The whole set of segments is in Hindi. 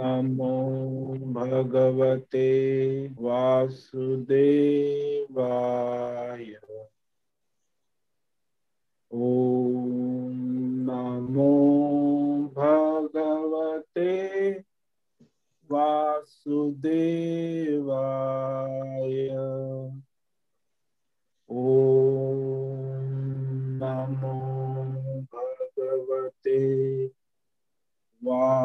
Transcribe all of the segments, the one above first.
नमो भगवते वासुदेवाय। ॐ नमो भगवते वासुदेवाय।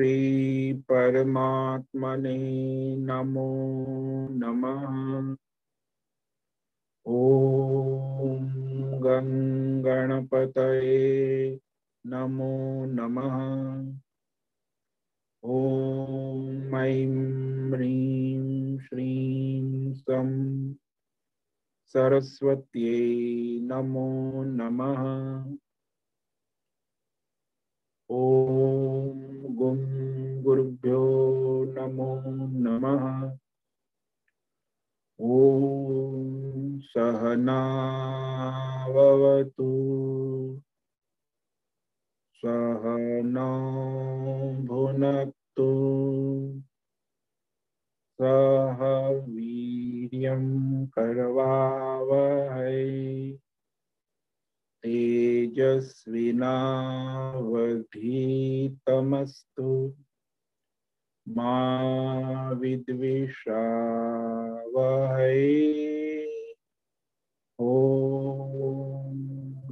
श्री परमात्मने नमो नमः। ॐ गं गणपतये नमो नमः। ॐ ऐं ह्रीं श्रीं सं सरस्वत्यै नमो नमः। ॐ गुं गुरुभ्यो नमो नमः। ॐ सहनावतु। सहनौ भुनक्तु सह वीर्यं करवावहै। तेजस्विनावधीतमस्तु मा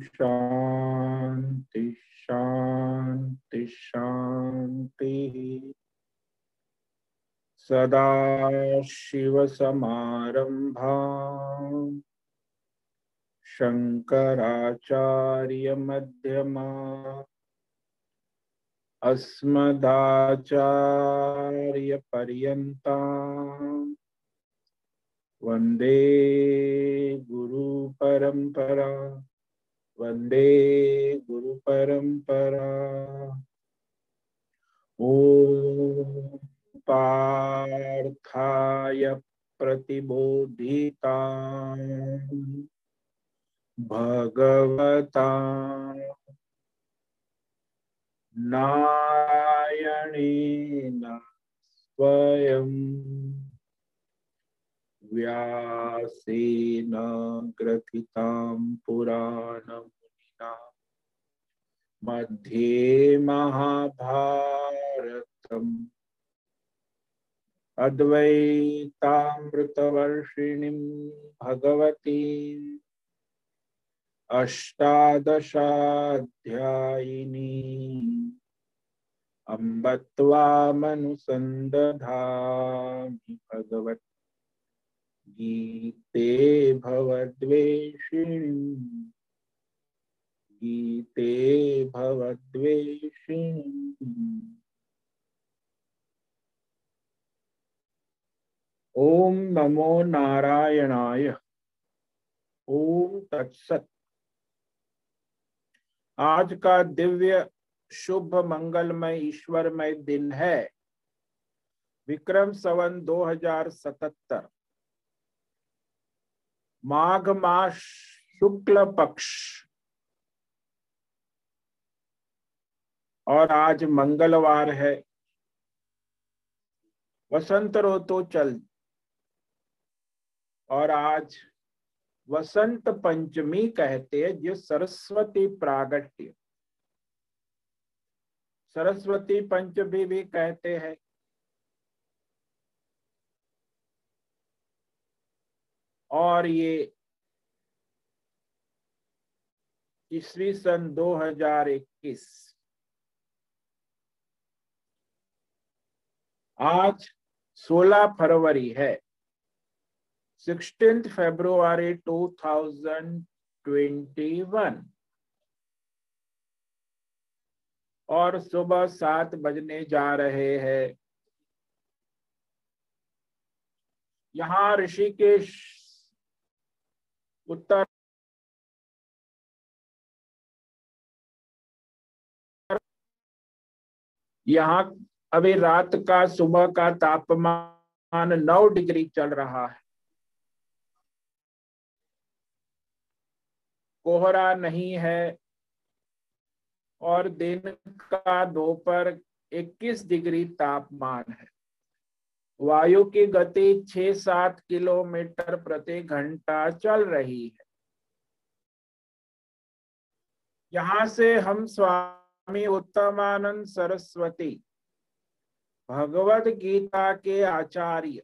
शान्ति शान्ति शान्तिः। सदा शिवसमारम्भाम् शङ्कराचार्यमध्यमा अस्मदाचार्यपर्यन्ताम् वंदे गुरुपरम्परा वंदे गुरुपरम्परा। ॐ पार्थाय प्रतिबोधिता भगवता नारायणेन स्वयं व्यासेन ग्रथितां पुराणमुनिना। मध्ये महाभारतम् अद्वैतामृतवर्षिणीं भगवती अष्टादशाध्यायिनी। अम्ब त्वामनुसन्दधामि भगवत् गीते भवद्वेषिणी। गीते भवद्वेषिणी। ओम नमो नारायणाय। ओम तत्सत। आज का दिव्य शुभ मंगलमय ईश्वरमय दिन है। विक्रम सवन 2077 माघ मास शुक्ल पक्ष। और आज मंगलवार है। वसंत ऋतु चल। और आज वसंत पंचमी कहते हैं जो सरस्वती प्रागट्य। सरस्वती पंचमी भी कहते हैं। और ये ईस्वी सन 2021 आज 16 फरवरी है। सिक्सटीन फेब्रुआरी 2021 और सुबह सात बजने जा रहे हैं। यहाँ ऋषिकेश उत्तर यहाँ अभी रात का सुबह का तापमान नौ डिग्री चल रहा है। कोहरा नहीं है। और दिन का दोपहर 21 डिग्री तापमान है। वायु की गति 6-7 किलोमीटर प्रति घंटा चल रही है। यहाँ से हम स्वामी उत्तमानंद सरस्वती भगवत गीता के आचार्य,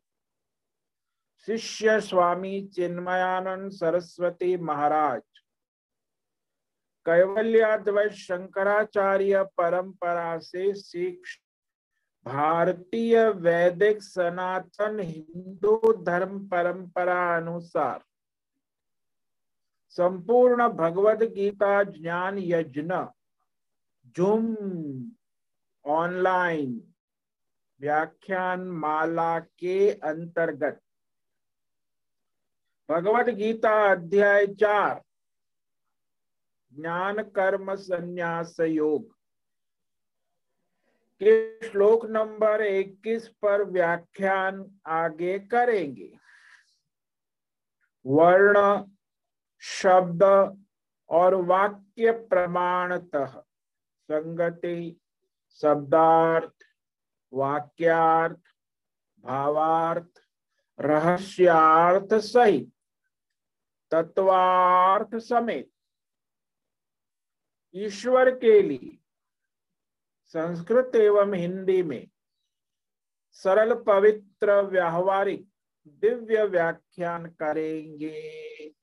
शिष्य स्वामी चिन्मयानंद सरस्वती महाराज कैवल्याद्वैत शंकराचार्य परंपरा से सीख भारतीय वैदिक सनातन हिंदू धर्म परंपरा अनुसार संपूर्ण भगवत गीता ज्ञान यज्ञ, जूम ऑनलाइन व्याख्यान माला के अंतर्गत। भगवत गीता अध्याय चार ज्ञान कर्म संन्यास योग। के श्लोक नंबर 21 पर व्याख्यान आगे करेंगे? वर्ण, शब्द और वाक्य प्रमाणतः। संगति, शब्दार्थ, वाक्यार्थ, भावार्थ, रहस्यार्थ सहित। तत्वार्थ समेत। ईश्वर के लिए, संस्कृत एवं हिंदी में सरल, पवित्र, व्यावहारिक, दिव्य व्याख्यान करेंगे।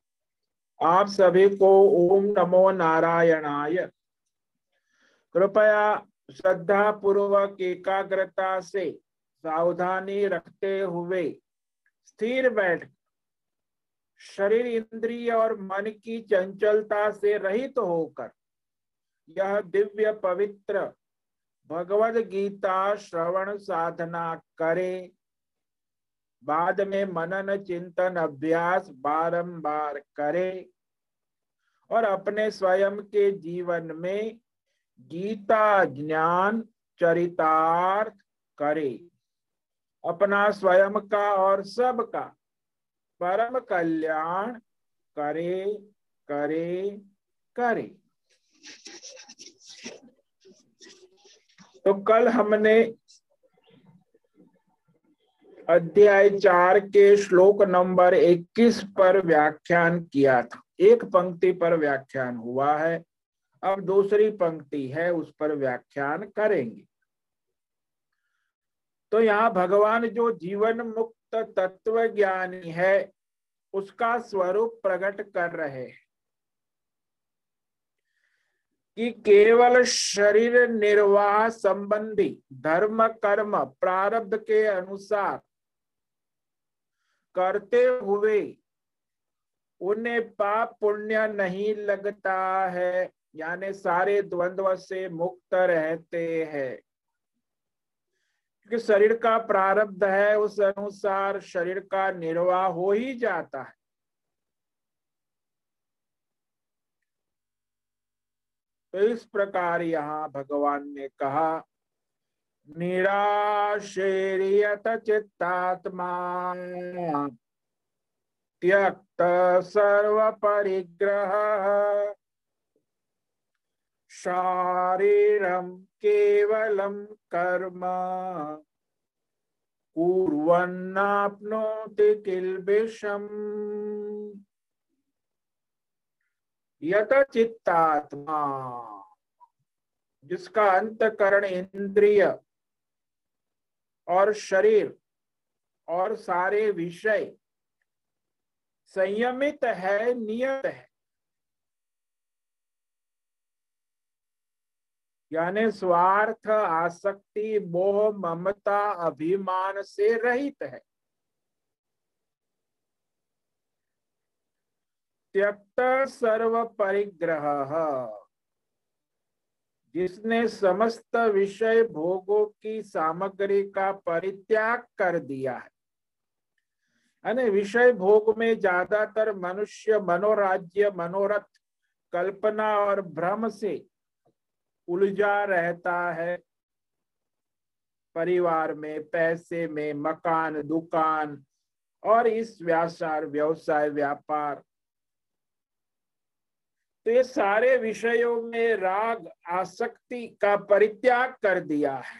आप सभी को ओम नमो नारायणाय। कृपया श्रद्धा पूर्वक एकाग्रता से सावधानी रखते हुए स्थिर बैठ। शरीर, इंद्रिय और मन की चंचलता से रहित तो होकर यह दिव्य पवित्र भगवद गीता श्रवण साधना करे। बाद में मनन चिंतन अभ्यास बारंबार करे और अपने स्वयं के जीवन में गीता ज्ञान चरितार्थ करे। अपना स्वयं का और सब का परम कल्याण करे करे करे। तो कल हमने अध्याय चार के श्लोक नंबर 21 पर व्याख्यान किया था। एक पंक्ति पर व्याख्यान हुआ है, अब दूसरी पंक्ति है, उस पर व्याख्यान करेंगे। तो यहाँ भगवान जो जीवन मुक्त तत्व ज्ञानी है, उसका स्वरूप प्रकट कर रहे हैं। कि केवल शरीर निर्वाह संबंधी धर्म, कर्म प्रारब्ध के अनुसार करते हुए उन्हें पाप पुण्य नहीं लगता है, यानी सारे द्वंद्व से मुक्त रहते हैं। क्योंकि शरीर का प्रारब्ध है, उस अनुसार शरीर का निर्वाह हो ही जाता है। तो इस प्रकार यहाँ भगवान ने कहा, निराशेरियत चित्तात्मा, त्यक्त सर्व परिग्रह शारीरम केवलम कर्म, कुर्वन्नाप्नोति किल्बिषम्। यत चित्तात्मा जिसका अंतकरण इंद्रिय और शरीर और सारे विषय संयमित है, नियत है। यानी स्वार्थ, आसक्ति, मोह, ममता, अभिमान से रहित है। त्यक्त सर्व परिग्रह जिसने समस्त विषय भोगों की सामग्री का परित्याग कर दिया है। विषय भोग में ज़्यादातर मनुष्य मनोराज्य, मनोरथ, कल्पना और भ्रम से उलझा रहता है। परिवार में पैसे में मकान, दुकान और इस व्यासार व्यवसाय, व्यापार तो ये सारे विषयों में राग आसक्ति का परित्याग कर दिया है।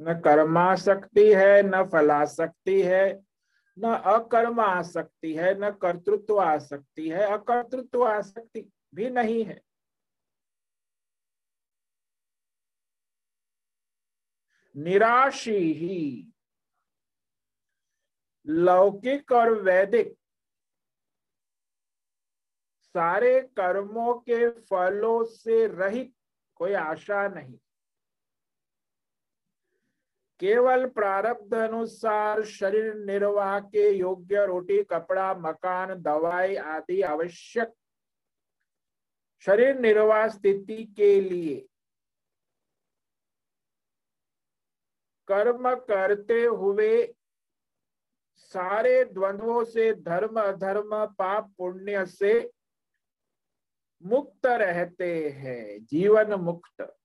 न कर्माशक्ति है, न फलाशक्ति है, न अकर्म आसक्ति है, न कर्तृत्व आसक्ति है। अकर्तृत्व आसक्ति भी नहीं है। निराशी ही लौकिक और वैदिक सारे कर्मों के फलों से रहित कोई आशा नहीं। केवल प्रारब्ध अनुसार शरीर निर्वाह के योग्य रोटी, कपड़ा, मकान, दवाई आदि आवश्यक। शरीर निर्वाह स्थिति के लिए कर्म करते हुए सारे द्वंद्वों से, धर्म, अधर्म, पाप, पुण्य से मुक्त रहते हैं, जीवन मुक्त।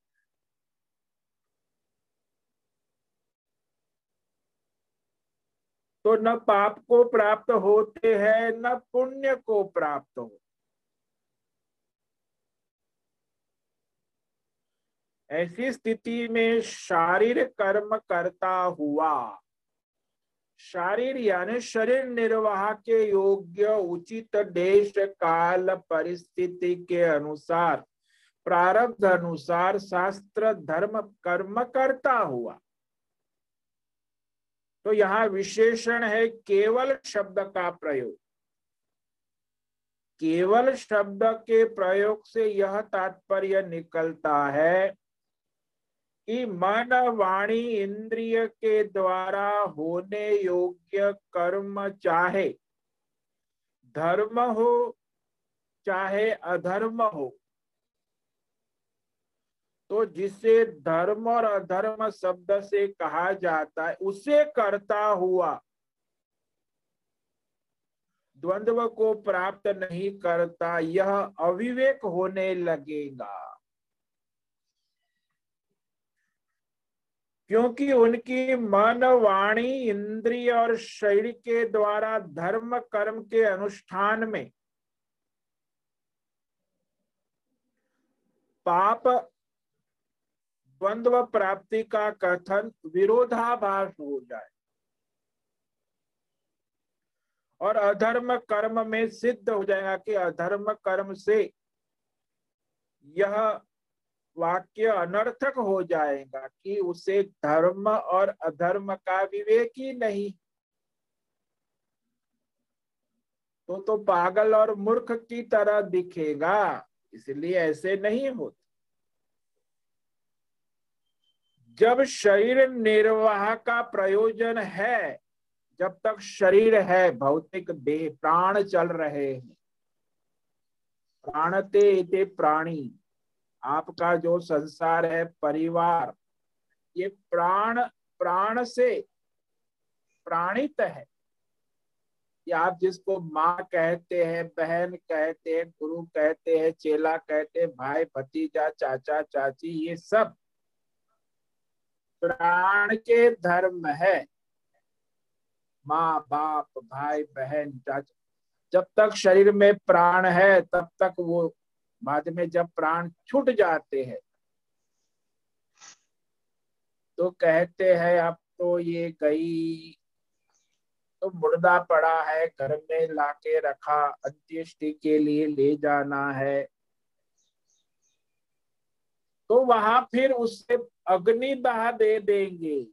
तो न पाप को प्राप्त होते हैं, न पुण्य को प्राप्त हो। ऐसी स्थिति में शारीरिक कर्म करता हुआ शारीर यानी शरीर निर्वाह के योग्य उचित देश काल परिस्थिति के अनुसार, प्रारब्ध अनुसार शास्त्र धर्म कर्म करता हुआ। तो यहाँ विशेषण है केवल शब्द का प्रयोग। केवल शब्द के प्रयोग से यह तात्पर्य निकलता है कि मन वाणी इंद्रिय के द्वारा होने योग्य कर्म चाहे। धर्म हो, चाहे अधर्म हो। तो जिसे धर्म और अधर्म शब्द से कहा जाता है, उसे करता हुआ द्वंद्व को प्राप्त नहीं करता, यह अविवेक होने लगेगा। क्योंकि उनकी मन वाणी इंद्रिय और शरीर के द्वारा धर्म कर्म के अनुष्ठान में। पाप द्वंद्व प्राप्ति का कथन विरोधाभास हो जाए। और अधर्म कर्म में सिद्ध हो जाएगा कि अधर्म कर्म से यह वाक्य अनर्थक हो जाएगा कि उसे धर्म और अधर्म का विवेक ही नहीं। तो तो पागल और मूर्ख की तरह दिखेगा, इसलिए ऐसे नहीं होते। जब शरीर निर्वाह का प्रयोजन है, जब तक शरीर है, भौतिक देह, प्राण चल रहे हैं। प्राणते प्राणी। आपका जो संसार है, परिवार, ये प्राण प्राण से प्राणित है। कि आप जिसको माँ कहते हैं, बहन कहते हैं, गुरु कहते हैं, चेला कहते हैं, भाई, भतीजा, चाचा, चाची, ये सब प्राण के धर्म है। माँ, बाप, भाई, बहन, चाचा, जब तक शरीर में प्राण है, तब तक वो बाद में जब प्राण छूट जाते हैं तो कहते हैं, अब तो ये गई तो मुर्दा पड़ा है, घर में लाके रखा, अंत्येष्टि के लिए ले जाना है। तो वहाँ फिर उससे अग्नि बहा दे देंगे।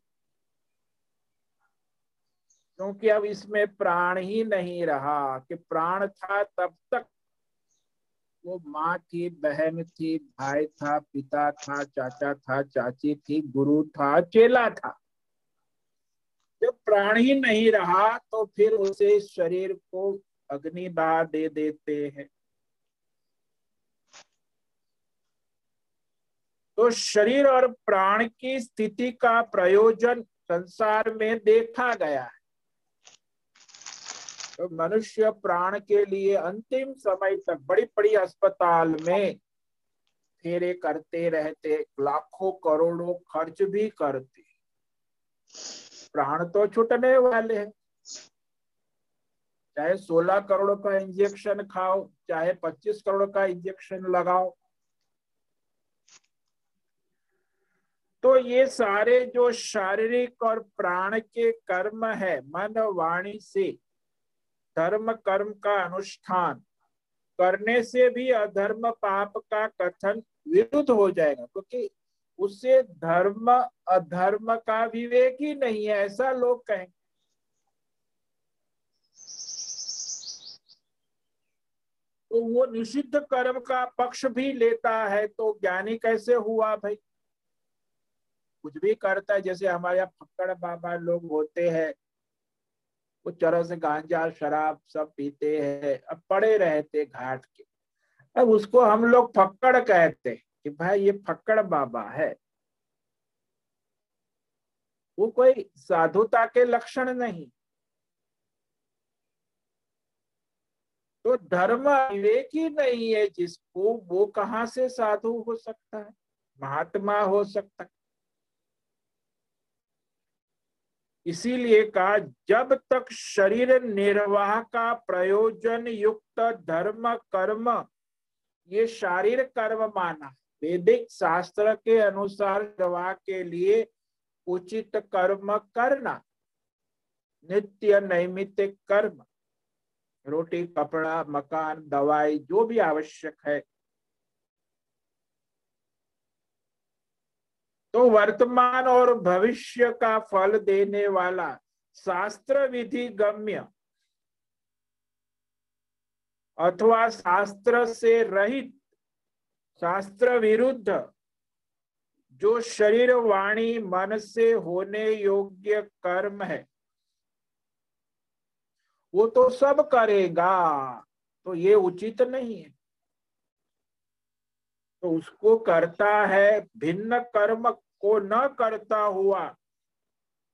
क्योंकि अब इसमें प्राण ही नहीं रहा, कि प्राण था तब तक वो माँ थी, बहन थी, भाई था, पिता था, चाचा था, चाची थी, गुरु था, चेला था। जब प्राण ही नहीं रहा तो फिर उसे शरीर को अग्नि बहा दे देते हैं। तो शरीर और प्राण की स्थिति का प्रयोजन संसार में देखा गया है। मनुष्य प्राण के लिए अंतिम समय तक बड़ी बड़ी अस्पताल में फेरे करते रहते, लाखों करोड़ों खर्च भी करते। प्राण तो छूटने वाले हैं। चाहे 16 करोड़ का इंजेक्शन खाओ, चाहे 25 करोड़ का इंजेक्शन लगाओ। तो ये सारे जो शारीरिक और प्राण के कर्म है, मन वाणी से धर्म कर्म का अनुष्ठान। करने से भी अधर्म पाप का कथन विरुद्ध हो जाएगा, क्योंकि तो उससे धर्म, अधर्म का विवेक ही नहीं है, ऐसा लोग कहेंगे तो वो निषिद्ध कर्म का पक्ष भी लेता है तो ज्ञानी कैसे हुआ भाई? कुछ भी करता है, जैसे हमारे यहाँ फक्कड़ बाबा लोग होते हैं वो चरह से गांजा, शराब सब पीते हैं, अब पड़े रहते घाट के। अब उसको हम लोग फक्कड़ कहते कि भाई ये फक्कड़ बाबा है। वो कोई साधुता के लक्षण नहीं। तो धर्म विवेक ही नहीं है जिसको, वो कहाँ से साधु हो सकता है? महात्मा हो सकता इसीलिए कहा, जब तक शरीर निर्वाह का प्रयोजन युक्त धर्म, कर्म, ये शारीरिक कर्म माना, वैदिक शास्त्र के अनुसार निर्वाह के लिए उचित कर्म करना, नित्य नैमित्तिक कर्म, रोटी, कपड़ा, मकान, दवाई, जो भी आवश्यक है तो वर्तमान और भविष्य का फल देने वाला शास्त्र विधि गम्य अथवा शास्त्र से रहित, शास्त्र विरुद्ध जो शरीर वाणी मन से होने योग्य कर्म है, वो तो सब करेगा तो ये उचित नहीं है। तो उसको करता है, भिन्न कर्म को न करता हुआ।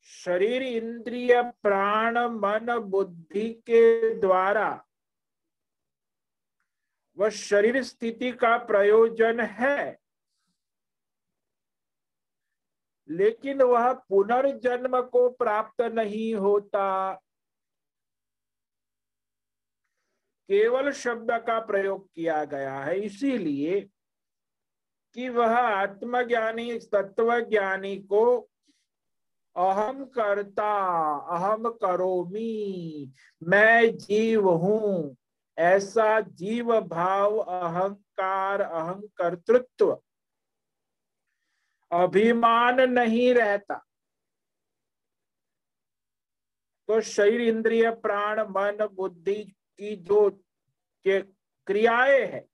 शरीर इंद्रिय प्राण मन बुद्धि के द्वारा। वह शरीर स्थिति का प्रयोजन है। लेकिन वह पुनर्जन्म को प्राप्त नहीं होता। केवल शब्द का प्रयोग किया गया है, इसीलिए कि वह आत्मज्ञानी तत्व ज्ञानी को अहम करता अहम करोमी, मैं जीव हूँ। ऐसा जीव भाव अहंकार अहंकर्तृत्व अभिमान नहीं रहता। तो शरीर, इंद्रिय, प्राण, मन, बुद्धि की जो क्रियाएँ है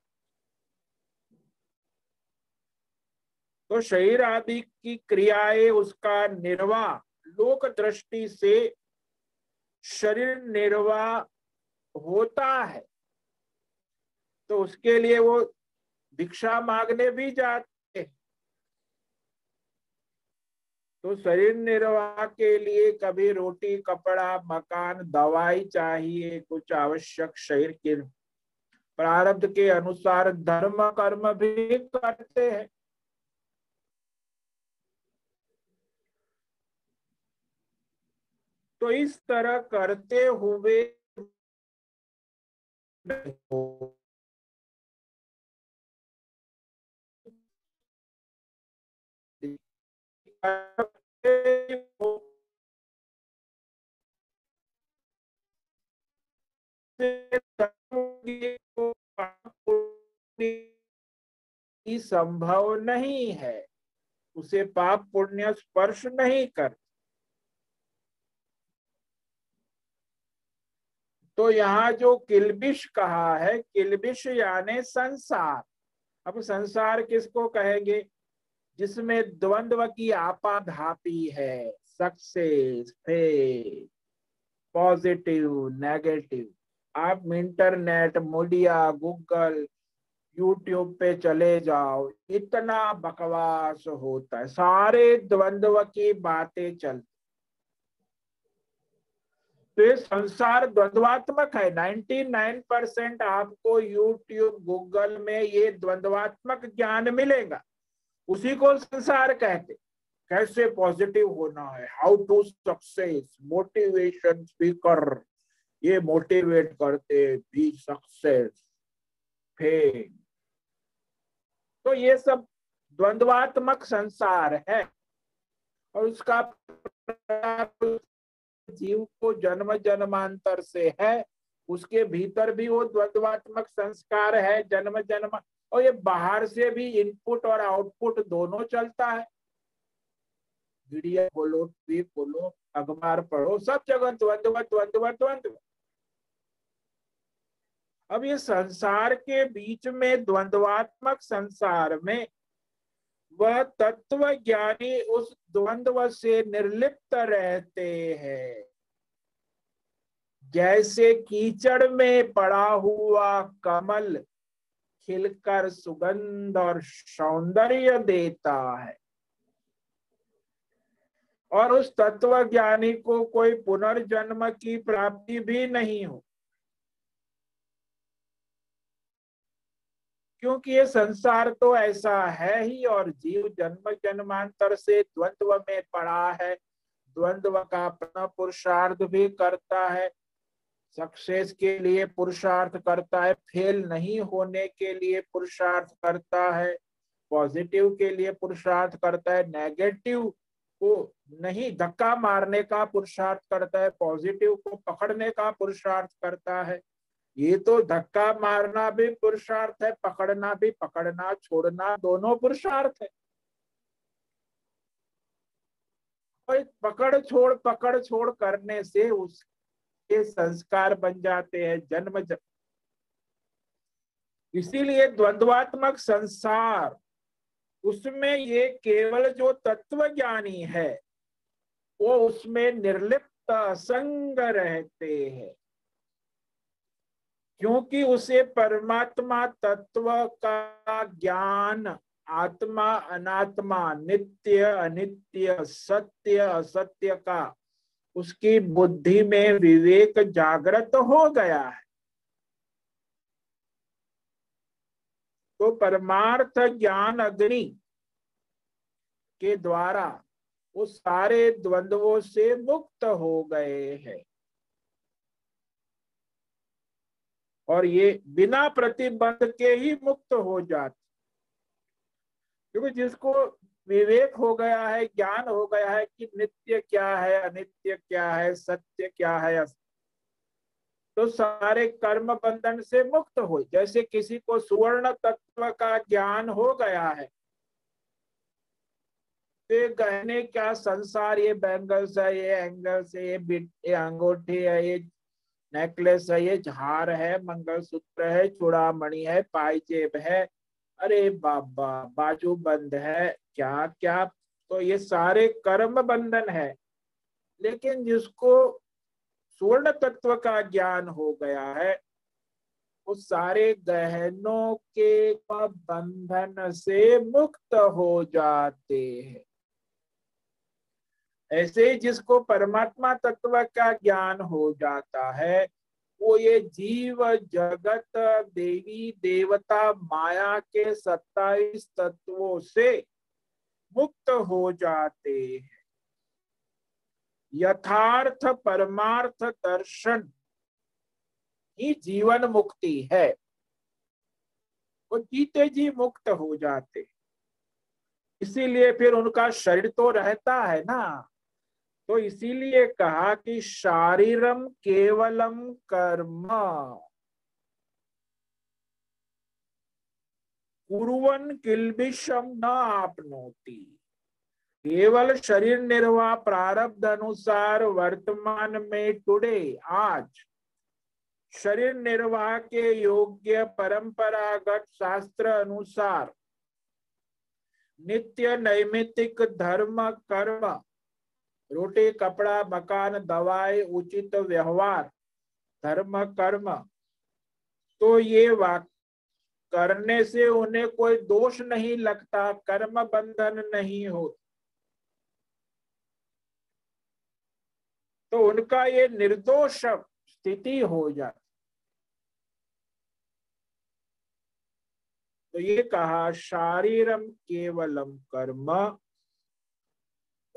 तो शरीर आदि की क्रियाएँ उसका निर्वाह लोक दृष्टि से शरीर निर्वाह होता है। तो उसके लिए वो भिक्षा मांगने भी जाते हैं। तो शरीर निर्वाह के लिए कभी रोटी, कपड़ा, मकान, दवाई चाहिए, कुछ आवश्यक शरीर के प्रारब्ध के अनुसार धर्म कर्म भी करते हैं। तो इस तरह करते हुए संभव नहीं है उसे पाप पुण्य स्पर्श नहीं कर तो यहाँ जो किलबिश कहा है, किलबिश यानी संसार। अब संसार किसको कहेंगे? जिसमें द्वंद्व की आपाधापी है सक्सेस फेथ पॉजिटिव नेगेटिव आप इंटरनेट मीडिया गूगल यूट्यूब पे चले जाओ, इतना बकवास होता है। सारे द्वंद्व की बातें चलती तो ये संसार द्वंद्वात्मक है। 99 परसेंट आपको यूट्यूब, गूगल में ये द्वंद्वात्मक ज्ञान मिलेगा। उसी को संसार कहते कैसे पॉजिटिव होना है? How to success motivation speaker ये मोटिवेट करते भी सक्सेस फेम तो ये सब द्वंद्वात्मक संसार है। और उसका जीव को जन्म जन्मांतर से है, उसके भीतर भी वो द्वंद्वात्मक संस्कार है जन्म जन्म और ये बाहर से भी इनपुट और आउटपुट दोनों चलता है। वीडियो खोलो टीवी खोलो अखबार पढ़ो, सब जगह द्वंद्व द्वंद्व द्वंद्व। अब ये संसार के बीच में द्वंद्वात्मक संसार में वह तत्व ज्ञानी उस द्वंद्व से निर्लिप्त रहते हैं। जैसे कीचड़ में पड़ा हुआ कमल खिलकर सुगंध और सौंदर्य देता है। और उस तत्व ज्ञानी को कोई पुनर्जन्म की प्राप्ति भी नहीं हो क्योंकि ये संसार तो ऐसा है ही और जीव जन्म जन्मांतर से द्वंद्व में पड़ा है। द्वंद्व का अपना पुरुषार्थ भी करता है। सक्सेस के लिए पुरुषार्थ करता है, फेल नहीं होने के लिए पुरुषार्थ करता है, पॉजिटिव के लिए पुरुषार्थ करता है, नेगेटिव को नहीं, धक्का मारने का पुरुषार्थ करता है, पॉजिटिव को पकड़ने का पुरुषार्थ करता है। ये तो धक्का मारना भी पुरुषार्थ है, पकड़ना भी पकड़ना, छोड़ना दोनों पुरुषार्थ है। पकड़ छोड़ पकड़ छोड़ करने से उसके संस्कार बन जाते हैं, जन्म जन्म इसीलिए द्वंद्वात्मक संसार, उसमें ये केवल जो तत्व ज्ञानी है, वो उसमें निर्लिप्त असंग रहते हैं। क्योंकि उसे परमात्मा तत्व का ज्ञान, आत्मा अनात्मा, नित्य अनित्य, सत्य असत्य का, उसकी बुद्धि में विवेक जागृत हो गया है। तो परमार्थ ज्ञान अग्नि के द्वारा वो सारे द्वंद्वों से मुक्त हो गए हैं। और ये बिना प्रतिबंध के ही मुक्त हो जाते। क्योंकि जिसको विवेक हो गया है, ज्ञान हो गया है कि नित्य क्या है, अनित्य क्या है, सत्य क्या है तो सारे कर्म बंधन से मुक्त हो। जैसे किसी को सुवर्ण तत्व का ज्ञान हो गया है तो गहने क्या संसार, ये बैंगल्स है, ये एंगल्स है ये अंगूठी है, ये नेकलेस है ये, झार है, मंगलसूत्र है, चूड़ामणि है पाईजेब है। अरे बाबा, बाजू बंद है, क्या क्या? तो ये सारे कर्म बंधन है। लेकिन जिसको स्वर्ण तत्व का ज्ञान हो गया है, वो सारे गहनों के बंधन से मुक्त हो जाते हैं। ऐसे जिसको परमात्मा तत्व का ज्ञान हो जाता है, वो ये जीव जगत, देवी देवता, माया के सत्ताईस तत्वों से मुक्त हो जाते हैं। यथार्थ परमार्थ दर्शन ही जीवन मुक्ति है। वो जीते जी मुक्त हो जाते। इसीलिए फिर उनका शरीर तो रहता है ना। तो इसीलिए कहा कि शारीरम केवलम कर्म। कुरवन किलबिशम न आपनोती। केवल शरीर निर्वाह प्रारब्ध अनुसार वर्तमान में टुडे आज। शरीर निर्वाह के योग्य परंपरागत शास्त्र अनुसार। नित्य नैमित्तिक धर्म कर्म। रोटी, कपड़ा, मकान, दवाई, उचित व्यवहार, धर्म, कर्म। तो ये वाक करने से उन्हें कोई दोष नहीं लगता, कर्म बंधन नहीं हो। तो उनका ये निर्दोष स्थिति हो जाती। तो ये कहा, शारीरम केवलम कर्म।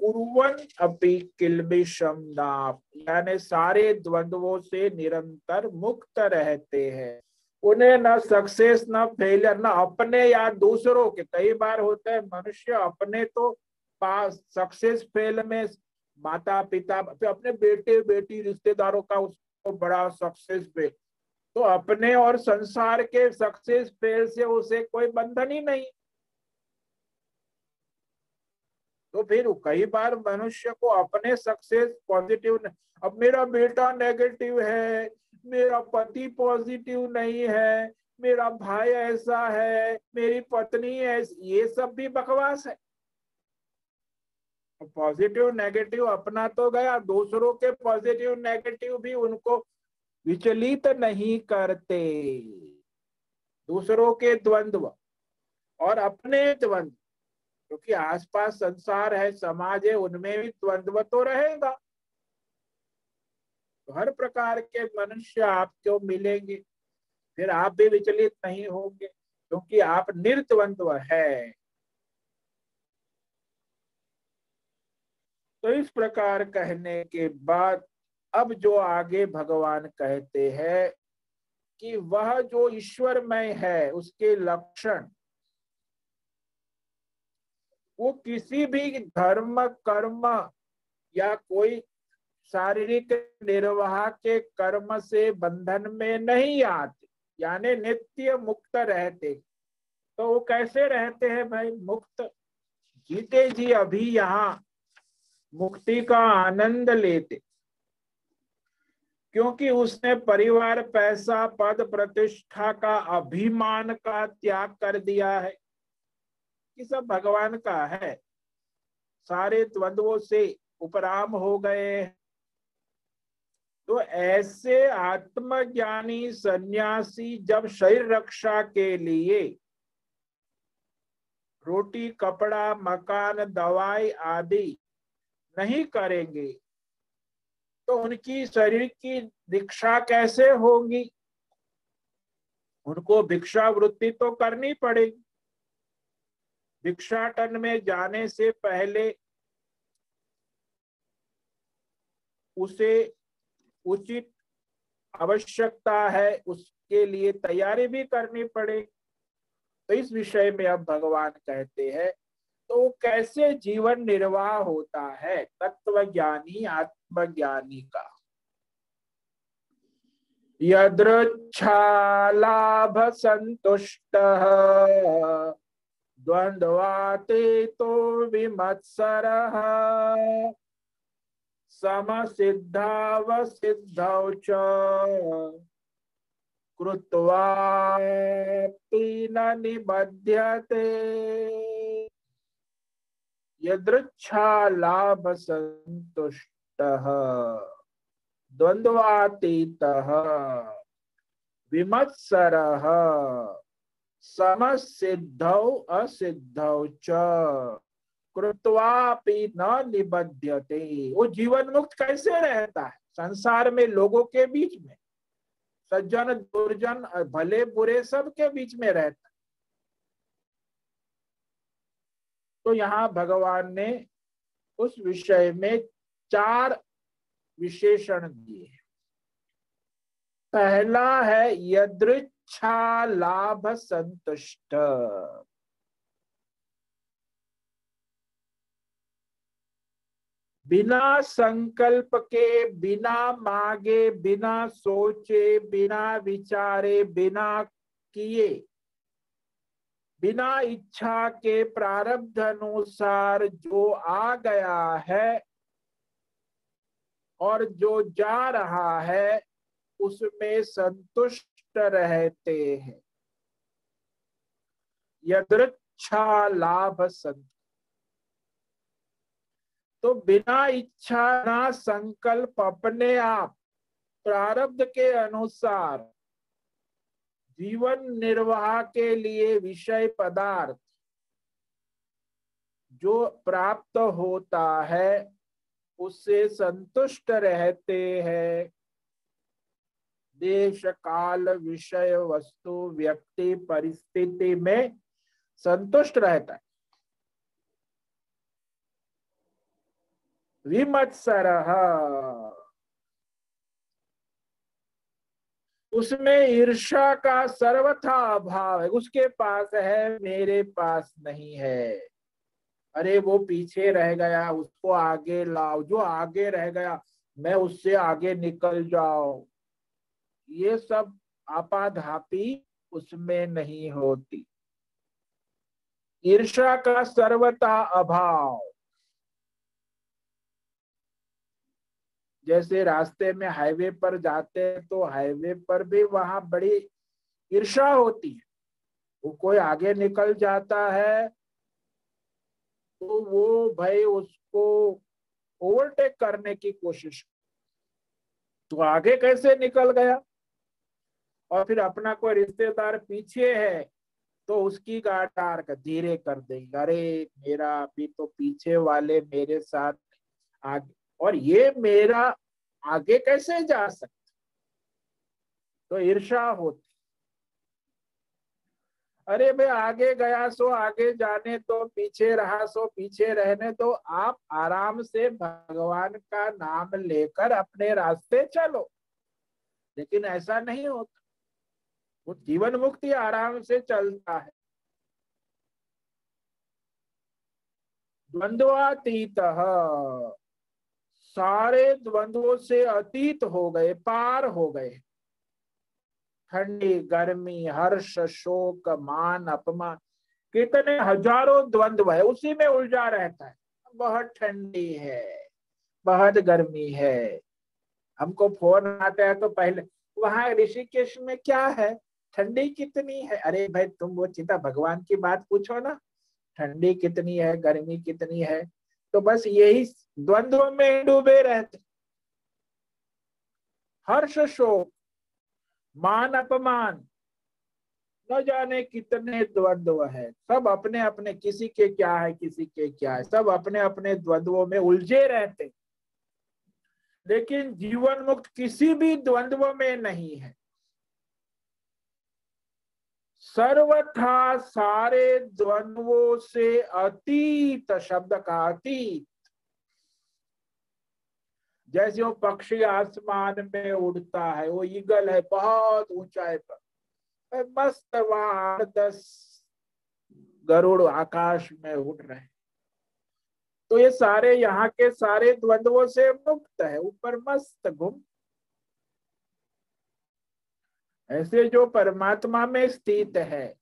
कुरवन अपि किलबिशम नाप यानी सारे द्वंद्वों से निरंतर मुक्त रहते हैं। उन्हें न सक्सेस न फेलियर न अपने या दूसरों के। कई बार होता है मनुष्य अपने तो पास सक्सेस फेल में माता पिता अपने बेटे, बेटी, रिश्तेदारों का उसको बड़ा सक्सेस फेल तो अपने और संसार के सक्सेस फेल से उसे कोई बंधन ही नहीं। तो फिर कई बार मनुष्य को अपने सक्सेस पॉजिटिव अब मेरा बेटा नेगेटिव है, मेरा पति पॉजिटिव नहीं है, मेरा भाई ऐसा है, मेरी पत्नी ऐसी, ये सब भी बकवास है। पॉजिटिव नेगेटिव अपना तो गया, दूसरों के पॉजिटिव नेगेटिव भी उनको विचलित नहीं करते। दूसरों के द्वंद्व और अपने द्वंद्व। क्योंकि आसपास संसार है, समाज है, उनमें भी द्वंद्व तो रहेगा। तो हर प्रकार के मनुष्य आपको मिलेंगे, फिर आप भी विचलित नहीं होंगे, क्योंकि आप निर्द्वंद्व है। तो इस प्रकार कहने के बाद, अब जो आगे भगवान कहते हैं कि वह जो ईश्वरमय है, उसके लक्षण वो किसी भी धर्म, कर्म या कोई शारीरिक निर्वाह के कर्म से बंधन में नहीं आते, यानी नित्य मुक्त रहते। तो वो कैसे रहते हैं भाई? मुक्त जीते जी अभी यहाँ मुक्ति का आनंद लेते। क्योंकि उसने परिवार, पैसा, पद, प्रतिष्ठा का अभिमान का त्याग कर दिया है। कि सब भगवान का है? सारे द्वंद्वों से उपराम हो गए तो ऐसे आत्मज्ञानी सन्यासी जब शरीर रक्षा के लिए रोटी, कपड़ा, मकान, दवाई आदि नहीं करेंगे तो उनकी शरीर की दीक्षा कैसे होगी? उनको भिक्षा वृत्ति तो करनी पड़ेगी। भिक्षाटन में जाने से पहले उसे उचित आवश्यकता है, उसके लिए तैयारी भी करनी पड़े। तो इस विषय में अब भगवान कहते हैं तो कैसे जीवन निर्वाह होता है? तत्व ज्ञानी आत्मज्ञानी का। यदृच्छालाभ संतुष्ट। द्वंद्वातीतो विमत्सर। समसिद्धावसिद्धौ च न निबध्यते। यदृच्छालाभ संतुष्टः द्वंद्वातीतः विमत्सरः। समसिद्धौ असिद्धौ च। कृत्वापि न निबध्यते। वो जीवन मुक्त कैसे रहता है? संसार में लोगों के बीच में। सज्जन, दुर्जन, भले बुरे सब के बीच में रहता तो यहाँ भगवान ने उस विषय में चार विशेषण दिए पहला है यदृच्छा लाभ संतुष्ट बिना संकल्प के बिना मांगे, बिना सोचे, बिना विचारे, बिना किए, बिना इच्छा के प्रारब्ध अनुसार जो आ गया है और जो जा रहा है, उसमें संतुष्ट रहते हैं। यदृच्छा लाभ संत तो बिना इच्छा, ना संकल्प, अपने आप प्रारब्ध के अनुसार जीवन निर्वाह के लिए विषय पदार्थ जो प्राप्त होता है, उससे संतुष्ट रहते हैं। देश काल विषय वस्तु व्यक्ति परिस्थिति में संतुष्ट रहता है। विमत्सर। उसमें ईर्षा का सर्वथा अभाव है। उसके पास है, मेरे पास नहीं है। अरे, वो पीछे रह गया, उसको आगे लाओ। जो आगे रह गया, मैं उससे आगे निकल जाओ ये सब आपाधापी उसमें नहीं होती। ईर्षा का सर्वता अभाव। जैसे रास्ते में हाईवे पर जाते हैं तो हाईवे पर भी वहाँ बड़ी ईर्षा होती है। वो कोई आगे निकल जाता है तो वो भाई उसको ओवरटेक करने की कोशिश। तो आगे कैसे निकल गया? और फिर अपना कोई रिश्तेदार पीछे है तो उसकी का धीरे कर देंगे। अरे, मेरा अभी तो पीछे वाले मेरे साथ आगे, और ये मेरा आगे कैसे जा सकता? तो ईर्षा होती। अरे भाई आगे गया सो आगे जाने तो पीछे रहा सो पीछे रहने तो आप आराम से भगवान का नाम लेकर अपने रास्ते चलो। लेकिन ऐसा नहीं होता। वो जीवन मुक्ति आराम से चलता है। द्वंद्वातीत सारे द्वंद्वों से अतीत हो गए, पार हो गए। ठंडी, गर्मी, हर्ष, शोक, मान, अपमान, कितने हज़ारों द्वंद्व है, उसी में उलझा रहता है। बहुत ठंडी है, बहुत गर्मी है। हमको फ़ोन आता है तो पहले, वहाँ ऋषिकेश में क्या है? ठंडी कितनी है? अरे भाई, तुम वो चिंता, भगवान की बात पूछो ना। ठंडी कितनी है? गर्मी कितनी है? तो बस यही द्वंद्व में डूबे रहते। हर्ष शोक, मान अपमान। न जाने कितने द्वंद्व है। सब अपने अपने, किसी के क्या है, किसी के क्या है। सब अपने अपने द्वंद्वों में उलझे रहते। लेकिन जीवन मुक्त किसी भी द्वंद्व में नहीं है। सर्वथा सारे द्वंद्वों से अतीत शब्द का अतीत। जैसे वो पक्षी आसमान में उड़ता है, वो ईगल है, बहुत ऊंचाई पर। मस्त वहाँ दस गरुड़ आकाश में उड़ रहे तो ये सारे यहाँ के सारे द्वंद्वों से मुक्त है, ऊपर मस्त घुम ऐसे जो परमात्मा में स्थित है,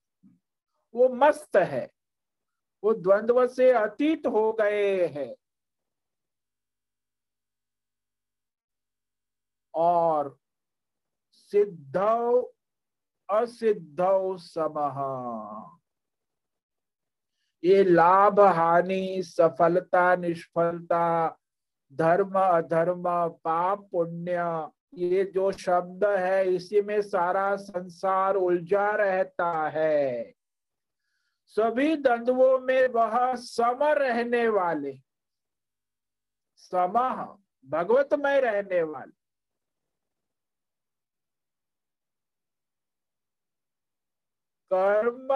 वो मस्त है, वो द्वंद्व से अतीत हो गए हैं। और सिद्ध असिद्ध समह ये लाभ, हानि, सफलता, निष्फलता, धर्म, अधर्म, पाप, पुण्य ये जो शब्द है, इसी में सारा संसार उलझा रहता है। सभी द्वंद्वों में वह सम रहने वाले। सम भगवत में रहने वाले। कर्म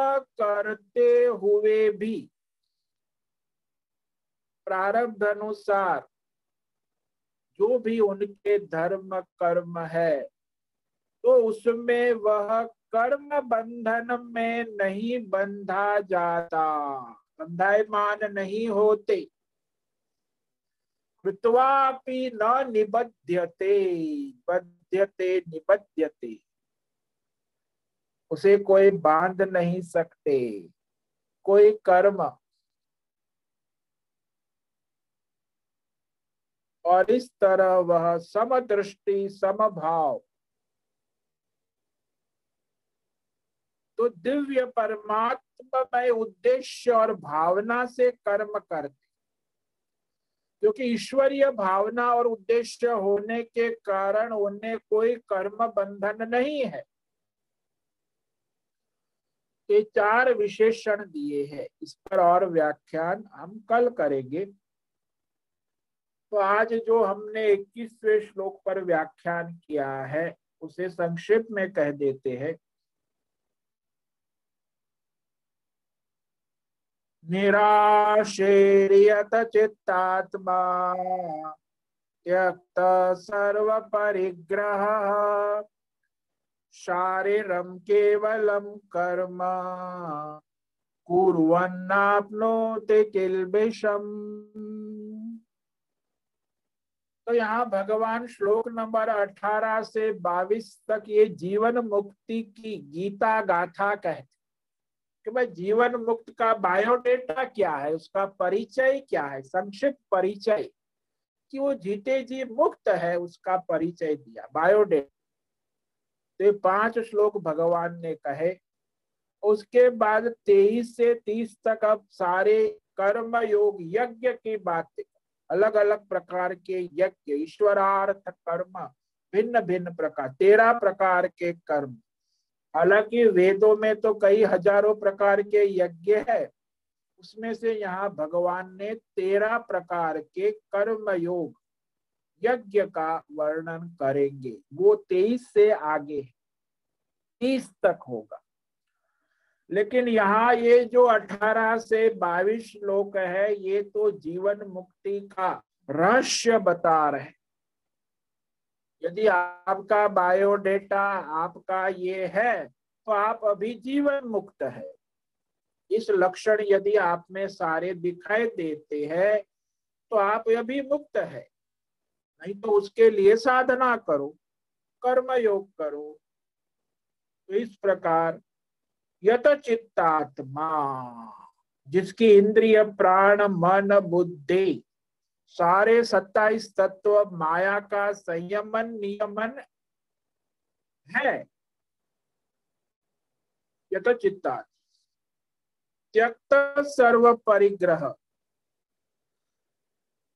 करते हुए भी प्रारब्ध अनुसार जो भी उनके धर्म कर्म है तो उसमें वह कर्म बंधन में नहीं बंधा जाता, बंधायमान नहीं होते। कृत्वापि न निबध्यते बध्यते निबध्यते। उसे कोई बाँध नहीं सकते, कोई कर्म और इस तरह वह समदृष्टि, समभाव। तो दिव्य परमात्मा उद्देश्य और भावना से कर्म करते। क्योंकि ईश्वरीय भावना और उद्देश्य होने के कारण उन्हें कोई कर्म बंधन नहीं है। ये चार विशेषण दिए हैं। इस पर और व्याख्यान हम कल करेंगे। तो आज जो हमने इक्कीसवें श्लोक पर व्याख्यान किया है, उसे संक्षिप्त में कह देते हैं। निराशेरियत चित्तात्मा त्यक्त सर्व परिग्रह शारीरम केवलम कर्म, कुर्वन्नाप्नोति किल्बिषम। तो यहाँ भगवान श्लोक नंबर 18 से 22 तक ये जीवन मुक्ति की गीता गाथा कहते कि भाई जीवन मुक्त का बायोडेटा क्या है? उसका परिचय क्या है? संक्षिप्त परिचय कि वो जीते जी मुक्त है, उसका परिचय दिया, बायोडेटा। तो पाँच श्लोक भगवान ने कहे। उसके बाद तेईस से तीस तक अब सारे कर्म योग यज्ञ की बात। अलग अलग प्रकार के यज्ञ, ईश्वरार्थ कर्म भिन्न भिन्न प्रकार, तेरह प्रकार के कर्म। हालाँकि वेदों में तो कई हज़ारों प्रकार के यज्ञ है। उसमें से यहाँ भगवान ने तेरह प्रकार के कर्म योग यज्ञ का वर्णन करेंगे। वो तेईस से आगे तीस तक होगा। लेकिन यहाँ ये जो अठारह से बाईस श्लोक है, ये तो जीवन मुक्ति का रहस्य बता रहे यदि आपका बायोडेटा आपका ये है तो आप अभी जीवन मुक्त है। इस लक्षण यदि आप में सारे दिखाई देते हैं तो आप अभी मुक्त है। नहीं तो उसके लिए साधना करो कर्म योग करो। तो इस प्रकार यत चित्तात्मा जिसकी इंद्रिय, प्राण, मन, बुद्धि, सारे सत्ताईस तत्व, माया का संयमन, नियमन है। यत चित्ता त्यक्त सर्व परिग्रह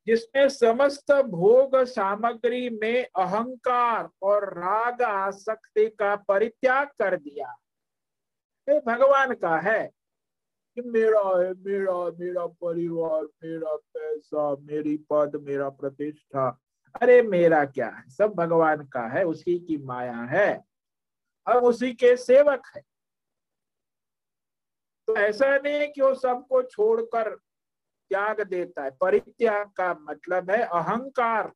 जिसमें समस्त भोग सामग्री में अहंकार और राग आसक्ति का परित्याग कर दिया। ये भगवान का है? कि मेरा है, मेरा मेरा परिवार, मेरा पैसा, मेरी पद, मेरा प्रतिष्ठा। अरे मेरा क्या है? सब भगवान का है, उसी की माया है हम उसी के सेवक है। तो ऐसा नहीं कि वो सबको छोड़कर त्याग देता है। परित्याग का मतलब है अहंकार,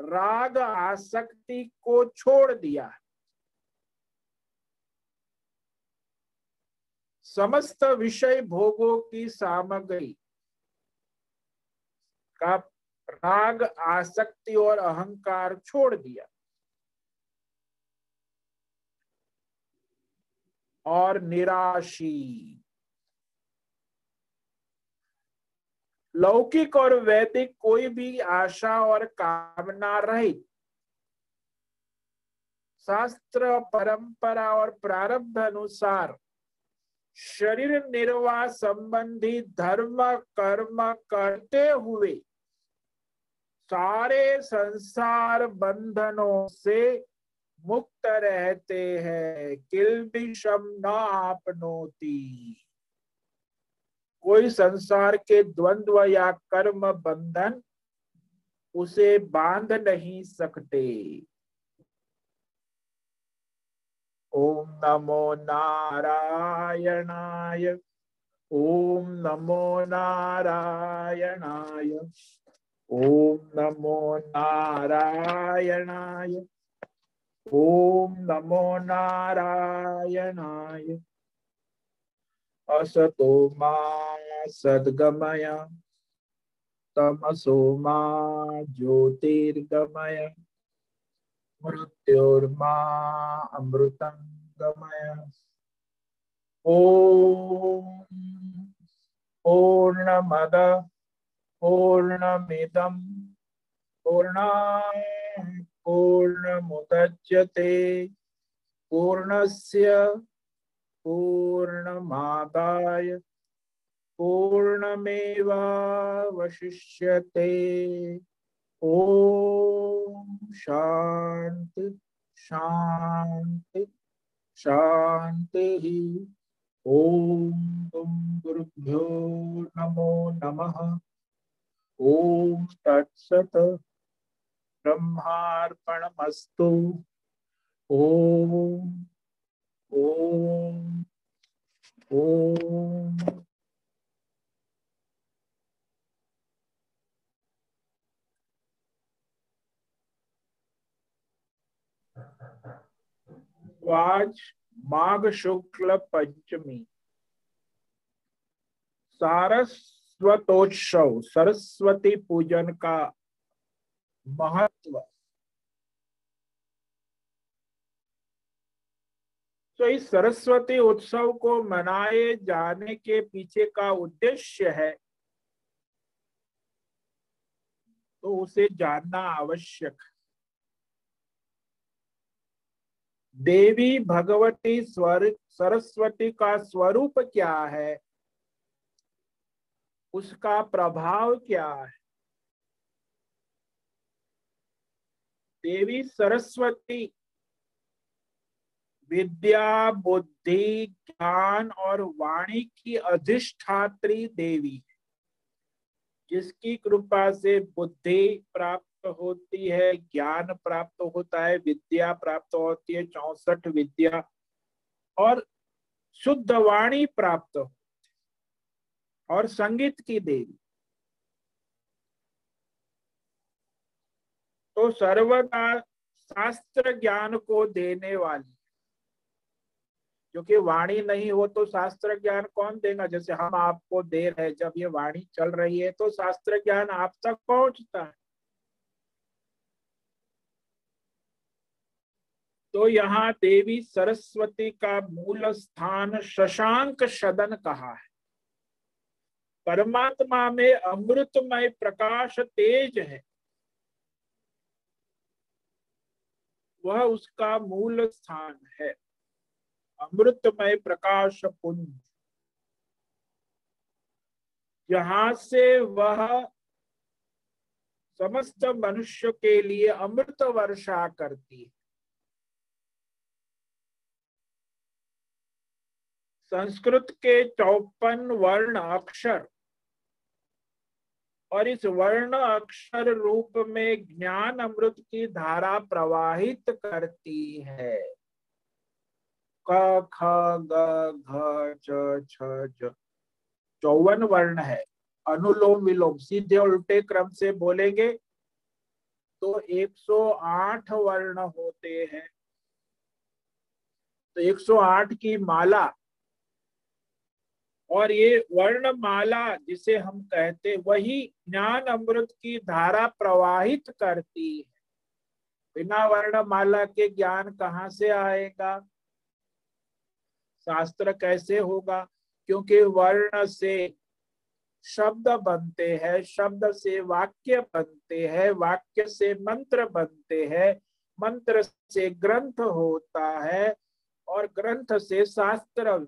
राग, आसक्ति को छोड़ दिया है। समस्त विषय भोगों की सामग्री का राग, आसक्ति और अहंकार छोड़ दिया। और निराशी। लौकिक और वैदिक कोई भी आशा और कामना रहित शास्त्र, परंपरा और प्रारब्ध अनुसार शरीर निर्वाह संबंधी धर्म, कर्म करते हुए सारे संसार बंधनों से मुक्त रहते हैं। किलबिशम न आपनोती। कोई संसार के द्वंद्व या कर्म बंधन उसे बाँध नहीं सकते। ओम नमो नारायणाय। ओम नमो नारायणाय। ओम नमो नारायणाय। ओम नमो नारायणाय। असतो मा सद्गमय। तमसो मा ज्योतिर्गमय। मृत्युर्मा अमृतं गमय ॐ पूर्णमद पूर्णमिदं। पूर्णा पूर्णमुदच्यते पूर्णस्य पूर्णमादाय। पूर्णमेवावशिष्यते। ओम शांति शांति शांति ही ओम तुम गुरुभ्यो नमो नमः ओम तत्सत ब्रह्मार्पणमस्तु ओम ओम ओम आज माघ शुक्ल पंचमी सारस्वतोत्सव सरस्वती पूजन का महत्व तो इस सरस्वती उत्सव को मनाए जाने के पीछे का उद्देश्य है तो उसे जानना आवश्यक। है देवी भगवती स्वर, सरस्वती का स्वरूप क्या है? उसका प्रभाव क्या है? देवी सरस्वती, विद्या, बुद्धि, ज्ञान और वाणी की अधिष्ठात्री देवी है, जिसकी कृपा से बुद्धि प्राप्त होती है, ज्ञान प्राप्त होता है, विद्या प्राप्त होती है, चौसठ विद्या। और शुद्ध वाणी प्राप्त और संगीत की देवी। तो सर्वदा शास्त्र ज्ञान को देने वाली क्योंकि वाणी नहीं हो तो शास्त्र ज्ञान कौन देगा? जैसे हम आपको दे रहे जब ये वाणी चल रही है तो शास्त्र ज्ञान आप तक पहुँचता है। तो यहाँ देवी सरस्वती का मूल स्थान शशांक सदन कहा है। परमात्मा में अमृतमय प्रकाश तेज है। वह उसका मूल स्थान है। अमृतमय प्रकाश पुंज। जहाँ से वह समस्त मनुष्य के लिए अमृत वर्षा करती है। संस्कृत के चौपन वर्ण अक्षर। और इस वर्ण अक्षर रूप में ज्ञान अमृत की धारा प्रवाहित करती है। क, ख, ग, घ, च, छ चौवन वर्ण है। अनुलोम विलोम, सीधे उल्टे क्रम से बोलेंगे तो 108 वर्ण होते हैं। तो 108 की माला और ये वर्णमाला जिसे हम कहते वही ज्ञान अमृत की धारा प्रवाहित करती है। बिना वर्णमाला के ज्ञान कहाँ से आएगा? शास्त्र कैसे होगा? क्योंकि वर्ण से शब्द बनते हैं, शब्द से वाक्य बनते हैं, वाक्य से मंत्र बनते हैं, मंत्र से ग्रंथ होता है, और ग्रंथ से शास्त्र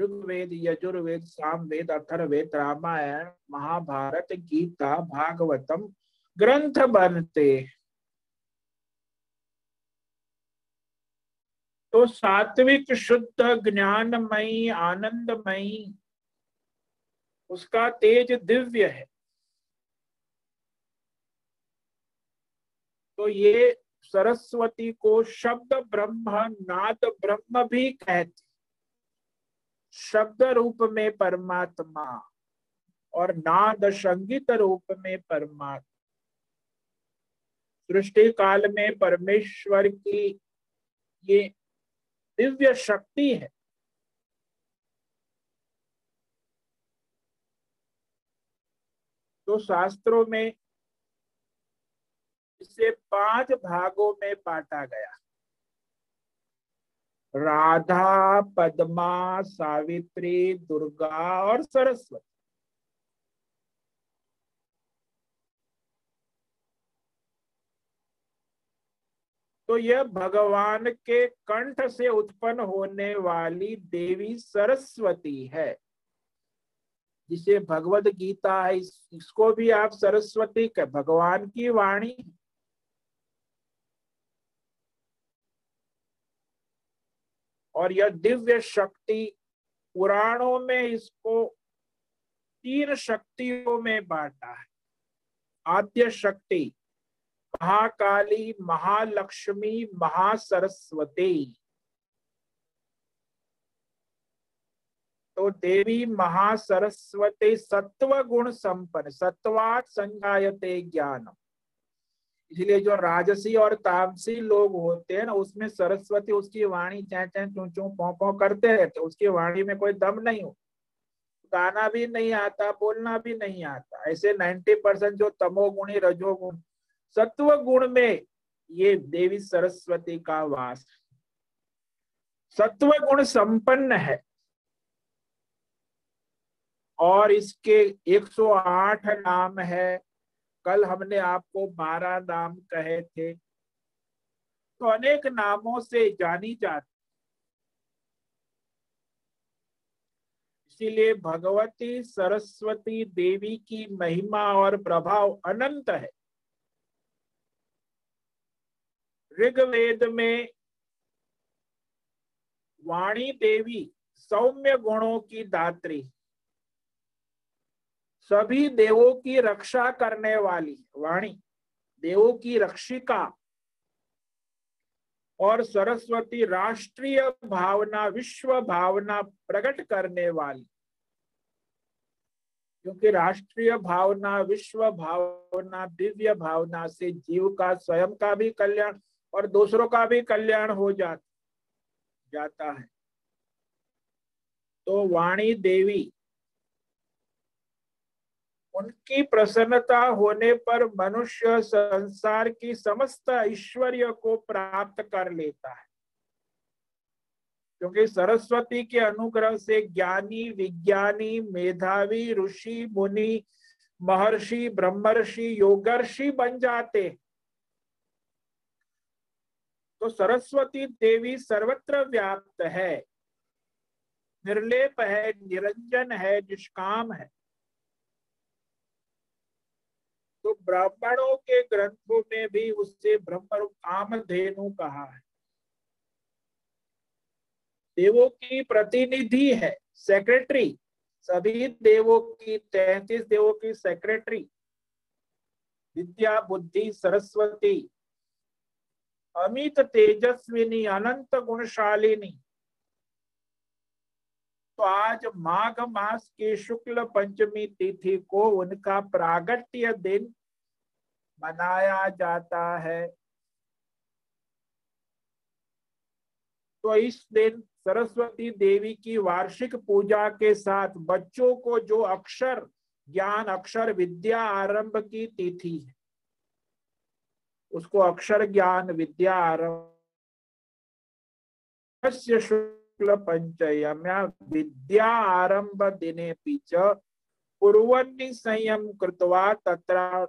ऋग्वेद, यजुर्वेद, सामवेद अथर्वेद रामायण, महाभारत, गीता, भागवतम ग्रंथ बनते। तो सात्विक, शुद्ध, ज्ञानमयी, आनंदमयी, उसका तेज दिव्य है। तो ये सरस्वती को शब्द ब्रह्म, नाद ब्रह्म भी कहते शब्द रूप में परमात्मा और नाद संगीत रूप में परमात्मा। सृष्टि काल में परमेश्वर की ये दिव्य शक्ति है। तो शास्त्रों में इसे पाँच भागों में बांटा गया। राधा पद्मा सावित्री दुर्गा और सरस्वती। तो यह भगवान के कंठ से उत्पन्न होने वाली देवी सरस्वती है जिसे भगवत गीता है। इस, इसको भी आप सरस्वती के भगवान की वाणी और यह दिव्य शक्ति पुराणों में इसको तीन शक्तियों में बांटा है। आद्य शक्ति, महाकाली, महालक्ष्मी, महासरस्वती। तो देवी महासरस्वती सत्व गुण संपन्न, सत्वात संज्ञाते ज्ञानम। इसलिए जो राजसी और तामसी लोग होते हैं ना, उसमें सरस्वती उसकी वाणी चै चै चू चू पौ पौ करते रहते उसकी वाणी में कोई दम नहीं हो। गाना भी नहीं आता, बोलना भी नहीं आता। ऐसे 90 परसेंट जो तमोगुणी, रजोगुण सत्व गुण में ये देवी सरस्वती का वास। सत्व गुण संपन्न है। और इसके 108 नाम है। कल हमने आपको बारह नाम कहे थे। तो अनेक नामों से जानी जाती। इसीलिए भगवती, सरस्वती देवी की महिमा और प्रभाव अनंत है। ऋग्वेद में वाणी देवी सौम्य गुणों की दात्री। सभी देवों की रक्षा करने वाली, वाणी, देवों की रक्षिका और सरस्वती राष्ट्रीय भावना, विश्व भावना प्रकट करने वाली। क्योंकि राष्ट्रीय भावना, विश्व भावना, दिव्य भावना से जीव का, स्वयं का भी कल्याण और दूसरों का भी कल्याण हो जाता जाता है। तो वाणी देवी उनकी प्रसन्नता होने पर मनुष्य संसार की समस्त ऐश्वर्य को प्राप्त कर लेता है। क्योंकि सरस्वती के अनुग्रह से ज्ञानी, विज्ञानी, मेधावी, ऋषि, मुनि, महर्षि, ब्रह्मर्षि, योगर्षि बन जाते तो सरस्वती देवी सर्वत्र व्याप्त है। निर्लेप है, निरंजन है, निष्काम है। तो ब्राह्मणों के ग्रंथों में भी उससे ब्रह्म कामधेनु कहा है। देवों की प्रतिनिधि है सेक्रेटरी सभी देवों की, तैतीस देवों की सेक्रेटरी विद्या, बुद्धि, सरस्वती। अमित तेजस्विनी, अनंत गुणशालिनी। तो आज माघ मास की शुक्ल पंचमी तिथि को उनका प्रागट्य दिन मनाया जाता है। तो इस दिन सरस्वती देवी की वार्षिक पूजा के साथ बच्चों को जो अक्षर, ज्ञान, अक्षर विद्या आरंभ की तिथि है, उसको अक्षर ज्ञान विद्या आरंभ शुक्ल पंचयम्या विद्या आरंभ दिने संयम कृतवा तत्र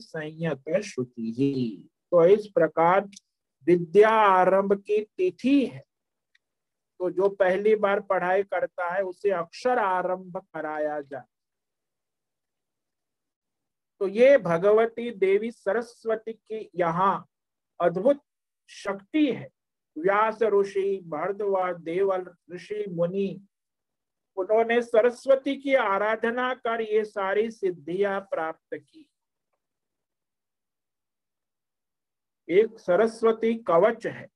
संयत शुचि तो इस प्रकार विद्या आरंभ की तिथि है। तो जो पहली बार पढ़ाई करता है, उसे अक्षर आरंभ कराया जाए तो ये भगवती देवी सरस्वती की यहाँ अद्भुत शक्ति है। व्यास ऋषि, भरद्वाज, देवल ऋषि, मुनि, उन्होंने सरस्वती की आराधना कर ये सारी सिद्धियाँ प्राप्त की। एक सरस्वती कवच है।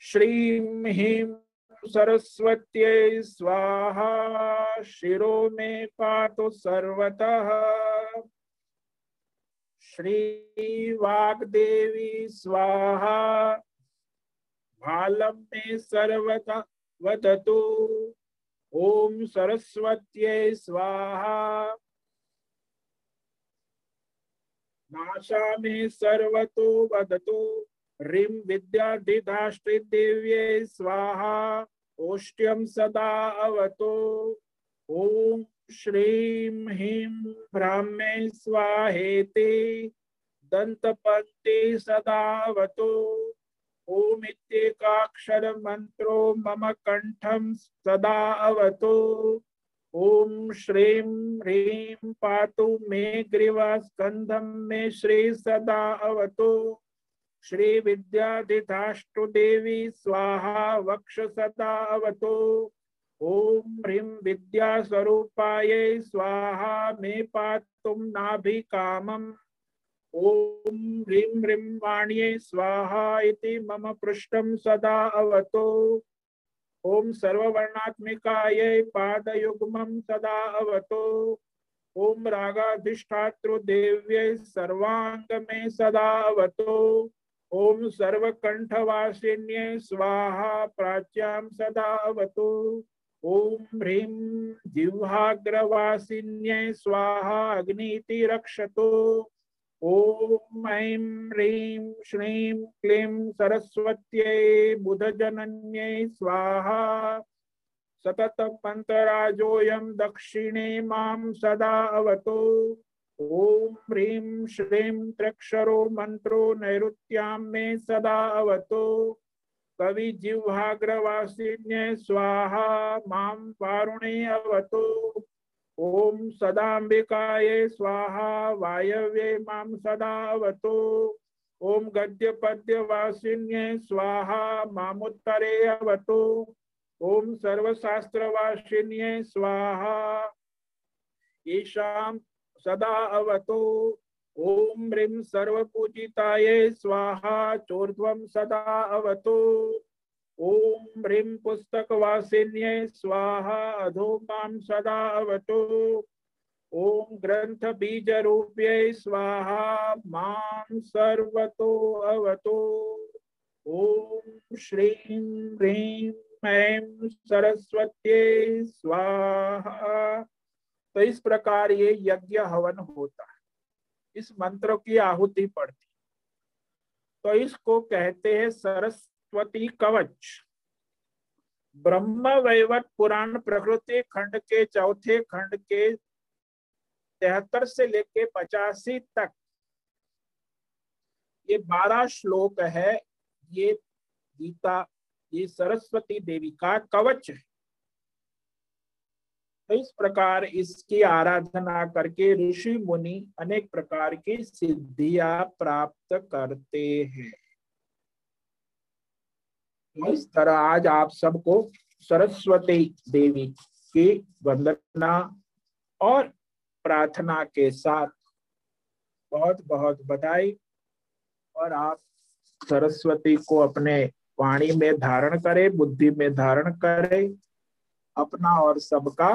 श्रीम ह्रीम सरस्वत्यै स्वाहा, शिरो में पातु सर्वतः। श्री वाग्देवी स्वाहा। भालम में सर्वता वदतु। ओम सरस्वत्यै स्वाहा। नाशा में सर्वतो वदतु। ह्रीं विद्याधिधाष्ट्रिदेव्यै स्वाहा। ओष्ट्यम सदा अवतो। ओम श्रीं ह्रीं ब्राह्मे स्वाहेते दन्तपन्ते सदावतो ओम इत्येकाक्षर मंत्रो मम कंठम सदा अवतो। ओम श्रीं ह्रीं पातु मे ग्रीवा मे श्री सदा अवतो। श्री विद्याधिष्टु स्वाहा वक्ष सदा अवतो। ओम ह्रीं विद्यास्वरूपाए स्वाहा मे पातुम नाभि कामम ओम ह्रीं ह्रीं वाण्ये स्वाहा इति मम पृष्ठम सदा अवतो। ओम सर्ववर्णात्मिकायै पादयुग्मं सदा अवतो। ओम रागाधिष्ठातृ देव्यै सर्वांग में सदा अवतो। ओम सर्वकंठवासिन्ये स्वाहा प्राच्यां सदा अवतो। ओम ह्रीं जिह्वाग्रवासिन्यै स्वाहा अग्निति रक्षतो ओम ऐं ह्रीं श्रीं क्लीं सरस्वत्यै बुधजनन्यै स्वाहा। सततं मन्त्रराजोऽयं दक्षिणे माँ सदा अवतो। ओम ह्रीं श्रीं त्र्यक्षरो मंत्रो नैऋत्यां मे सदा अवतो। कवि जिह्वाग्रवासिन्य स्वाहा माँ वारुणे अवतो। सदाम्बिकाय स्वाहा वायव्ये माँ सदा अवतो। ओम गद्य पद्य वासिन्य स्वाहा मामुत्तरे अवतो। ओम सर्वशास्त्र वासिन्य स्वाहा सदा अवतो। ओम ह्रीं सर्वपूजिताय स्वाहा चोर्ध्वं सदा अवतो। ओम ह्रीं पुस्तकवासिन्यै स्वाहा अधो माँ सदा अवतो। ओम ग्रंथ बीज रूप्यै स्वाहा माँ सर्वतो अवतो। ओम श्रीं ह्रीं ऐं सरस्वत्यै स्वाहा। तो इस प्रकार ये यज्ञ हवन होता है। इस मंत्र की आहुति पड़ती। तो इसको कहते हैं सरस्वती कवच। ब्रह्म वैवत पुराण प्रकृति खंड के चौथे खंड के तिहत्तर से लेके पचासी तक। ये बारह श्लोक है, ये गीता, ये सरस्वती देवी का कवच है। तो इस प्रकार इसकी आराधना करके ऋषि मुनि अनेक प्रकार की सिद्धियाँ प्राप्त करते हैं। तो इस तरह आज आप सबको सरस्वती देवी की वंदना और प्रार्थना के साथ बहुत बहुत बधाई और आप सरस्वती को अपने वाणी में धारण करें, बुद्धि में धारण करें, अपना और सबका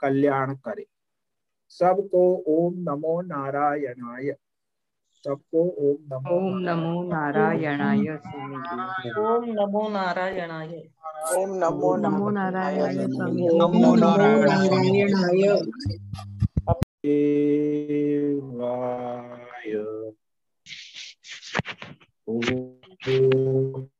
कल्याण करे सबको ओम नमो नारायणाय। सबको ओम नमो ओम नमो नारायणाय। ओम नमो नारायणाय। ओम नमो नमो नारायणाय नमो नारायणाय। ओम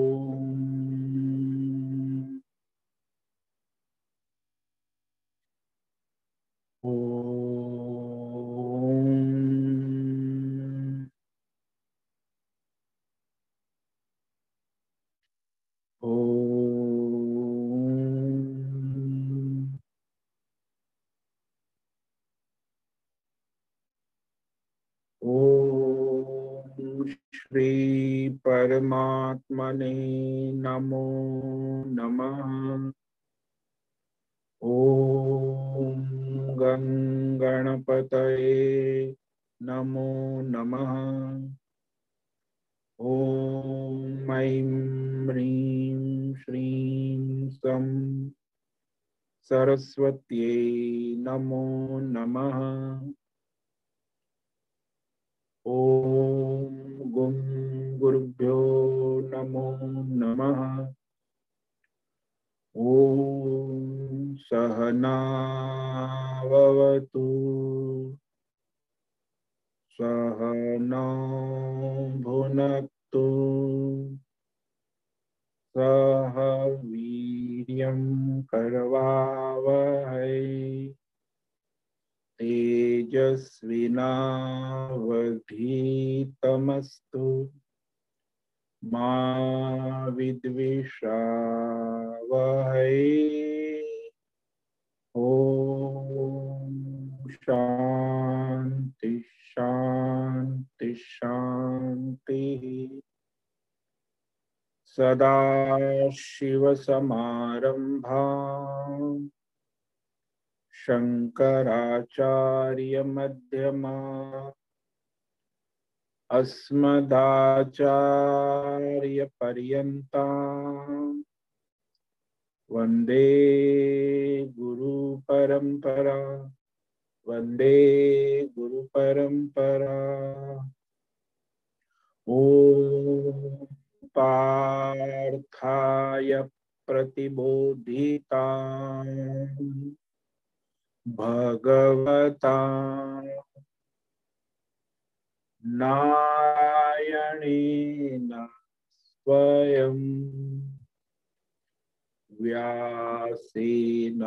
श्री परमात्मने नमो नमः। ॐ गं गणपतये नमो नमः। ॐ ऐं ह्रीं श्रीं सं सरस्वत्यै नमो नमः। ॐ गुं गुरुभ्यो नमो नमः। ॐ सहनावतु। सहनौ भुनक्तु सह वीर्यं करवावहै। तेजस्विनावधीतमस्तु मा विद्विषावहै। ॐ शान्ति शान्ति शान्तिः। सदा शिवसमारम्भा शङ्कराचार्यमध्यमा अस्मदाचार्यपर्यन्ता वंदे गुरुपरम्परा वंदे गुरुपरम्परा। ॐ पार्थाय प्रतिबोधिता भगवता नारायणेन स्वयं व्यासेन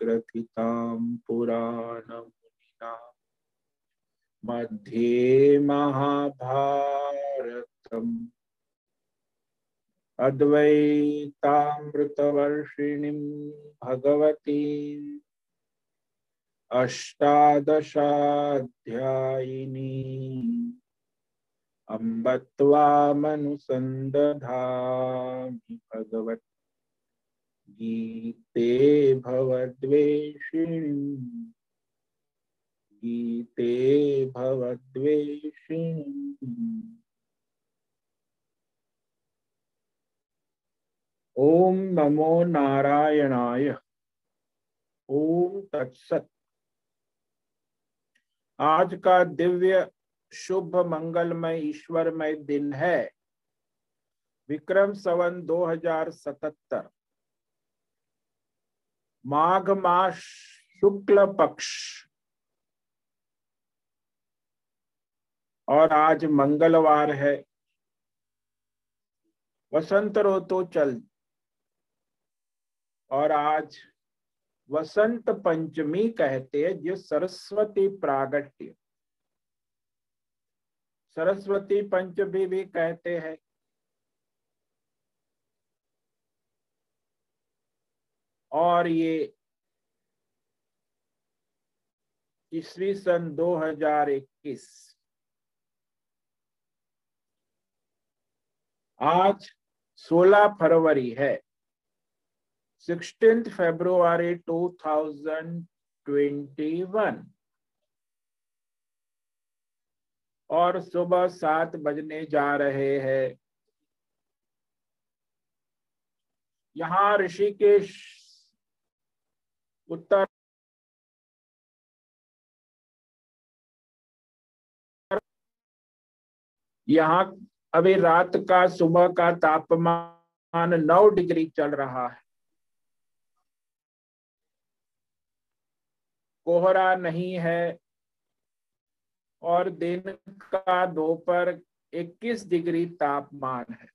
ग्रथितां पुराणमुनिना। मध्ये महाभारतम् अद्वैतामृतवर्षिणीं भगवती अष्टादशाध्यायिनी। अम्ब त्वामनुसन्दधामि भगवत् गीते भवद्वेषिणीम् गीते भवद्वेषिणीम् ओम नमो नारायणाय। ओम तत्सत। आज का दिव्य शुभ मंगलमय ईश्वरमय दिन है। विक्रम सवन 2077 माघ मास शुक्ल पक्ष। और आज मंगलवार है। वसंत ऋतु चल। और आज वसंत पंचमी कहते हैं, जो सरस्वती प्रागट्य। सरस्वती पंचमी भी कहते हैं। और ये ईस्वी सन 2021 आज 16 फरवरी है। सिक्सटीन फेब्रुआरी 2021 और सुबह सात बजने जा रहे हैं। यहाँ ऋषिकेश उत्तर यहाँ अभी रात का सुबह का तापमान नौ डिग्री चल रहा है। कोहरा नहीं है। और दिन का दोपहर 21 डिग्री तापमान है।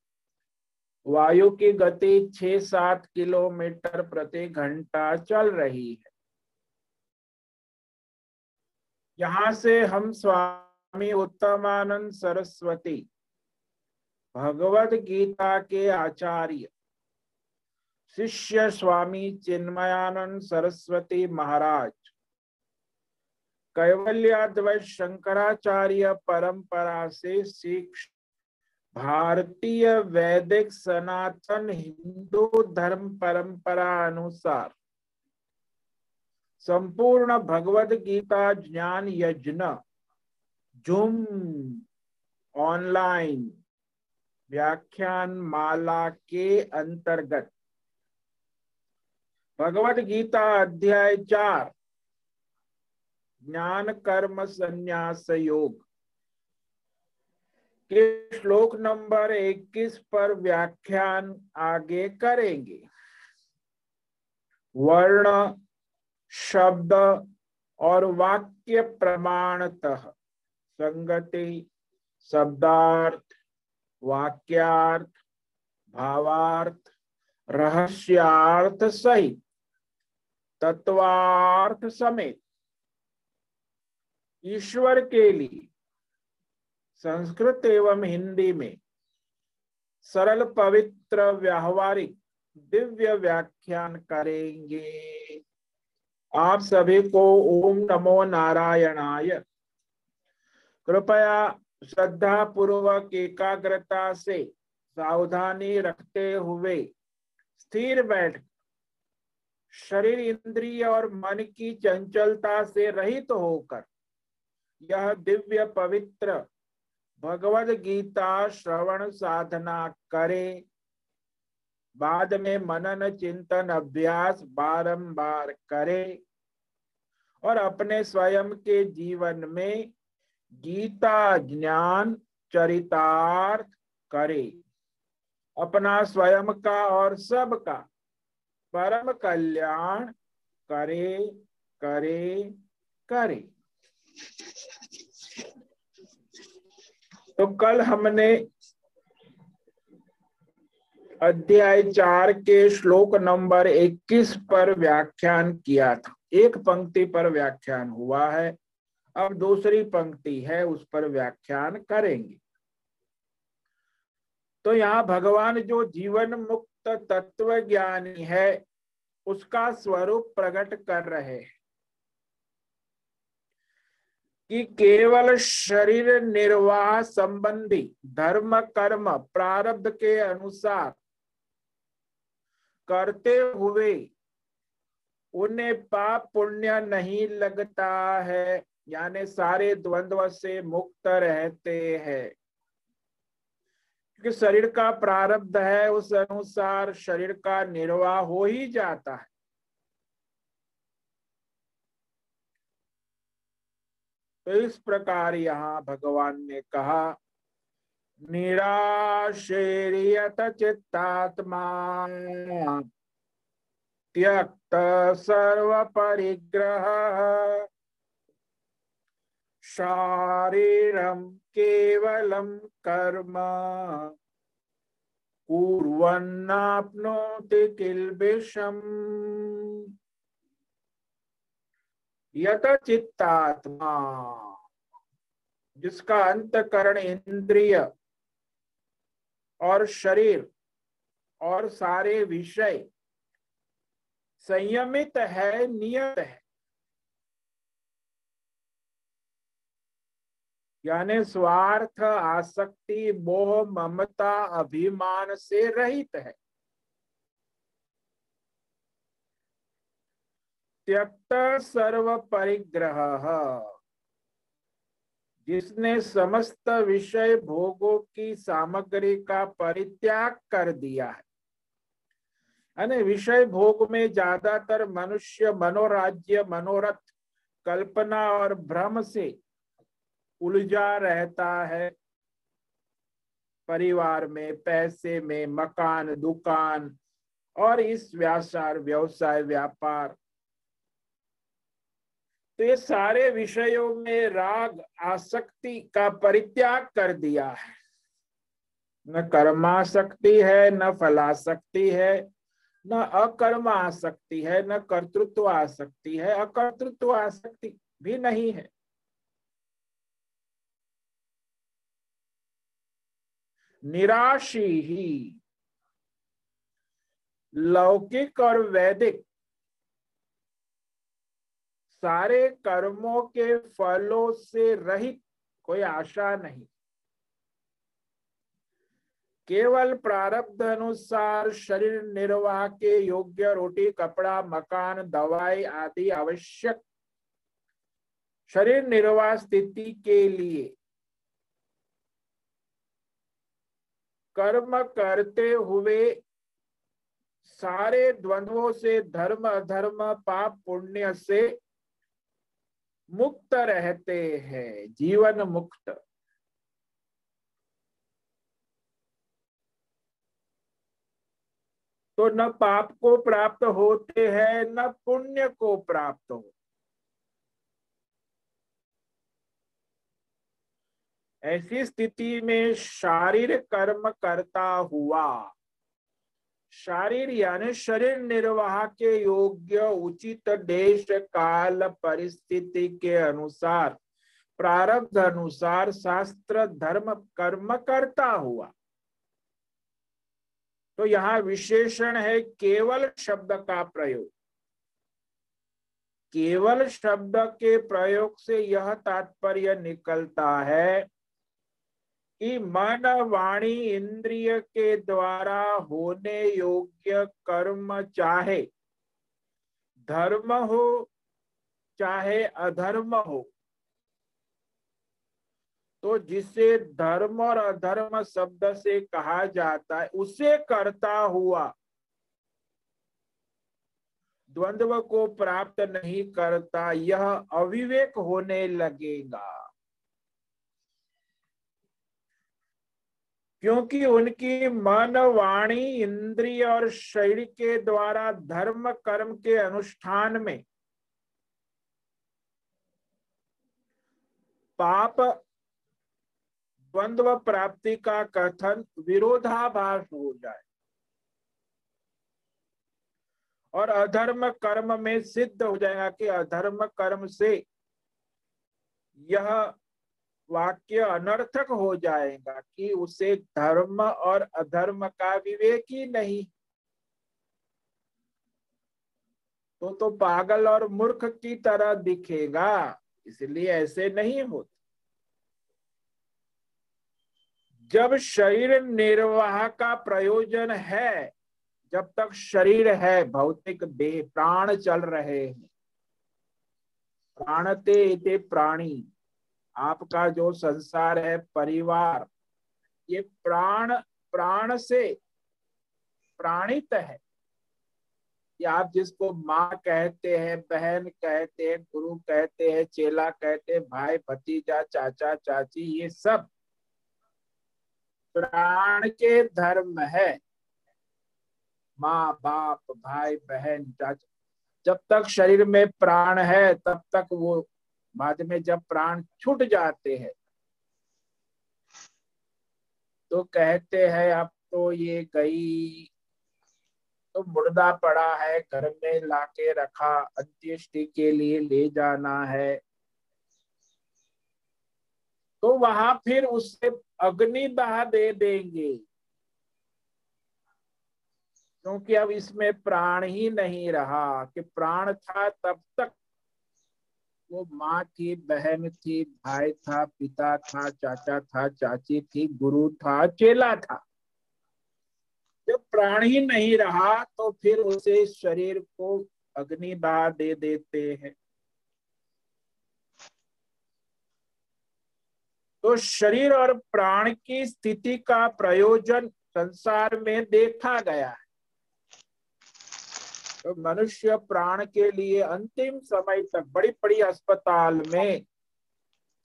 वायु की गति 6-7 किलोमीटर प्रति घंटा चल रही है। यहाँ से हम स्वामी उत्तमानंद सरस्वती भगवत गीता के आचार्य, शिष्य स्वामी चिन्मयानंद सरस्वती महाराज कैवल्याद्वैत शंकराचार्य परंपरा से सीख भारतीय वैदिक सनातन हिंदू धर्म परंपरा अनुसार। संपूर्ण भगवद गीता ज्ञान यज्ञ, जूम ऑनलाइन व्याख्यान माला के अंतर्गत। भगवत गीता अध्याय चार ज्ञान कर्म संन्यास योग के श्लोक नंबर 21 पर व्याख्यान आगे करेंगे। वर्ण, शब्द और वाक्य प्रमाणतः। संगति, शब्दार्थ, वाक्यार्थ, भावार्थ, रहस्यार्थ सहित। तत्वार्थ समेत। ईश्वर के लिए, संस्कृत एवं हिंदी में सरल, पवित्र, व्यावहारिक, दिव्य व्याख्यान करेंगे। आप सभी को ओम नमो नारायणाय। कृपया श्रद्धा पूर्वक एकाग्रता से सावधानी रखते हुए स्थिर बैठ। शरीर इंद्रिय और मन की चंचलता से रहित तो होकर यह दिव्य पवित्र भगवद गीता श्रवण साधना करे। बाद में मनन चिंतन अभ्यास बारंबार करे और अपने स्वयं के जीवन में गीता ज्ञान चरितार्थ करे। अपना स्वयं का और सबका परम कल्याण करे करे करे। तो कल हमने अध्याय चार के श्लोक नंबर 21 पर व्याख्यान किया था। एक पंक्ति पर व्याख्यान हुआ है, अब दूसरी पंक्ति है, उस पर व्याख्यान करेंगे। तो यहाँ भगवान जो जीवन मुक्त तत्व ज्ञानी है, उसका स्वरूप प्रकट कर रहे हैं। कि केवल शरीर निर्वाह संबंधी धर्म, कर्म प्रारब्ध के अनुसार करते हुए उन्हें पाप पुण्य नहीं लगता है, यानी सारे द्वंद्व से मुक्त रहते हैं। क्योंकि शरीर का प्रारब्ध है, उस अनुसार शरीर का निर्वाह हो ही जाता है। तो इस प्रकार यहाँ भगवान ने कहा, निराशेरियत चित्तात्मा, त्यक्त सर्व परिग्रह शारीरम केवलम कर्म, कुर्वन्नाप्नोति किल्बिषम्। यत चित्तात्मा जिसका अंतकरण इंद्रिय और शरीर और सारे विषय संयमित है, नियत है। यानी स्वार्थ, आसक्ति, मोह, ममता, अभिमान से रहित है। त्यक्त सर्व परिग्रह जिसने समस्त विषय भोगों की सामग्री का परित्याग कर दिया है। विषय भोग में ज़्यादातर मनुष्य मनोराज्य, मनोरथ, कल्पना और भ्रम से उलझा रहता है। परिवार में पैसे में मकान, दुकान और इस व्यासार, व्यवसाय, व्यापार तो ये सारे विषयों में राग आसक्ति का परित्याग कर दिया है। न कर्माशक्ति है, न फलाशक्ति है, न अकर्म आसक्ति है, न कर्तृत्व आसक्ति है। अकर्तृत्व आसक्ति भी नहीं है। निराशी ही लौकिक और वैदिक सारे कर्मों के फलों से रहित कोई आशा नहीं। केवल प्रारब्ध अनुसार शरीर निर्वाह के योग्य रोटी, कपड़ा, मकान, दवाई आदि आवश्यक। शरीर निर्वाह स्थिति के लिए कर्म करते हुए सारे द्वंद्वों से धर्म, अधर्म, पाप, पुण्य से मुक्त रहते हैं, जीवन मुक्त। तो न पाप को प्राप्त होते हैं, न पुण्य को प्राप्त हो। ऐसी स्थिति में शारीरिक कर्म करता हुआ शारीर यानी शरीर निर्वाह के योग्य उचित देश काल परिस्थिति के अनुसार, प्रारब्ध अनुसार शास्त्र धर्म कर्म करता हुआ। तो यहाँ विशेषण है केवल शब्द का प्रयोग। केवल शब्द के प्रयोग से यह तात्पर्य निकलता है कि मन वाणी इंद्रिय के द्वारा होने योग्य कर्म चाहे। धर्म हो, चाहे अधर्म हो। तो जिसे धर्म और अधर्म शब्द से कहा जाता है, उसे करता हुआ। द्वंद्व को प्राप्त नहीं करता, यह अविवेक होने लगेगा। क्योंकि उनकी मन वाणी इंद्रिय और शरीर के द्वारा धर्म कर्म के अनुष्ठान में। पाप द्वंद्व प्राप्ति का कथन विरोधाभास हो जाए। और अधर्म कर्म में सिद्ध हो जाएगा कि अधर्म कर्म से यह वाक्य अनर्थक हो जाएगा कि उसे धर्म और अधर्म का विवेक ही नहीं। तो तो पागल और मूर्ख की तरह दिखेगा, इसलिए ऐसे नहीं होते। जब शरीर निर्वाह का प्रयोजन है, जब तक शरीर है, भौतिक देह, प्राण चल रहे हैं। प्राणते इते प्राणी। आपका जो संसार है, परिवार, ये प्राण प्राण से प्राणित है। या आप जिसको माँ कहते हैं, बहन कहते हैं, गुरु कहते हैं, चेला कहते हैं, भाई, भतीजा, चाचा, चाची, ये सब प्राण के धर्म है। माँ, बाप, भाई, बहन, चाचा, जब तक शरीर में प्राण है, तब तक वो बाद में जब प्राण छूट जाते हैं तो कहते हैं, अब तो ये गई तो मुर्दा पड़ा है, घर में लाके रखा, अंत्येष्टि के लिए ले जाना है। तो वहाँ फिर उससे अग्नि अग्निदाह दे देंगे। क्योंकि अब इसमें प्राण ही नहीं रहा, कि प्राण था तब तक वो माँ थी, बहन थी, भाई था, पिता था, चाचा था, चाची थी, गुरु था, चेला था। जब प्राण ही नहीं रहा तो फिर उसे शरीर को अग्निदाह दे देते हैं। तो शरीर और प्राण की स्थिति का प्रयोजन संसार में देखा गया है। मनुष्य प्राण के लिए अंतिम समय तक बड़ी बड़ी अस्पताल में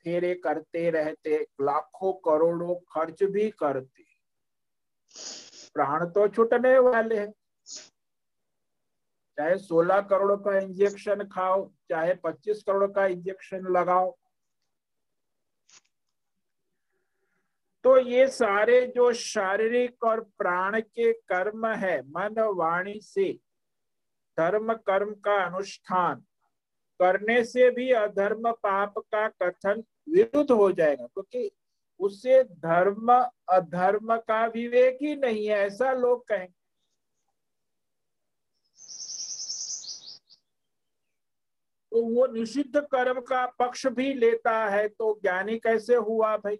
फेरे करते रहते, लाखों करोड़ों खर्च भी करते। प्राण तो छूटने वाले हैं। चाहे 16 करोड़ का इंजेक्शन खाओ, चाहे 25 करोड़ का इंजेक्शन लगाओ। तो ये सारे जो शारीरिक और प्राण के कर्म है, मन वाणी से धर्म कर्म का अनुष्ठान। करने से भी अधर्म पाप का कथन विरुद्ध हो जाएगा, क्योंकि उससे धर्म, अधर्म का विवेक ही नहीं है, ऐसा लोग कहेंगे तो वो निषिद्ध कर्म का पक्ष भी लेता है तो ज्ञानी कैसे हुआ भाई?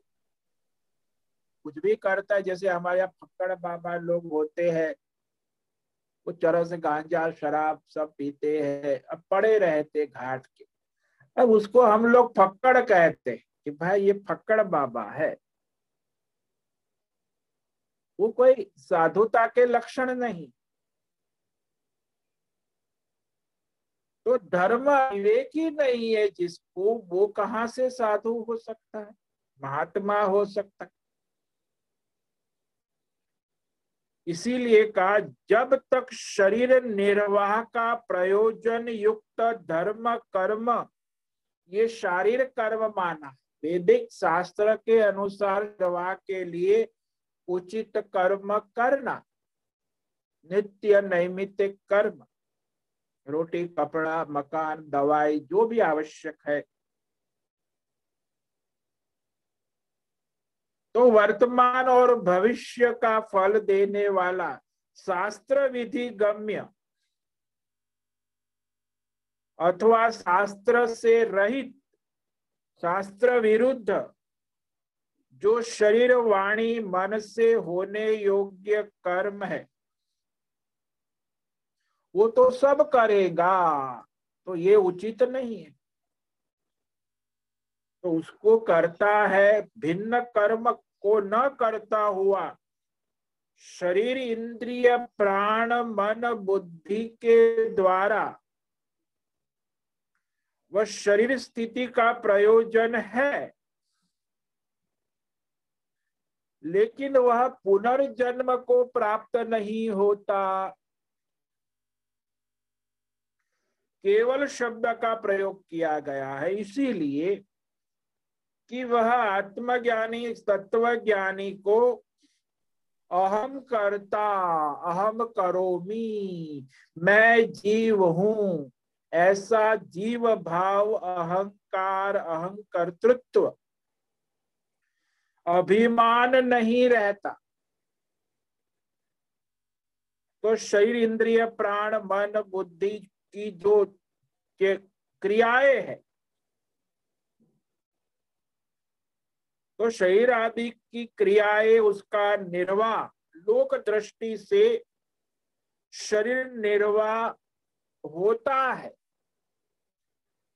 कुछ भी करता है, जैसे हमारे यहाँ फक्कड़ बाबा लोग होते हैं वो चरस से गांजा, शराब सब पीते हैं। अब पड़े रहते घाट के। अब उसको हम लोग फक्कड़ कहते कि भाई ये फक्कड़ बाबा है। वो कोई साधुता के लक्षण नहीं। तो धर्म विवेक ही नहीं है जिसको, वो कहाँ से साधु हो सकता है? महात्मा हो सकता है। इसीलिए कहा, जब तक शरीर निर्वाह का प्रयोजन युक्त धर्म, कर्म, ये शारीर कर्म माना, वैदिक शास्त्र के अनुसार निर्वाह के लिए उचित कर्म करना, नित्य नैमित्तिक कर्म, रोटी, कपड़ा, मकान, दवाई, जो भी आवश्यक है तो वर्तमान और भविष्य का फल देने वाला शास्त्र विधि गम्य अथवा शास्त्र से रहित, शास्त्र विरुद्ध जो शरीर वाणी मन से होने योग्य कर्म है, वो तो सब करेगा तो ये उचित नहीं है। तो उसको करता है भिन्न कर्म को न करता हुआ, शरीर इंद्रिय प्राण मन बुद्धि के द्वारा, वह शरीर स्थिति का प्रयोजन है। लेकिन वह पुनर्जन्म को प्राप्त नहीं होता। केवल शब्द का प्रयोग किया गया है, इसीलिए कि वह आत्मज्ञानी तत्व ज्ञानी को अहम करता, अहम करोमी। मैं जीव हूँ। ऐसा जीव भाव, अहंकार अहंकर्तृत्व अभिमान नहीं रहता। तो शरीर, इंद्रिय, प्राण, मन, बुद्धि की जो क्रियाएँ है तो शरीर आदि की क्रियाएँ उसका निर्वाह लोक दृष्टि से शरीर निर्वाह होता है।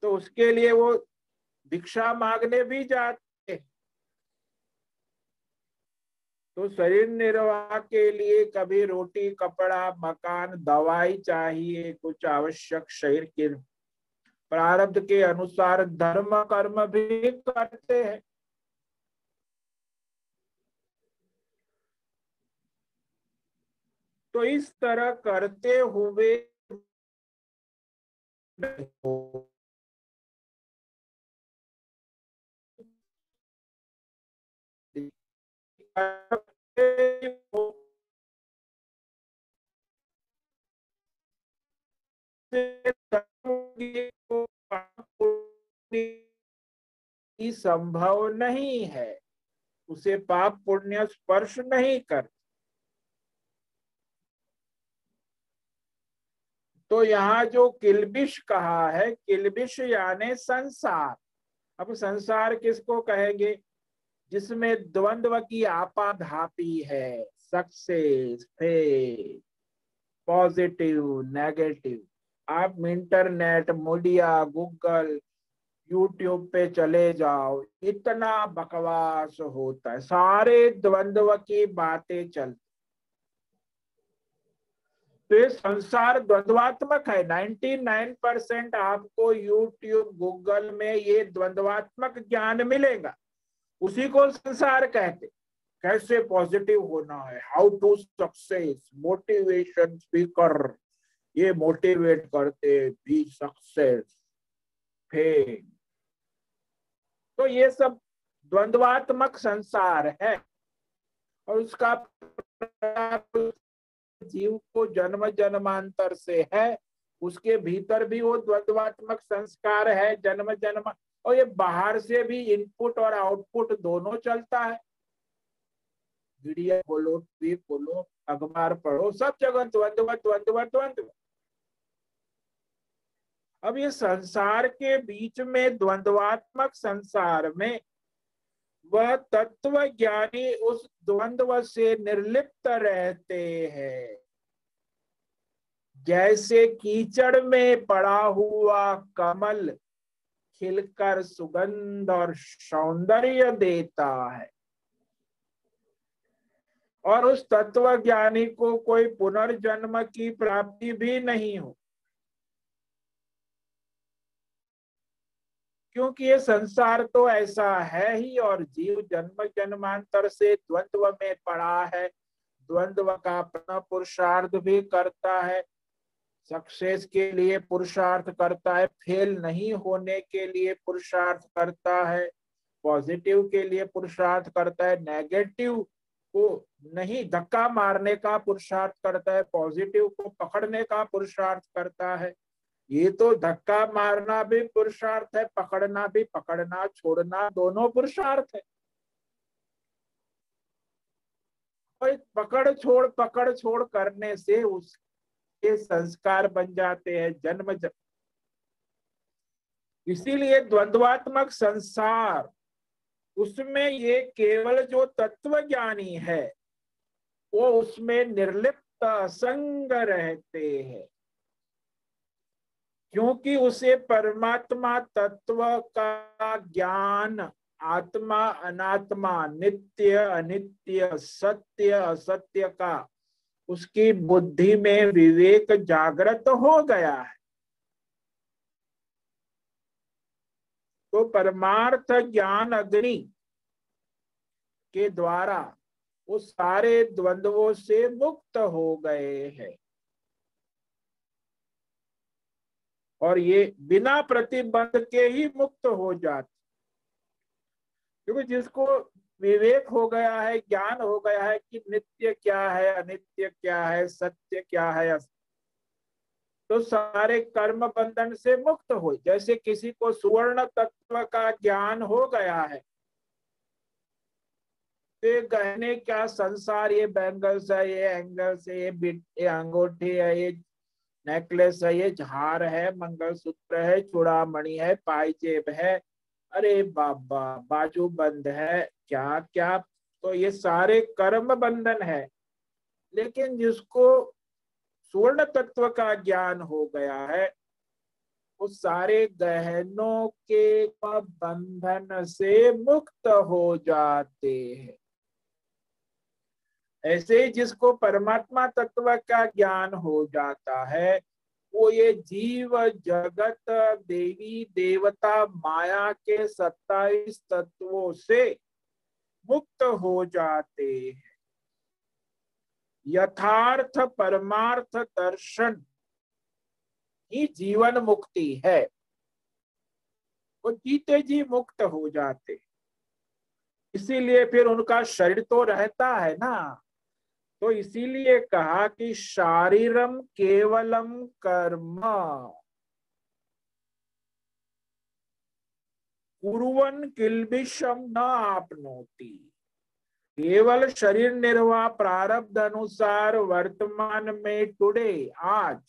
तो उसके लिए वो भिक्षा मांगने भी जाते हैं। तो शरीर निर्वाह के लिए कभी रोटी, कपड़ा, मकान, दवाई चाहिए, कुछ आवश्यक शरीर के प्रारब्ध के अनुसार धर्म कर्म भी करते हैं। तो इस तरह करते हुए संभव नहीं है। उसे पाप पुण्य स्पर्श नहीं कर तो यहाँ जो किलबिश कहा है, किलबिश यानी संसार। अब संसार किसको कहेंगे? जिसमें द्वंद्व की आपाधापी है सक्सेस फेथ पॉजिटिव नेगेटिव आप इंटरनेट मीडिया गूगल यूट्यूब पे चले जाओ, इतना बकवास होता है। सारे द्वंद्व की बातें चलती तो ये संसार द्वंद्वात्मक है। 99 परसेंट आपको यूट्यूब गूगल में ये द्वंद्वात्मक ज्ञान मिलेगा। उसी को संसार कहते कैसे पॉजिटिव होना है? How to success motivation speaker ये मोटिवेट करते भी सक्सेस फेम तो ये सब द्वंद्वात्मक संसार है। और उसका जीव को जन्म जन्मांतर से है, उसके भीतर भी वो द्वंद्वात्मक संस्कार है, जन्म जन्म, और ये बाहर से भी इनपुट और आउटपुट दोनों चलता है। बोलो बोलो, अखबार पढ़ो, सब जगह द्वंद्व द्वंद्व द्वंद्व। अब ये संसार के बीच में द्वंद्वात्मक संसार में वह तत्व ज्ञानी उस द्वंद्व से निर्लिप्त रहते हैं। जैसे कीचड़ में पड़ा हुआ कमल खिलकर सुगंध और सौंदर्य देता है। और उस तत्व ज्ञानी को कोई पुनर्जन्म की प्राप्ति भी नहीं हो। क्योंकि ये संसार तो ऐसा है ही और जीव जन्म जन्मांतर से द्वंद्व में पड़ा है। द्वंद्व का अपना पुरुषार्थ भी करता है। सक्सेस के लिए पुरुषार्थ करता है। फेल नहीं होने के लिए पुरुषार्थ करता है। पॉजिटिव के लिए पुरुषार्थ करता है। नेगेटिव को नहीं, धक्का मारने का पुरुषार्थ करता है। पॉजिटिव को पकड़ने का पुरुषार्थ करता है। ये तो धक्का मारना भी पुरुषार्थ है, पकड़ना भी पकड़ना, छोड़ना दोनों पुरुषार्थ है। पकड़ छोड़ पकड़ छोड़ करने से उसके संस्कार बन जाते हैं, जन्म जन्म। इसीलिए द्वंद्वात्मक संसार, उसमें ये केवल जो तत्व ज्ञानी है, वो उसमें निर्लिप्त असंग रहते हैं। क्योंकि उसे परमात्मा तत्व का ज्ञान, आत्मा अनात्मा, नित्य अनित्य, सत्य असत्य का, उसकी बुद्धि में विवेक जागृत हो गया है। तो परमार्थ ज्ञान अग्नि के द्वारा वो सारे द्वंद्वों से मुक्त हो गए हैं। और ये बिना प्रतिबंध के ही मुक्त हो जाते। क्योंकि जिसको विवेक हो गया है, ज्ञान हो गया है कि नित्य क्या है, अनित्य क्या है, सत्य क्या है तो सारे कर्म बंधन से मुक्त हो। जैसे किसी को सुवर्ण तत्व का ज्ञान हो गया है तो गहने क्या संसार, ये बैंगल्स है, ये एंगल्स है, ये ये अंगूठी है, ये नेकलेस है, ये झार है, मंगलसूत्र है, चूड़ामणि है पाइजेब है। अरे बाबा, बाजू बंद है। क्या क्या? तो ये सारे कर्म बंधन है। लेकिन जिसको स्वर्ण तत्व का ज्ञान हो गया है, वो सारे गहनों के बंधन से मुक्त हो जाते हैं। ऐसे जिसको परमात्मा तत्व का ज्ञान हो जाता है, वो ये जीव जगत देवी देवता माया के सत्ताईस तत्वों से मुक्त हो जाते हैं। यथार्थ परमार्थ दर्शन ही जीवन मुक्ति है। वो जीते जी मुक्त हो जाते। इसीलिए फिर उनका शरीर तो रहता है ना। तो इसीलिए कहा कि शारीरम केवलम कर्म। कुरन किलबिशम न आपनोती। केवल शरीर निर्वाह प्रारब्ध अनुसार वर्तमान में टुडे आज।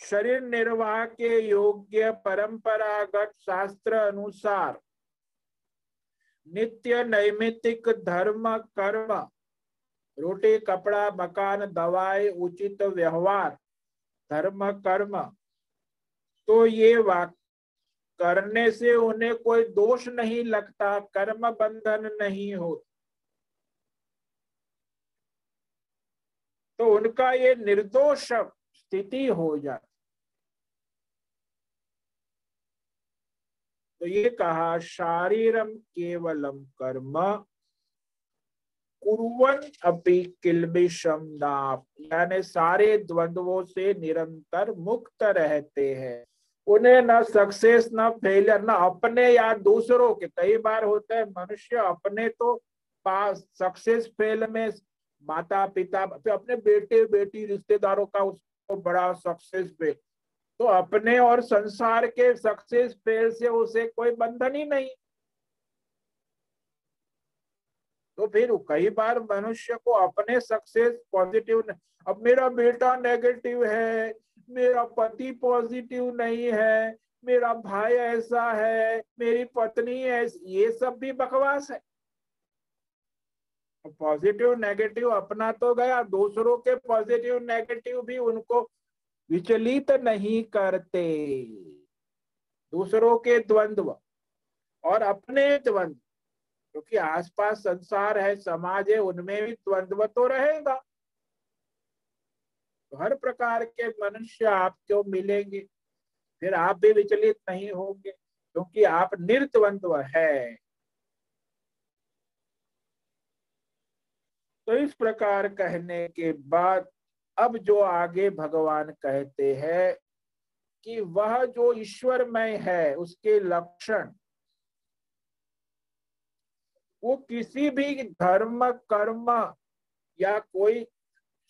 शरीर निर्वाह के योग्य परंपरागत शास्त्र अनुसार। नित्य नैमितिक धर्म कर्म। रोटी कपड़ा मकान दवाई उचित व्यवहार धर्म कर्म तो ये वाक करने से उन्हें कोई दोष नहीं लगता कर्म बंधन नहीं हो तो उनका ये निर्दोष स्थिति हो जाती तो ये कहा शारीरम केवलम कर्म कुरन अपि नाप यानी सारे द्वंद्वों से निरंतर मुक्त रहते हैं। उन्हें न सक्सेस न फेलियर न अपने या दूसरों के। कई बार होता है मनुष्य अपने तो पास सक्सेस फेल में माता पिता अपने बेटे, बेटी, रिश्तेदारों का उसको बड़ा सक्सेस फेल तो अपने और संसार के सक्सेस फेल से उसे कोई बंधन ही नहीं। तो फिर कई बार मनुष्य को अपने सक्सेस पॉजिटिव अब मेरा बेटा नेगेटिव है, मेरा पति पॉजिटिव नहीं है, मेरा भाई ऐसा है, मेरी पत्नी ऐसी, ये सब भी बकवास है। पॉजिटिव नेगेटिव अपना तो गया, दूसरों के पॉजिटिव नेगेटिव भी उनको विचलित नहीं करते। दूसरों के द्वंद्व और अपने द्वंद्व। क्योंकि आसपास संसार है, समाज है, उनमें भी द्वंद्व तो रहेगा। तो हर प्रकार के मनुष्य आपको मिलेंगे, फिर आप भी विचलित नहीं होंगे, क्योंकि आप निर्द्वंद्व है। तो इस प्रकार कहने के बाद, अब जो आगे भगवान कहते हैं कि वह जो ईश्वरमय है, उसके लक्षण वो किसी भी धर्म, कर्म या कोई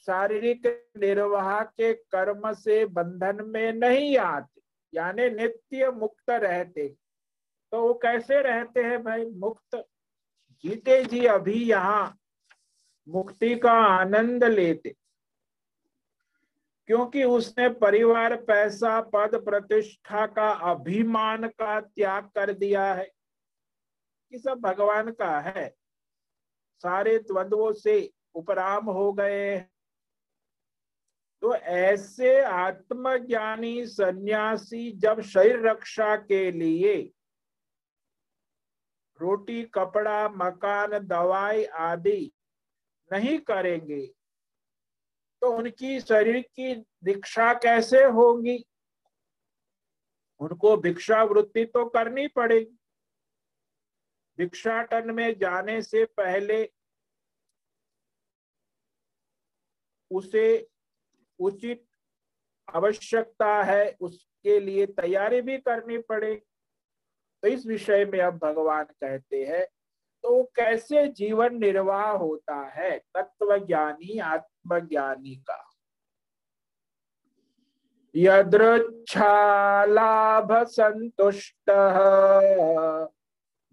शारीरिक निर्वाह के कर्म से बंधन में नहीं आते, यानी नित्य मुक्त रहते। तो वो कैसे रहते हैं भाई? मुक्त। जीते जी अभी यहाँ मुक्ति का आनंद लेते। क्योंकि उसने परिवार, पैसा, पद, प्रतिष्ठा का अभिमान का त्याग कर दिया है। कि सब भगवान का है। सारे द्वंद्वों से उपराम हो गए तो ऐसे आत्मज्ञानी सन्यासी जब शरीर रक्षा के लिए रोटी, कपड़ा, मकान, दवाई आदि नहीं करेंगे तो उनकी शरीर की दीक्षा कैसे होगी? उनको भिक्षा वृत्ति तो करनी पड़ेगी। भिक्षाटन में जाने से पहले उसे उचित आवश्यकता है, उसके लिए तैयारी भी करनी पड़े। तो इस विषय में अब भगवान कहते हैं तो कैसे जीवन निर्वाह होता है? तत्व ज्ञानी आत्मज्ञानी का। यदृच्छालाभ संतुष्ट।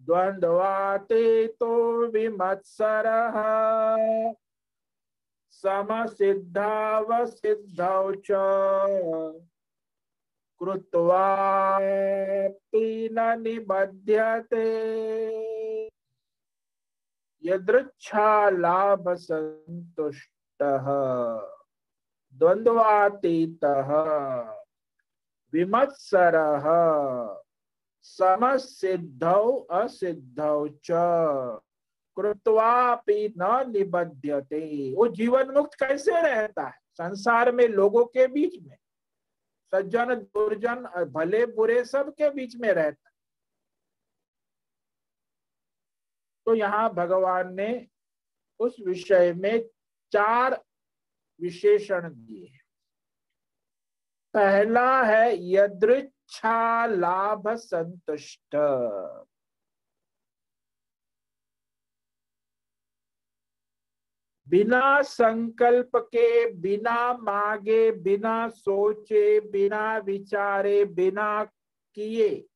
द्वंद्वातीतो विमत्सर। समसिद्धावसिद्धौ च कृत्वापि न निबध्यते। यदृच्छालाभ संतुष्टः द्वंद्वातीतः विमत्सरः। समसिद्धौ असिद्धौ च। कृत्वापि न निबध्यते। वो जीवन मुक्त कैसे रहता है? संसार में लोगों के बीच में। सज्जन, दुर्जन, भले बुरे सब के बीच में रहता तो यहाँ भगवान ने उस विषय में चार विशेषण दिए पहला है यदृच्छा लाभ संतुष्ट। बिना संकल्प के, बिना मांगे, बिना सोचे, बिना विचारे, बिना किए,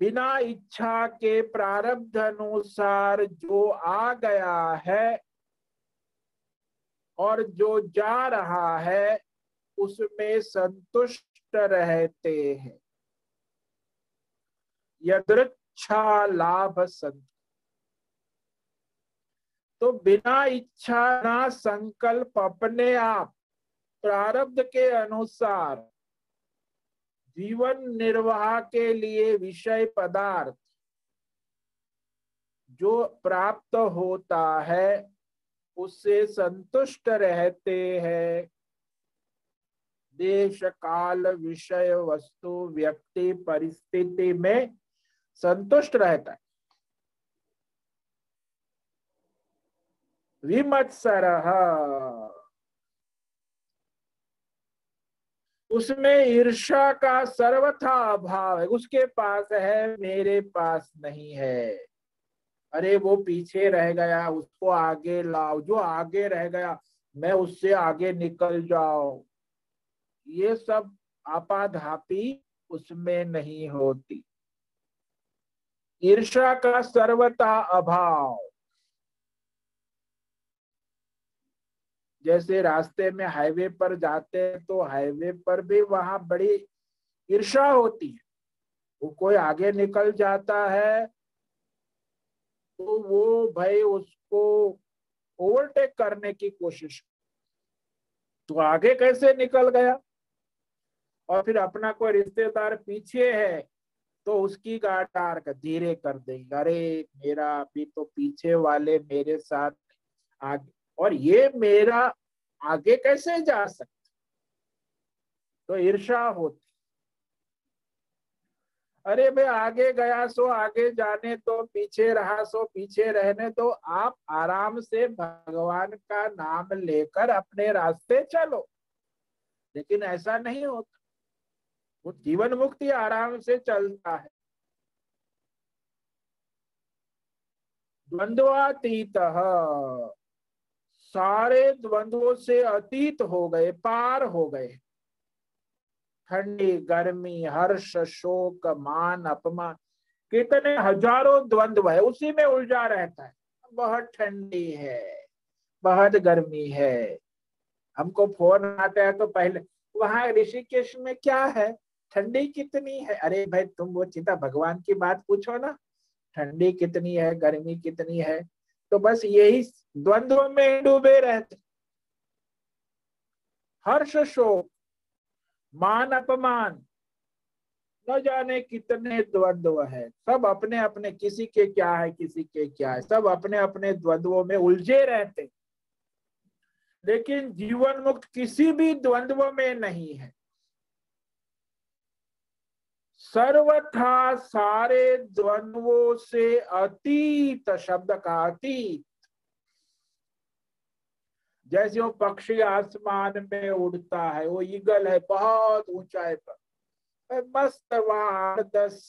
बिना इच्छा के प्रारब्ध अनुसार जो आ गया है और जो जा रहा है, उसमें संतुष्ट रहते हैं। यदृच्छा लाभ संत तो बिना इच्छा, ना संकल्प, अपने आप प्रारब्ध के अनुसार जीवन निर्वाह के लिए विषय पदार्थ जो प्राप्त होता है, उससे संतुष्ट रहते हैं। देश काल विषय वस्तु व्यक्ति परिस्थिति में संतुष्ट रहता है। विमत्सर। उसमें ईर्षा का सर्वथा अभाव है। उसके पास है, मेरे पास नहीं है। अरे, वो पीछे रह गया, उसको आगे लाओ। जो आगे रह गया, मैं उससे आगे निकल जाओ ये सब आपाधापी उसमें नहीं होती। ईर्षा का सर्वथा अभाव। जैसे रास्ते में हाईवे पर जाते हैं तो हाईवे पर भी वहाँ बड़ी ईर्षा होती है। वो कोई आगे निकल जाता है तो वो भाई उसको ओवरटेक करने की कोशिश। तो आगे कैसे निकल गया? और फिर अपना कोई रिश्तेदार पीछे है तो उसकी गाड़ी का धीरे कर देंगे। अरे, मेरा अभी तो पीछे वाले मेरे साथ आगे, और ये मेरा आगे कैसे जा सकता? तो ईर्षा होती। अरे भाई आगे गया सो आगे जाने तो पीछे रहा सो पीछे रहने तो आप आराम से भगवान का नाम लेकर अपने रास्ते चलो। लेकिन ऐसा नहीं होता। वो जीवन मुक्ति आराम से चलता है। द्वंद्वातीत सारे द्वंद्वों से अतीत हो गए, पार हो गए। ठंडी, गर्मी, हर्ष, शोक, मान, अपमान, कितने हज़ारों द्वंद्व है, उसी में उलझा रहता है। बहुत ठंडी है बहुत गर्मी है। हमको फ़ोन आता है तो पहले, वहाँ ऋषिकेश में क्या है? ठंडी कितनी है? अरे भाई, तुम वो चिंता, भगवान की बात पूछो ना। ठंडी कितनी है? गर्मी कितनी है? तो बस यही द्वंद्व में डूबे रहते। हर्ष शोक, मान अपमान। न जाने कितने द्वंद्व है। सब अपने अपने किसी के क्या है, किसी के क्या है। सब अपने अपने द्वंद्वों में उलझे रहते। लेकिन जीवन मुक्त किसी भी द्वंद्व में नहीं है। सर्वथा सारे द्वंद्वों से अतीत शब्द का अतीत। जैसे वो पक्षी आसमान में उड़ता है, वो ईगल है, बहुत ऊंचाई पर। मस्त वहाँ दस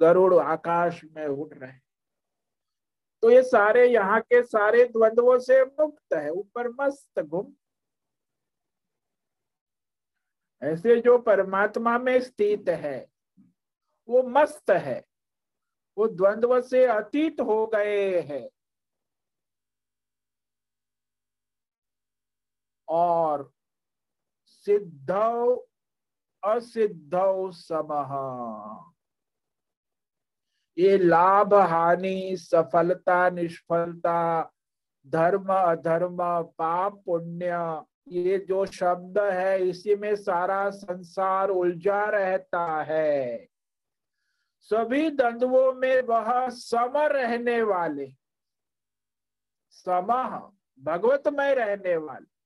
गरुड़ आकाश में उड़ रहे तो ये सारे यहाँ के सारे द्वंद्वों से मुक्त है, ऊपर मस्त घूम ऐसे जो परमात्मा में स्थित है, वो मस्त है, वो द्वंद्व से अतीत हो गए हैं। और सिद्ध असिद्ध समह ये लाभ, हानि, सफलता, निष्फलता, धर्म, अधर्म, पाप, पुण्य ये जो शब्द है, इसी में सारा संसार उलझा रहता है। सभी द्वंद्वों में वह सम रहने वाले। सम, भगवतमय रहने वाले।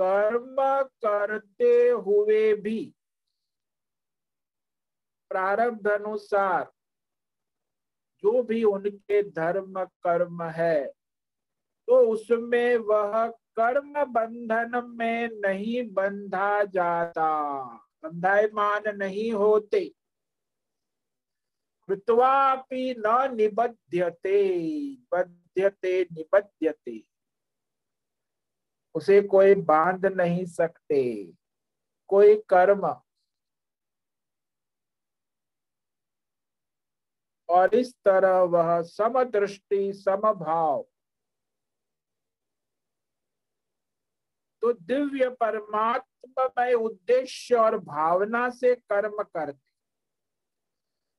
कर्म करते हुए भी प्रारब्ध अनुसार जो भी उनके धर्म कर्म है तो उसमें वह कर्म बंधन में नहीं बंधा जाता, बंधायमान नहीं होते। न निबध्यते बध्यते निबध्यते। उसे कोई बाँध नहीं सकते, कोई कर्म और इस तरह वह समदृष्टि, समभाव। तो दिव्य परमात्मा में उद्देश्य और भावना से कर्म करते।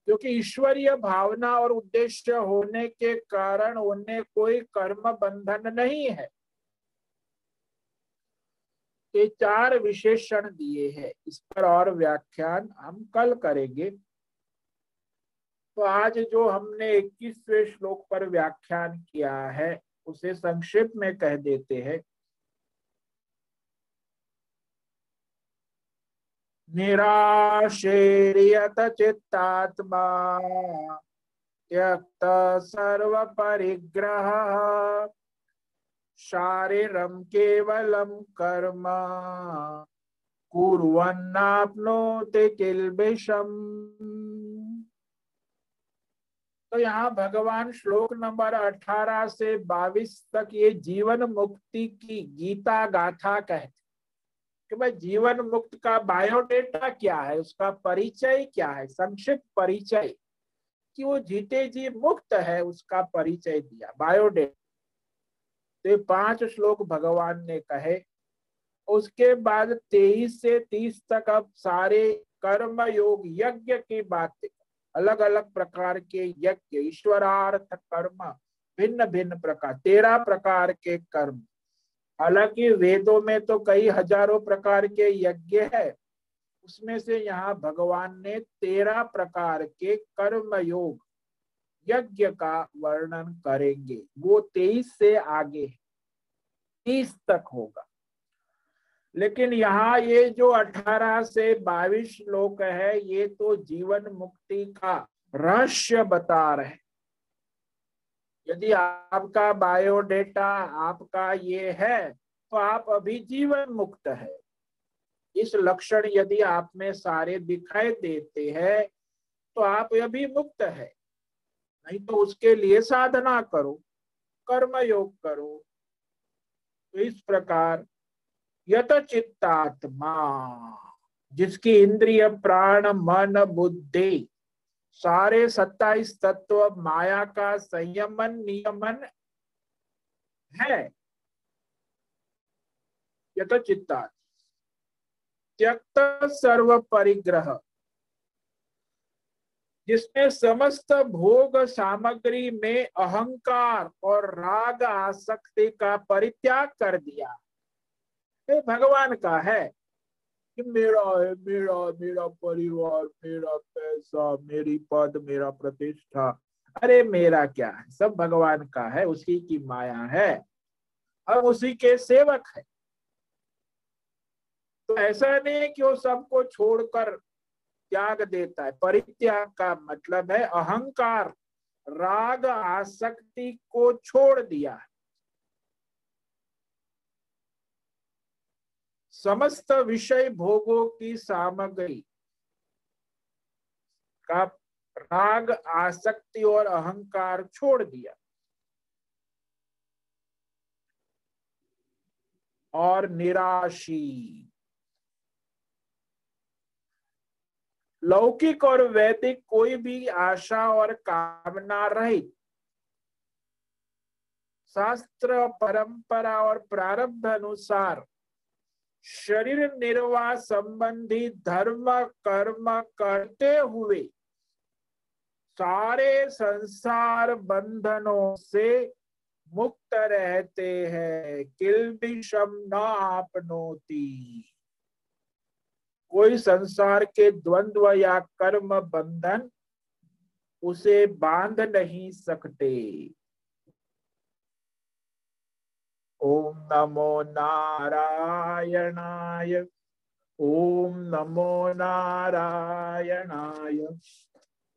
क्योंकि ईश्वरीय भावना और उद्देश्य होने के कारण उन्हें कोई कर्म बंधन नहीं है। ये चार विशेषण दिए हैं। इस पर और व्याख्यान हम कल करेंगे। तो आज जो हमने 21वें श्लोक पर व्याख्यान किया है, उसे संक्षेप में कह देते हैं। निराशेरियत चित्तात्मा, त्यक्त सर्व परिग्रह शारीरम केवलम कर्म, कुर्वन्नाप्नोति किल्बिषम। तो यहाँ भगवान श्लोक नंबर 18 से 22 तक ये जीवन मुक्ति की गीता गाथा कहते कि भाई जीवन मुक्त का बायोडेटा क्या है? उसका परिचय क्या है? संक्षिप्त परिचय। कि वो जीते जी मुक्त है, उसका परिचय दिया। बायोडेटा। तो पाँच श्लोक भगवान ने कहे। उसके बाद तेईस से तीस तक अब सारे कर्म योग यज्ञ की बातें। अलग अलग प्रकार के यज्ञ, ईश्वरार्थ कर्म भिन्न भिन्न प्रकार, तेरह प्रकार के कर्म। हालाँकि वेदों में तो कई हज़ारों प्रकार के यज्ञ है। उसमें से यहाँ भगवान ने तेरह प्रकार के कर्म योग यज्ञ का वर्णन करेंगे। वो तेईस से आगे तीस तक होगा। लेकिन यहाँ ये जो अठारह से बाईस श्लोक है, ये तो जीवन मुक्ति का रहस्य बता रहे यदि आपका बायोडेटा आपका ये है तो आप अभी जीवन मुक्त है। इस लक्षण यदि आप में सारे दिखाई देते हैं तो आप अभी मुक्त है। नहीं तो उसके लिए साधना करो कर्म योग करो। तो इस प्रकार यत चित्तात्मा जिसकी इंद्रिय, प्राण, मन, बुद्धि, सारे सत्ताईस तत्व, माया का संयमन, नियमन है। यत चित्ता त्यक्त सर्व परिग्रह, जिसने समस्त भोग सामग्री में अहंकार और राग आसक्ति का परित्याग कर दिया। ये भगवान का है? कि मेरा है, मेरा मेरा परिवार, मेरा पैसा, मेरी पद, मेरा प्रतिष्ठा। अरे मेरा क्या है? सब भगवान का है, उसी की माया है। और उसी के सेवक है। तो ऐसा नहीं कि वो सबको छोड़कर त्याग देता है। परित्याग का मतलब है अहंकार, राग, आसक्ति को छोड़ दिया समस्त विषय भोगों की सामग्री का राग, आसक्ति और अहंकार छोड़ दिया। और निराशी। लौकिक और वैदिक कोई भी आशा और कामना रहित शास्त्र, परंपरा और प्रारब्ध अनुसार शरीर निर्वाह संबंधी धर्म, कर्म करते हुए सारे संसार बंधनों से मुक्त रहते हैं। किल किलबिशम न आपनोती। कोई संसार के द्वंद्व या कर्म बंधन उसे बाँध नहीं सकते। ओम नमो नारायणाय। ओम नमो नारायणाय।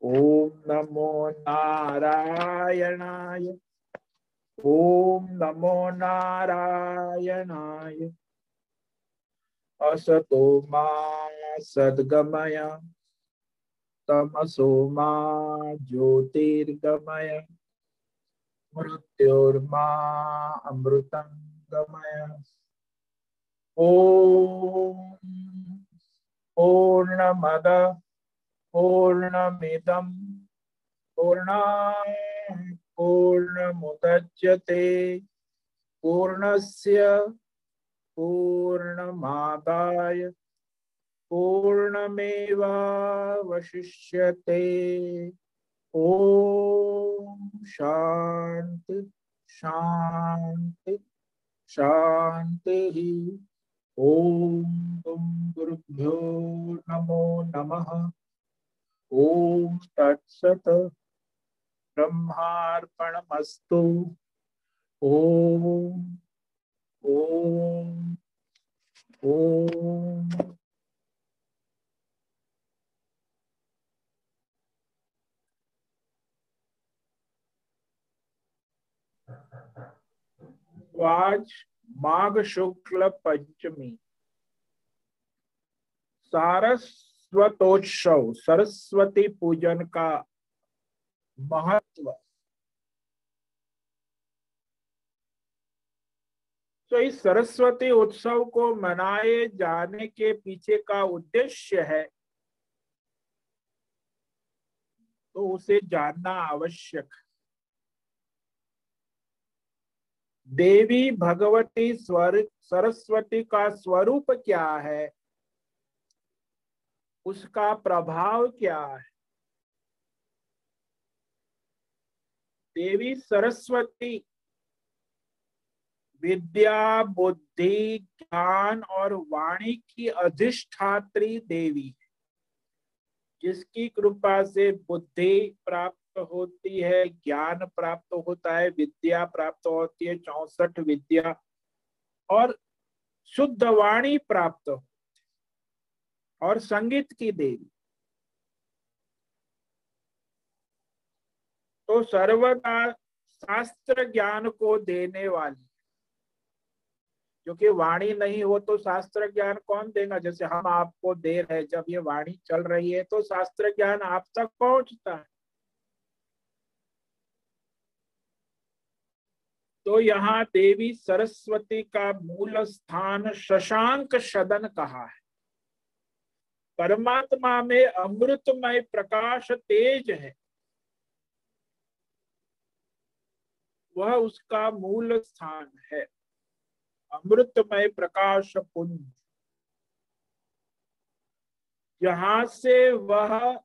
ओम नमो नारायणाय। ओम नमो नारायणाय। असतो मा सद्गमय। तमसो मा ज्योतिर्गमय। मृत्युर्मा अमृतं गमय ॐ पूर्णमद पूर्णमिदं पूर्णा पूर्णमुदच्यते पूर्णस्य पूर्णमादाय पूर्णमेवावशिष्यते। ओम शांति शांति शांति ओम तुम गुरुभ्यो नमो नमः। ओम तत्सत ब्रह्मार्पणमस्तु। ओम ओम ओम। तो आज माघ शुक्ल पंचमी सारस्वतोत्सव, सरस्वती पूजन का महत्व। तो इस सरस्वती उत्सव को मनाए जाने के पीछे का उद्देश्य है तो उसे जानना आवश्यक है। देवी भगवती स्वर, सरस्वती का स्वरूप क्या है? उसका प्रभाव क्या है? देवी सरस्वती, विद्या, बुद्धि, ज्ञान और वाणी की अधिष्ठात्री देवी है। जिसकी कृपा से बुद्धि प्राप्त होती है, ज्ञान प्राप्त होता है, विद्या प्राप्त होती है, चौसठ विद्या। और शुद्ध वाणी प्राप्त और संगीत की देवी। तो सर्वदा शास्त्र ज्ञान को देने वाली। क्योंकि वाणी नहीं हो तो शास्त्र ज्ञान कौन देगा? जैसे हम आपको दे रहे जब ये वाणी चल रही है तो शास्त्र ज्ञान आप तक पहुँचता है। तो यहाँ देवी सरस्वती का मूल स्थान शशांक सदन कहा है। परमात्मा में अमृतमय प्रकाश तेज है। वह उसका मूल स्थान है। अमृतमय प्रकाश पुंज। जहाँ से वह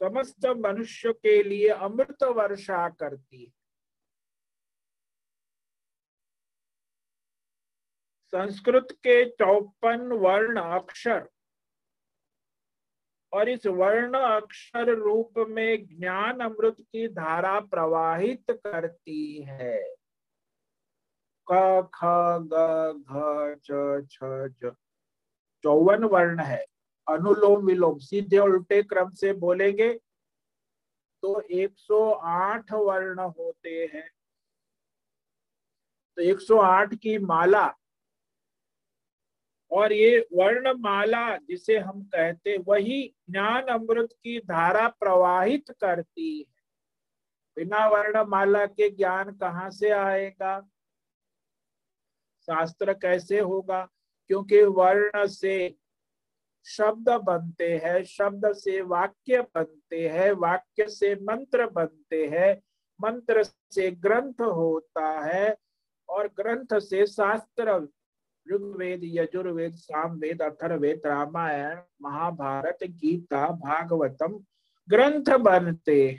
समस्त मनुष्य के लिए अमृत वर्षा करती है। संस्कृत के चौपन वर्ण अक्षर। और इस वर्ण अक्षर रूप में ज्ञान अमृत की धारा प्रवाहित करती है। क, ख, ग, घ, च, छ चौवन वर्ण है। अनुलोम विलोम, सीधे उल्टे क्रम से बोलेंगे तो 108 वर्ण होते हैं। तो 108 की माला और ये वर्णमाला जिसे हम कहते वही ज्ञान अमृत की धारा प्रवाहित करती है। बिना वर्णमाला के ज्ञान कहाँ से आएगा? शास्त्र कैसे होगा? क्योंकि वर्ण से शब्द बनते हैं, शब्द से वाक्य बनते हैं, वाक्य से मंत्र बनते हैं, मंत्र से ग्रंथ होता है, और ग्रंथ से शास्त्र ऋग्वेद, यजुर्वेद, सामवेद अथर्वेद रामायण, महाभारत, गीता, भागवतम ग्रंथ बनते।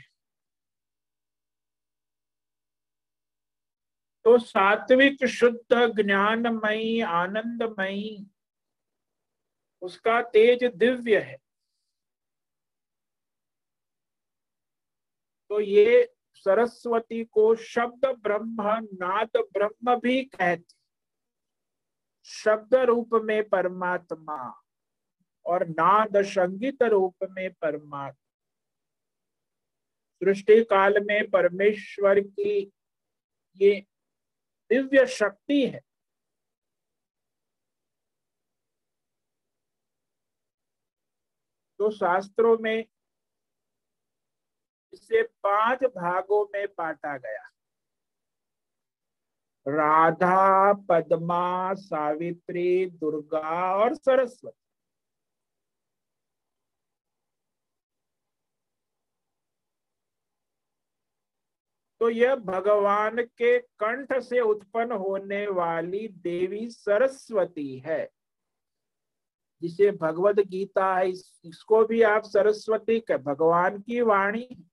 तो सात्विक, शुद्ध, ज्ञानमयी, आनंदमयी, उसका तेज दिव्य है। तो ये सरस्वती को शब्द ब्रह्म, नाद ब्रह्म भी कहते शब्द रूप में परमात्मा और नाद संगीत रूप में परमात्मा। सृष्टि काल में परमेश्वर की ये दिव्य शक्ति है। तो शास्त्रों में इसे पाँच भागों में बांटा गया। राधा पद्मा सावित्री दुर्गा और सरस्वती। तो यह भगवान के कंठ से उत्पन्न होने वाली देवी सरस्वती है। जिसे भगवत गीता है इस, इसको भी आप सरस्वती के भगवान की वाणी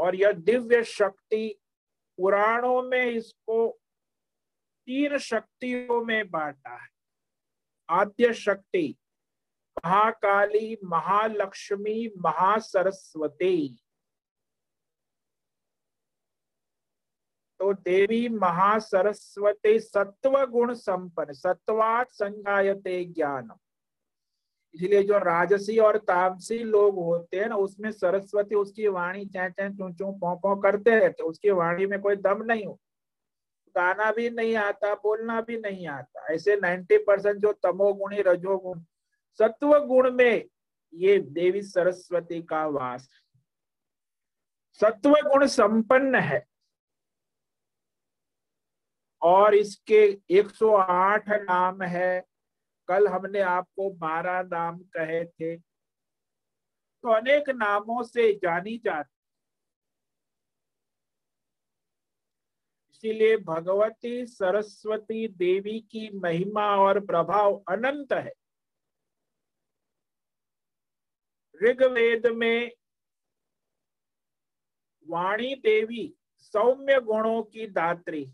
और यह दिव्य शक्ति पुराणों में इसको तीन शक्तियों में बांटा है। आद्य शक्ति, महाकाली, महालक्ष्मी, महासरस्वती। तो देवी महासरस्वती सत्व गुण संपन्न, सत्वात संजायते ज्ञानम। इसलिए जो राजसी और तामसी लोग होते हैं ना, उसमें सरस्वती, उसकी वाणी चाहे चै चू चू पौ पौ करते रहते उसकी वाणी में कोई दम नहीं हो। गाना भी नहीं आता, बोलना भी नहीं आता। ऐसे नाइन्टी परसेंट जो तमोगुणी, रजोगुण सत्व गुण में ये देवी सरस्वती का वास। सत्व गुण संपन्न है। और इसके 108 नाम है। कल हमने आपको बारह नाम कहे थे। तो अनेक नामों से जानी जाती। इसीलिए भगवती, सरस्वती देवी की महिमा और प्रभाव अनंत है। ऋग्वेद में वाणी देवी सौम्य गुणों की दात्री।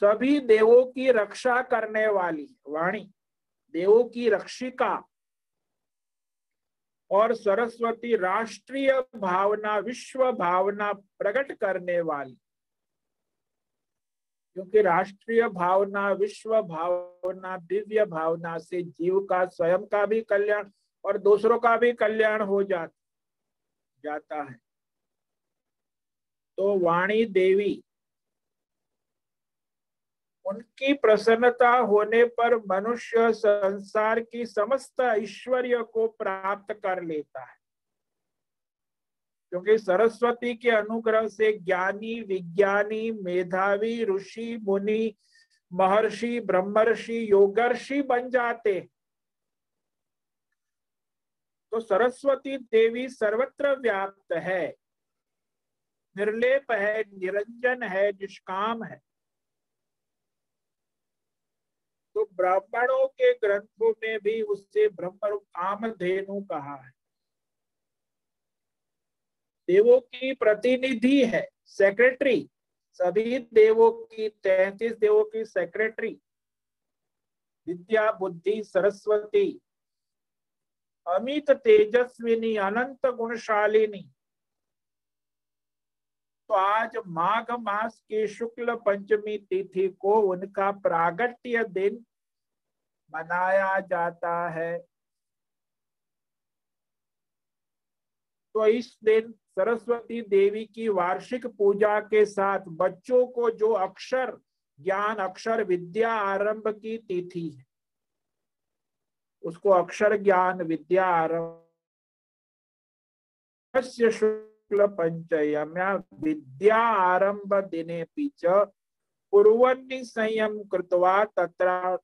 सभी देवों की रक्षा करने वाली, वाणी, देवों की रक्षिका और सरस्वती राष्ट्रीय भावना, विश्व भावना प्रकट करने वाली। क्योंकि राष्ट्रीय भावना, विश्व भावना, दिव्य भावना से जीव का, स्वयं का भी कल्याण और दूसरों का भी कल्याण हो जाता है। तो वाणी देवी उनकी प्रसन्नता होने पर मनुष्य संसार की समस्त ऐश्वर्य को प्राप्त कर लेता है। क्योंकि सरस्वती के अनुग्रह से ज्ञानी, विज्ञानी, मेधावी, ऋषि, मुनि, महर्षि, ब्रह्मर्षि, योगर्षि बन जाते तो सरस्वती देवी सर्वत्र व्याप्त है। निर्लेप है, निरंजन है, निष्काम है। तो ब्राह्मणों के ग्रंथों में भी उससे ब्रह्म कामधेनु कहा है। देवों की प्रतिनिधि है सेक्रेटरी सभी देवों की, तैतीस देवों की सेक्रेटरी विद्या, बुद्धि, सरस्वती। अमित, तेजस्विनी, अनंत गुणशालिनी। तो आज माघ मास की शुक्ल पंचमी तिथि को उनका प्रागट्य दिन मनाया जाता है। तो इस दिन सरस्वती देवी की वार्षिक पूजा के साथ बच्चों को जो अक्षर, ज्ञान, अक्षर विद्या आरंभ की तिथि है, उसको अक्षर ज्ञान विद्या आरंभ शुक्ल पंचयम्या विद्या आरंभ दिने पीच पूर्वन्नि संयम कृतवा तत्र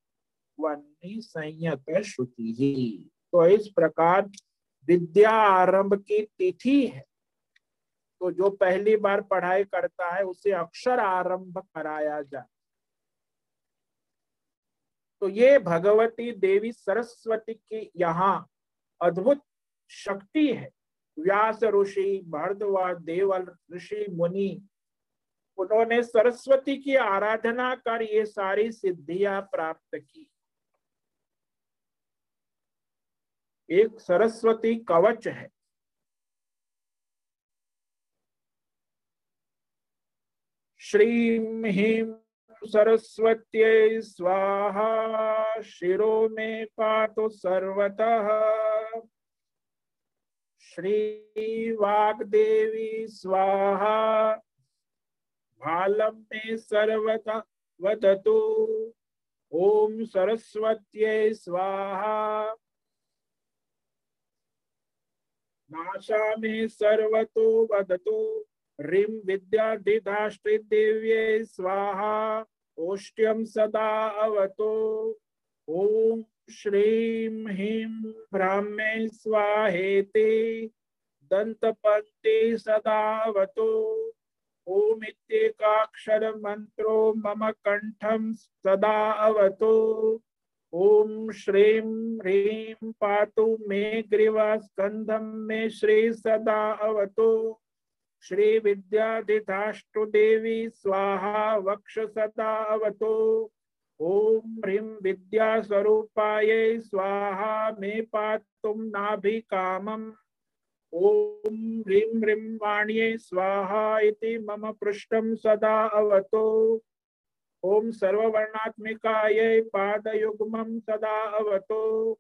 संयत श्रुति तो इस प्रकार विद्या आरंभ की तिथि है। तो जो पहली बार पढ़ाई करता है, उसे अक्षर आरंभ कराया जाए तो ये भगवती देवी सरस्वती की यहाँ अद्भुत शक्ति है। व्यास ऋषि भरद्वाज देवल ऋषि, मुनि, उन्होंने सरस्वती की आराधना कर ये सारी सिद्धियाँ प्राप्त की। एक सरस्वती कवच है। श्रीम ह्रीं सरस्वत्यै स्वाहा, शिरो में पातु सर्वतः। श्री वाग्देवी स्वाहा भालम में सर्वतः वदतु। ओम सरस्वत्यै स्वाहा। नाशा में सर्वतो वदतु। ह्रीं विद्याधिधाष्ट्रिदेव्ये स्वाहा ओष्ट्यम सदा अवतो। ओम श्रीं ह्रीं ब्राह्मे स्वाहेति, दन्तपन्ते सदावतो ओम इत्येकाक्षर मंत्रो मम कंठम सदा अवतो। ओम श्रीं ह्रीं पातु मे ग्रीवा स्कंधम मे श्री सदा अवतो। श्री विद्याधिधाष्टु स्वाहा वक्ष सदा अवतो। ओम ह्रीं विद्या स्वरूपाय स्वाहा मे पातुम नाभि कामम ओम ह्रीं ह्रीं वाण्ये, स्वाहा इति मम पृष्ठम सदा अवतो। ओम सर्ववर्णात्मिकायै पादयुग्मं सदा अवतो।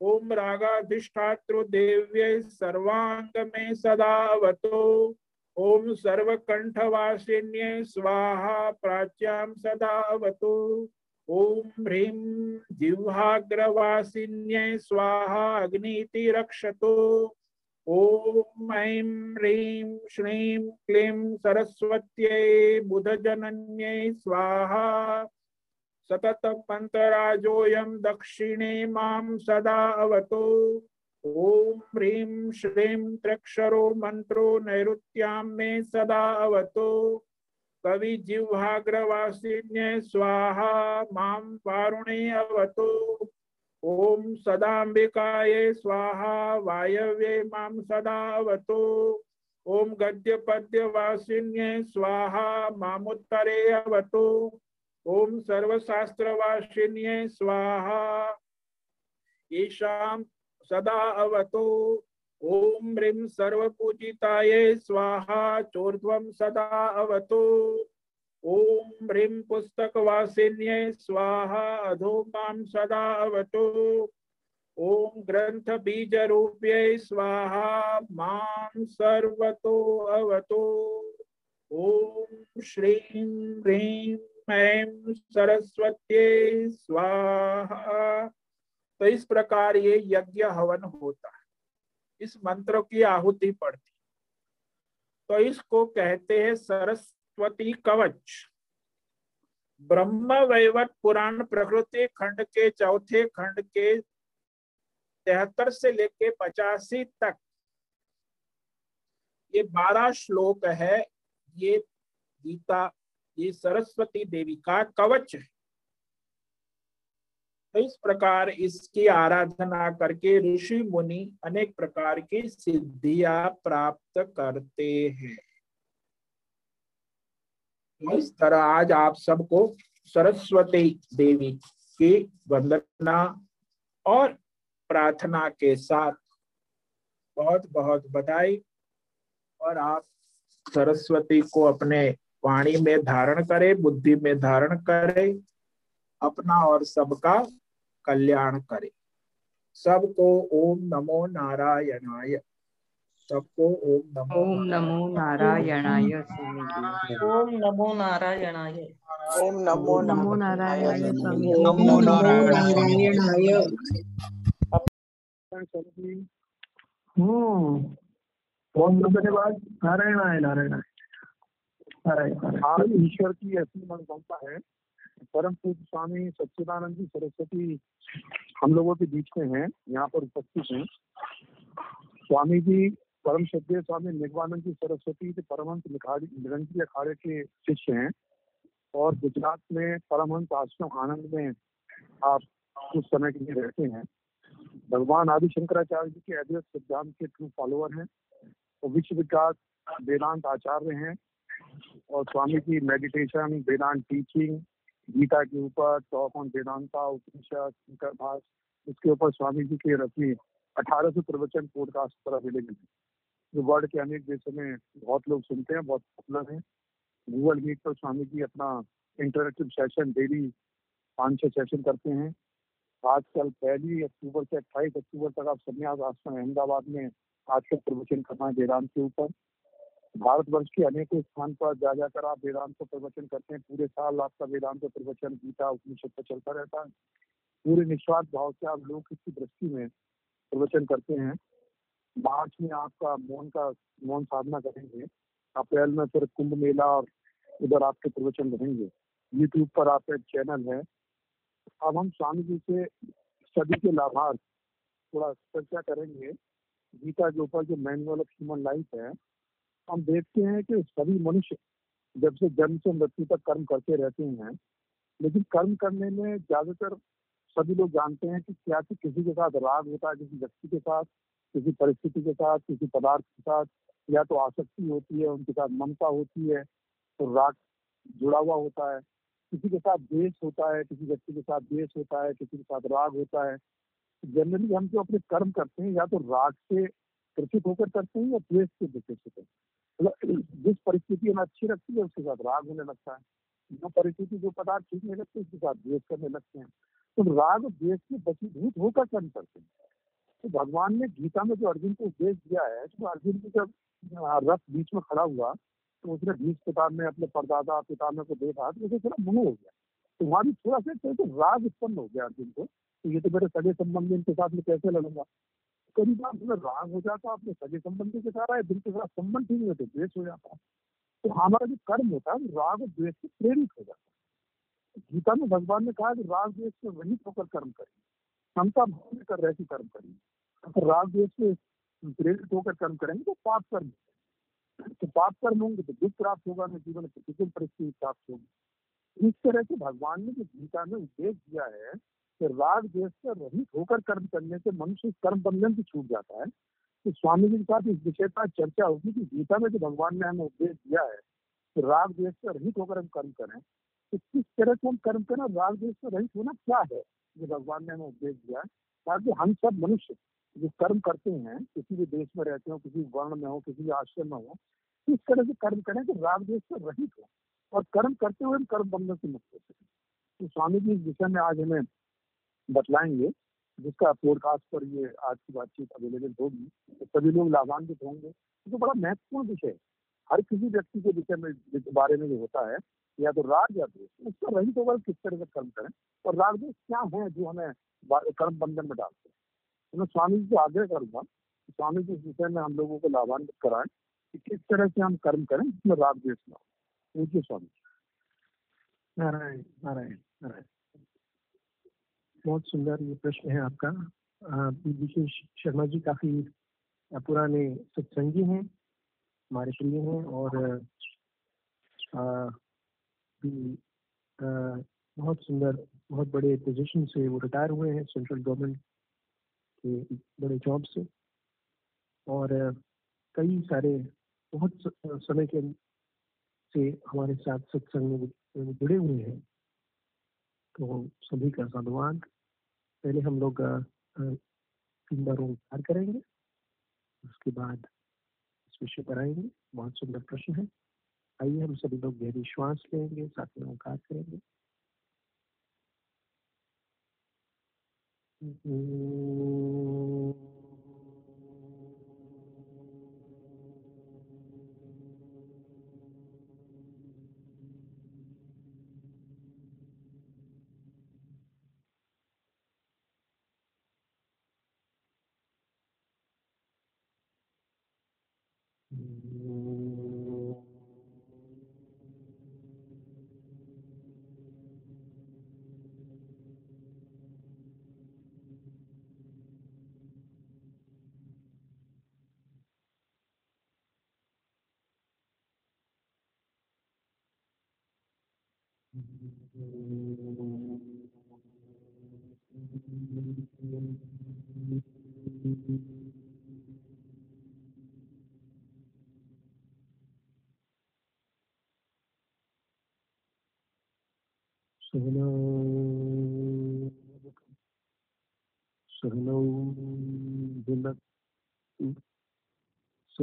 ओम रागाधिष्ठातृ देव्यै सर्वांग में सदा अवतो। ओम सर्वकंठवासिन्ये स्वाहा प्राच्यां सदा अवतो। ओम ह्रीं जिह्वाग्रवासिन्ये स्वाहा अग्निति रक्षतो ओम ऐं ह्रीं श्रीं क्लीं सरस्वत्यै बुधजनन्यै स्वाहा। सततं मन्त्रराजोऽयं दक्षिणे माँ सदा अवतो। ओम ह्रीं श्रीं त्र्यक्षरो मंत्रो नैऋत्यां मे सदा अवतो। कवि जिह्वाग्रवासिन्ये स्वाहा, माँ वारुणे अवतो। ओम सदाम्बिकाये स्वाहा वायव्ये माँ सदा अवतो ओम गद्य पद्य वासिन्ये स्वाहा मामुत्तरे अवतो। ओम सर्वशास्त्र वासिन्ये स्वाहा ईशां सदा अवतो। ओम ह्रीं सर्वपूजिताये स्वाहा चोर्ध्वं सदा अवतो। ओम ह्रीं पुस्तकवासिन्ये स्वाहा अधोमां सदा ग्रंथ बीज रूप्ये स्वाहा, माँ सर्वतो अवतो। ओम श्रीं ह्रीं ऐं सरस्वत्यै स्वाहा। तो इस प्रकार ये यज्ञ हवन होता है। इस मंत्र की आहुति पड़ती। तो इसको कहते हैं सरस्वती कवच। ब्रह्म वैवत पुराण प्रकृति खंड के चौथे खंड के तिहत्तर से लेके पचासी तक। ये बारह श्लोक है, ये गीता, ये सरस्वती देवी का कवच है। तो इस प्रकार इसकी आराधना करके ऋषि मुनि अनेक प्रकार की सिद्धियाँ प्राप्त करते हैं। इस तरह आज आप सबको सरस्वती देवी की वंदना और प्रार्थना के साथ बहुत बहुत बधाई और आप सरस्वती को अपने वाणी में धारण करें, बुद्धि में धारण करें, अपना और सबका कल्याण करे। सबको ओम नमो नारायणाय। सबको ओम नमो ओम नमो नारायणाय। स्वामी ओम नमो नारायणाय। ओम नमो नमो नारायणाय स्वामी ओम नमो नारायणाय। हम्म। बहुत धन्यवाद नारायण आए नारायण आए नारायण। नारायण। आज ईश्वर की ऐसी मनोकामना है? परम पूज्य स्वामी सच्चिदानंद जी सरस्वती हम लोगों के बीच में हैं यहाँ पर उपस्थित हैं। स्वामी जी परम श्रद्धेय स्वामी निगवानंद जी सरस्वती के परमहंस निरंजन अखाड़े के शिष्य हैं। और गुजरात में परमहंस आश्रम आनंद में आप कुछ समय के लिए रहते हैं। भगवान आदि शंकराचार्य जी के अद्वैत सिद्धांत के ट्रू फॉलोअर हैं। और विश्व विख्यात वेदांत आचार्य हैं। और स्वामी जी मेडिटेशन वेदांत टीचिंग गीता के ऊपर टॉक ऑन वेदांता, उपनिषद शंकर भाष इसके ऊपर स्वामी जी के रचने अठारह सौ प्रवचन पॉडकास्ट पर अवेलेबल है। जो वर्ल्ड के अनेक देशों में बहुत लोग सुनते हैं, बहुत पॉपुलर है। गूगल मीट पर स्वामी जी अपना इंटरेक्टिव सेशन डेली पाँच छः सेशन करते हैं। आजकल पहली अक्टूबर से अट्ठाईस अक्टूबर तक आप संन्यास आश्रम अहमदाबाद में आजकल प्रवचन करना है वेदांत के ऊपर। भारतवर्ष के अनेकों स्थान पर जा जाकर आप वेदांत को प्रवचन करते हैं। पूरे साल आपका वेदांत का प्रवचन, गीता, उपनिषद पर चलता रहता है। पूरे निस्वार्थ भाव से आप लोग की दृष्टि में प्रवचन करते हैं। मार्च में आपका मौन का, मौन साधना करेंगे। अप्रैल में फिर कुंभ मेला और उधर आपके प्रवचन रहेंगे। यूट्यूब पर आपका एक चैनल है। अब हम स्वामी जी से, सभी के लाभार्थ थोड़ा चर्चा करेंगे। गीता के ऊपर जो मैनुअल ऑफ़ ह्यूमन लाइफ है, हम देखते हैं कि सभी मनुष्य जब से जन्म से मृत्यु तक कर्म करते रहते हैं, लेकिन कर्म करने में ज़्यादातर सभी लोग जानते हैं कि क्या कि किसी के साथ राग होता है, किसी व्यक्ति के साथ। किसी परिस्थिति के साथ, किसी पदार्थ के साथ, या तो आसक्ति होती है, उनके साथ ममता होती है तो राग जुड़ा हुआ होता है। किसी के साथ द्वेष होता है, किसी व्यक्ति के साथ द्वेष होता है, किसी के साथ राग होता है। जनरली हम जो अपने कर्म करते हैं, या तो राग से ग्रसित होकर करते हैं, या द्वेष से होते हैं मतलब जिस परिस्थिति हमें अच्छी लगती है, उसके साथ राग होने लगता है। जो परिस्थिति, जो पदार्थ ठीक नहीं लगते, उसके साथ द्वेष करने लगते हैं। तो राग और द्वेष से होकर कर्म करते हैं। तो भगवान ने गीता में जो अर्जुन को उपदेश दिया है तो अर्जुन की जब रथ बीच में खड़ा हुआ तो उसने बीच पिता में अपने परदादा पितामे को देखा तो उसे थोड़ा मोह हो गया। तो वहाँ भी थोड़ा सा तो राग उत्पन्न हो गया अर्जुन को तो ये तो मेरे सगे संबंधी इनके साथ में कैसे लड़ूँगा? कई बार तुम्हें राग हो जाता अपने सगे संबंधी के साथ आए, दिल के साथ संबंध ठीक होते, द्वेष हो जाता तो हमारा जो कर्म होता है राग और द्वेष से प्रेरित हो जाता है। गीता में भगवान ने कहा कि राग, द्वेष से वही होकर कर्म करें। क्षमता भाव में कर रहे कर्म करेंगे। अगर राग द्वेष से प्रेरित होकर कर्म करेंगे तो पाप कर्म तो पाप कर्म होंगे तो दुख प्राप्त होगा हमें जीवन प्रतिकूल परिस्थिति प्राप्त होगी। इस तरह से भगवान ने जो गीता में उपदेश दिया है कि राग देश से रहित होकर कर्म करने से मनुष्य कर्म बंधन से छूट जाता है। तो स्वामी जी के साथ इस विषय पर चर्चा होगी कि गीता में जो भगवान ने हमें उपदेश दिया है कि राग देश से रहित होकर हम कर्म करें तो किस तरह से हम कर्म करें राग देश से रहित होना क्या है? जो भगवान ने हमें उपदेश दिया ताकि हम सब मनुष्य जो कर्म करते हैं, किसी भी देश में रहते हो, किसी वर्ण में हो, किसी भी आश्रम में हो किस तरह से कर्म करें कि राग देश से रहित हो। और कर्म करते हुए हम कर्म बंधन से मुक्त हो सके। तो स्वामी जी इस विषय में आज हमें बतलाएँगे, जिसका पॉडकास्ट पर ये आज की बातचीत अवेलेबल होगी तो सभी लोग लाभान्वित होंगे। तो बड़ा महत्वपूर्ण विषय है। हर किसी व्यक्ति के विषय में बारे में जो होता है या तो राग या द्वेष उसका रहित होकर किस तरह से कर्म करें? और राग द्वेष क्या है जो हमें कर्म बंधन में डालते हैं? तो मैं स्वामी जी से आग्रह करूँगा स्वामी जी इस विषय में हम लोगों को लाभान्वित कराएँ कि किस तरह से हम कर्म करें जिसमें राग द्वेष ना हो। पूछिए स्वामी नारायण नारायण नारायण। बहुत सुंदर ये प्रश्न है आपका। विशेष शर्मा जी काफ़ी पुराने सत्संगी हैं हमारे प्रिय हैं और भी बहुत सुंदर, बहुत बड़े पोजीशन से वो रिटायर हुए हैं सेंट्रल गवर्नमेंट के बड़े जॉब से। और, कई सारे बहुत समय के से हमारे साथ सत्संग में जुड़े हुए हैं। तो सभी का साधुवाद। पहले हम लोग तीन बार ओंकार करेंगे। उसके बाद इस विषय पर आएँगे। बहुत सुंदर प्रश्न है। आइए हम सभी लोग गहरी श्वास लेंगे साथ में ओंकार करेंगे। सहना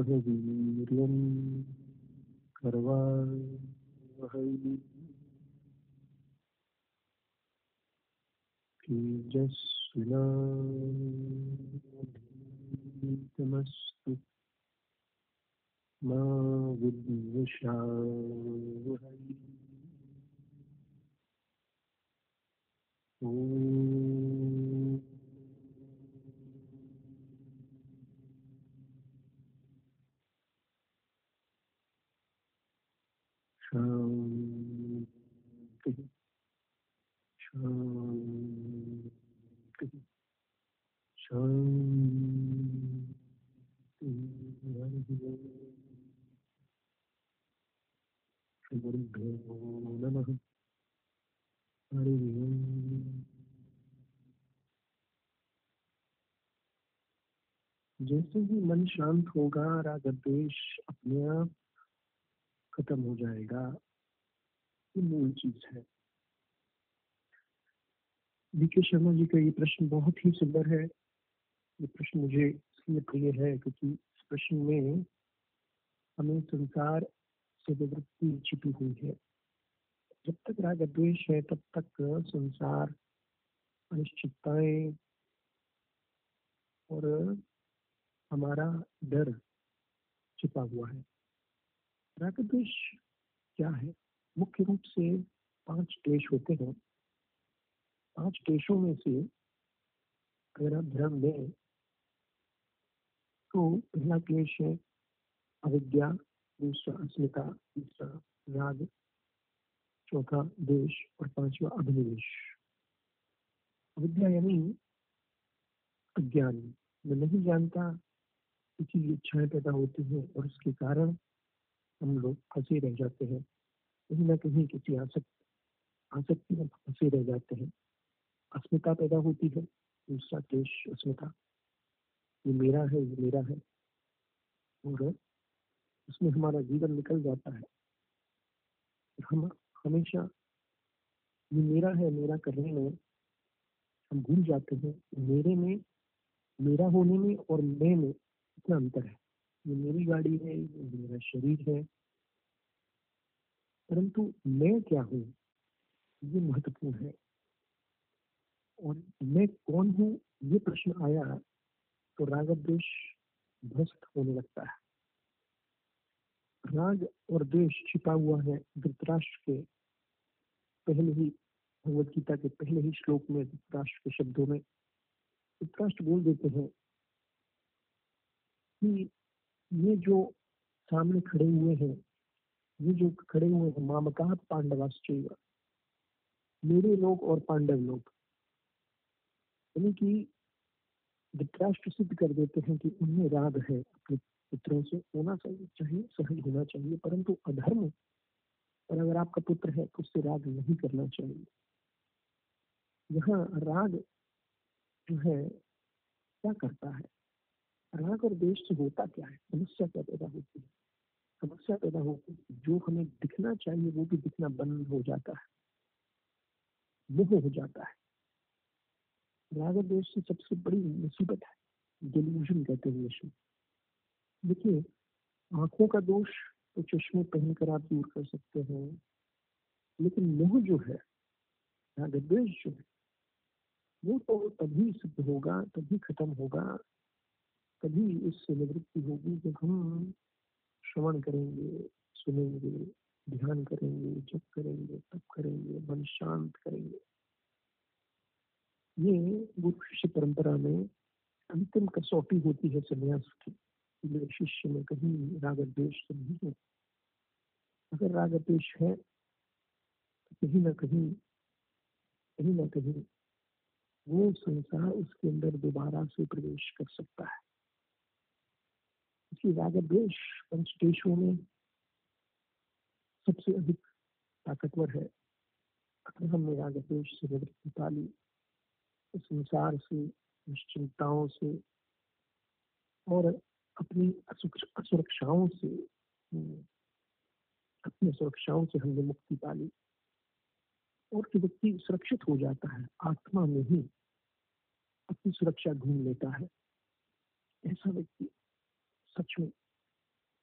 वीर्यं करवावहै तेजस्विनाधीतमस्तु मा विद्विषावहै ॐ हरिः ओम् श्रीगुरुभ्यो नमः हरिः ओम् जैसे ही मन शांत होगा राग द्वेष अपने आप खत्म हो जाएगा। ये मूल चीज़ है। बीके शर्मा जी का ये प्रश्न बहुत ही सुंदर है। ये प्रश्न मुझे इसलिए प्रिय है क्योंकि इस प्रश्न में हमें संसार से विवृत्ति छिपी हुई है। जब तक राग द्वेष है, तब तक संसार अनिश्चितताएँ और हमारा डर छिपा हुआ है। राग द्वेष क्या है? मुख्य रूप से पाँच देश होते हैं। पाँच देशों में से अगर आप ध्यान दें तो पहला क्लेश है अविद्या, दूसरा अस्मिता, तीसरा राग, चौथा देश और पांचवा अभिनिवेश। अविद्या यानी अज्ञान। मैं नहीं जानता किसी इच्छाएँ पैदा होती हैं और उसके कारण हम लोग फंसे रह जाते हैं। कहीं ना कहीं किसी आसक्ति आसक्ति में फंसे रह जाते हैं। अस्मिता पैदा होती है, दूसरा देश अस्मिता। ये मेरा है, ये मेरा है। और उसमें हमारा जीवन निकल जाता है। हम हमेशा, ये मेरा है, मेरा करने में हम भूल जाते हैं। मेरे में, मेरा होने में और मैं में इतना अंतर है। ये मेरी गाड़ी है, ये मेरा शरीर है। परंतु मैं क्या हूँ? ये महत्वपूर्ण है। और मैं कौन हूँ? ये प्रश्न आया तो राग द्वेष ध्वस्त होने लगता है। राग और द्वेष छिपा हुआ है धृतराष्ट्र के पहले ही, भगवत गीता के पहले ही श्लोक में धृतराष्ट्र के शब्दों में। धृतराष्ट्र बोल देते हैं कि ये जो सामने खड़े हुए हैं, ये जो खड़े हुए हैं मामका पांडवाश्चैव मेरे लोग और पांडव लोग। यानी कि धृतराष्ट्र सिद्ध कर देते हैं कि उनमें राग है, अपने पुत्रों से होना चाहिए सहज होना चाहिए, परंतु अधर्म, और अगर आपका पुत्र है तो उससे राग नहीं करना चाहिए। यहाँ राग जो है, क्या करता है? राग और देश से होता क्या है? समस्या क्या पैदा होती है। समस्या पैदा होती है। जो हमें दिखना चाहिए, वो भी दिखना बंद हो जाता है। मोह हो जाता है। राग और देश से सबसे बड़ी मुसीबत है। डिल्यूजन कहते हैं यशु। देखिए, आँखों का दोष तो चश्मे पहनकर आप दूर कर सकते हैं। लेकिन मोह जो है, राग द्वेष जो है, वो तो तभी सिद्ध होगा, तभी खत्म होगा तभी उससे निवृत्ति होगी जब हम श्रवण करेंगे, सुनेंगे, ध्यान करेंगे, जप करेंगे, तप करेंगे, मन शांत करेंगे। ये गुरु शिष्य परंपरा में अंतिम कसौटी होती है संन्यास की। शिष्य में कहीं राग द्वेष तो नहीं है। अगर राग द्वेष है तो कहीं ना कहीं कहीं ना कहीं वो संसार उसके अंदर दोबारा से प्रवेश कर सकता है। इसलिए राग द्वेष पंचदेशों में सबसे अधिक ताकतवर है। अगर हमने राग द्वेष से निवृत्ति पाली संसार से निश्चिंताओं से और अपनी असुरक्षाओं से हम्म, अपनी सुरक्षाओं से हमने मुक्ति पाली और कि व्यक्ति सुरक्षित हो जाता है आत्मा में ही अपनी सुरक्षा ढूंढ लेता है ऐसा व्यक्ति सच में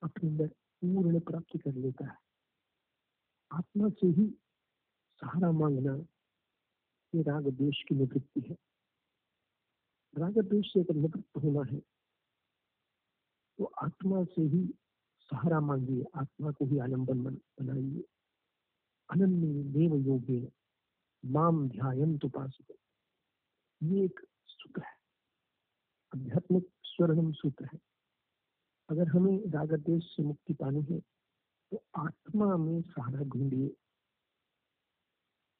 अपने अंदर पूर्ण प्राप्ति कर लेता है। आत्मा से ही सहारा मांगना ये राग देश की निवृत्ति है। राग देश से अगर निवृत्त होना है तो आत्मा से ही सहारा मांगिए, आत्मा को ही आलंबन बनाइए। अनन्य देव योगे माम ध्यान उपासित ये एक सूत्र है। आध्यात्मिक स्वर्णम सूत्र है। अगर हमें राग देश से मुक्ति पानी है तो आत्मा में सहारा ढूंढिए।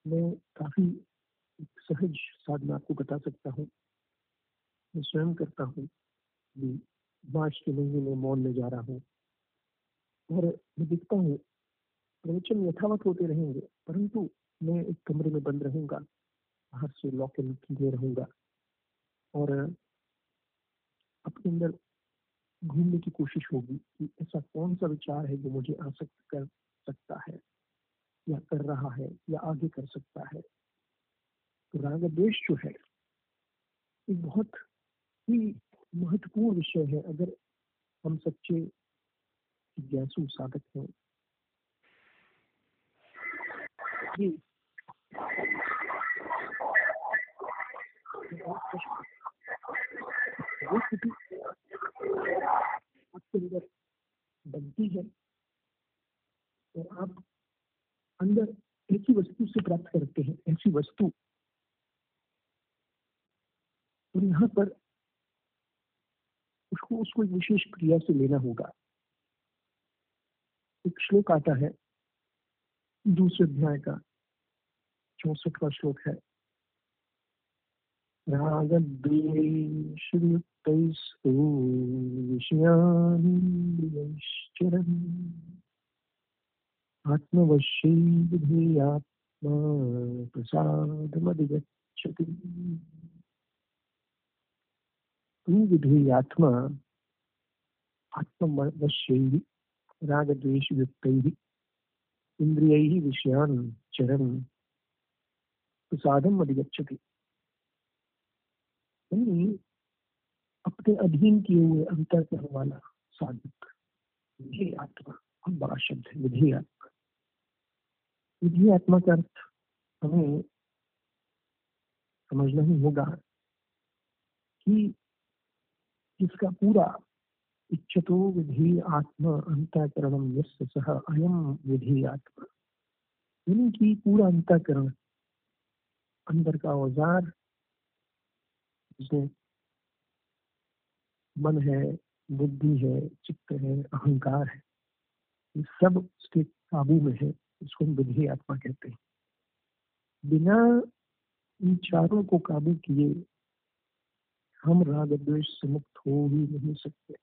मैं काफ़ी सहज साधना आपको बता सकता हूँ। मैं स्वयं करता हूँ। मार्च के महीने में मौन में जा रहा हूँ। और मैं दिखता हूँ, प्रवचन यथावत होते रहेंगे, परंतु मैं एक कमरे में बंद रहूँगा, बाहर से लॉक इन किए रहूँगा। और अपने अंदर घूमने की कोशिश होगी कि ऐसा कौन सा विचार है जो मुझे आसक्त कर सकता है या कर रहा है या आगे कर सकता है। तो राग देश जो है एक बहुत ही महत्वपूर्ण विषय है। अगर हम सच्चे जिज्ञासु साधक हैं। जी। वो स्थिति आपके अंदर बनती है और आप अंदर ऐसी वस्तु से प्राप्त करते हैं ऐसी वस्तु। और यहाँ पर उसको उसको एक विशेष क्रिया से लेना होगा। एक श्लोक आता है, दूसरे अध्याय का, चौसठवा श्लोक है। रागद्वेषयुक्तैस्तु विषयानिन्द्रियैश्चरन् आत्मवश्यैर्धेयात्मा प्रसादमधिगच्छति तू विधेयात्मा आत्मवश्यैः रागद्वेषयुक्तैः इन्द्रियैः विषयान् चरन् प्रसादम अधिगच्छति अपने अधीन किए हुए अंतर करने वाला साधक। विधेय आत्मा बहुत बड़ा शब्द है, विधेय आत्मा। विधेय आत्मा का अर्थ हमें समझना ही होगा कि जिसका पूरा इच्छतो विधि आत्मा, अंतकरण सह अयम विधि आत्मा। यानी कि पूरा अंतकरण, अंदर का औज़ार जिसमें मन है, बुद्धि है, चित्त है, अहंकार है, ये सब उसके काबू में है इसको हम विधि आत्मा कहते हैं। बिना इन चारों को काबू किए हम राग द्वेष से मुक्त हो ही नहीं सकते।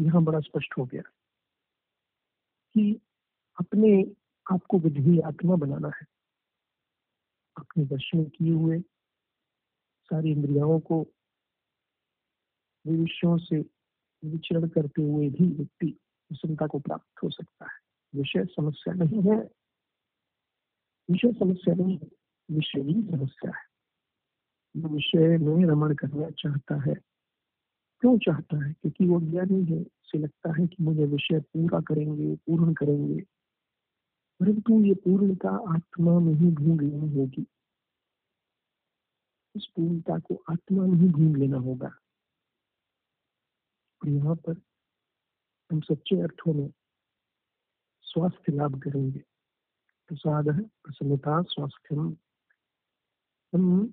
यहाँ बड़ा स्पष्ट हो गया कि अपने आप को आत्मा बनाना है। अपने दर्शन किए हुए सारी इंद्रियाओं को विषयों से विचरण करते हुए भी व्यक्ति प्रसन्नता को प्राप्त हो सकता है। विषय समस्या नहीं है। विषय समस्या नहीं है, विषय ही समस्या है। विषय में रमण करना चाहता है, क्यों चाहता है? क्योंकि वो ज्ञानी है, उसे लगता है कि मुझे विषय पूरा करेंगे, पूर्ण करेंगे, परंतु ये पूर्णता आत्मा में ही ढूंढ लेनी होगी। उस पूर्णता को आत्मा में ही ढूंढ लेना होगा। और यहाँ पर हम सच्चे अर्थों में स्वास्थ्य लाभ करेंगे। प्रसाद है, प्रसन्नता स्वास्थ्य हम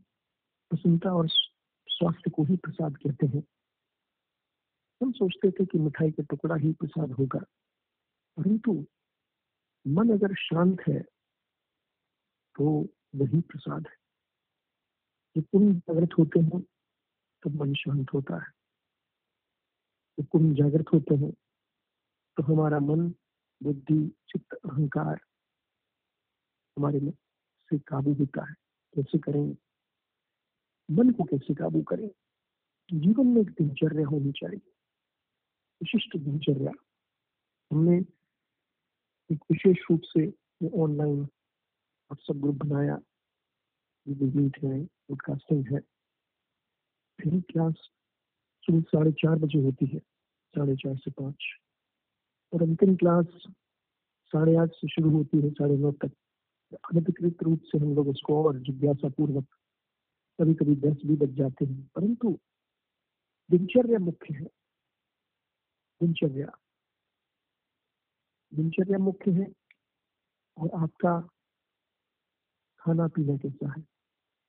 प्रसन्नता और स्वास्थ्य को ही प्रसाद कहते हैं। हम सोचते थे कि मिठाई का टुकड़ा ही प्रसाद होगा, परंतु मन अगर शांत है तो वही प्रसाद है। जब पुण्य जागृत होते हैं, तब मन शांत होता है। जब पुण्य जागृत होते हैं तो हमारा मन, बुद्धि, चित्त, अहंकार हमारे में से काबू होता है। कैसे करें? मन को कैसे काबू करें? जीवन में एक दिनचर्या होनी चाहिए, विशिष्ट दिनचर्या। हमने एक विशेष रूप से ऑनलाइन व्हाट्सएप ग्रुप बनाया है। पॉडकास्टिंग है। पहली क्लास सुबह साढ़े चार बजे होती है, साढ़े चार से पाँच। और अंतिम क्लास साढ़े आठ से शुरू होती है, साढ़े नौ तक। अनधिकृत रूप से हम लोग उसको और जिज्ञासा पूर्वक कभी कभी दस भी बज जाते हैं। परंतु दिनचर्या मुख्य है। दिनचर्या। दिनचर्या मुख्य है और आपका खाना पीना कैसा है?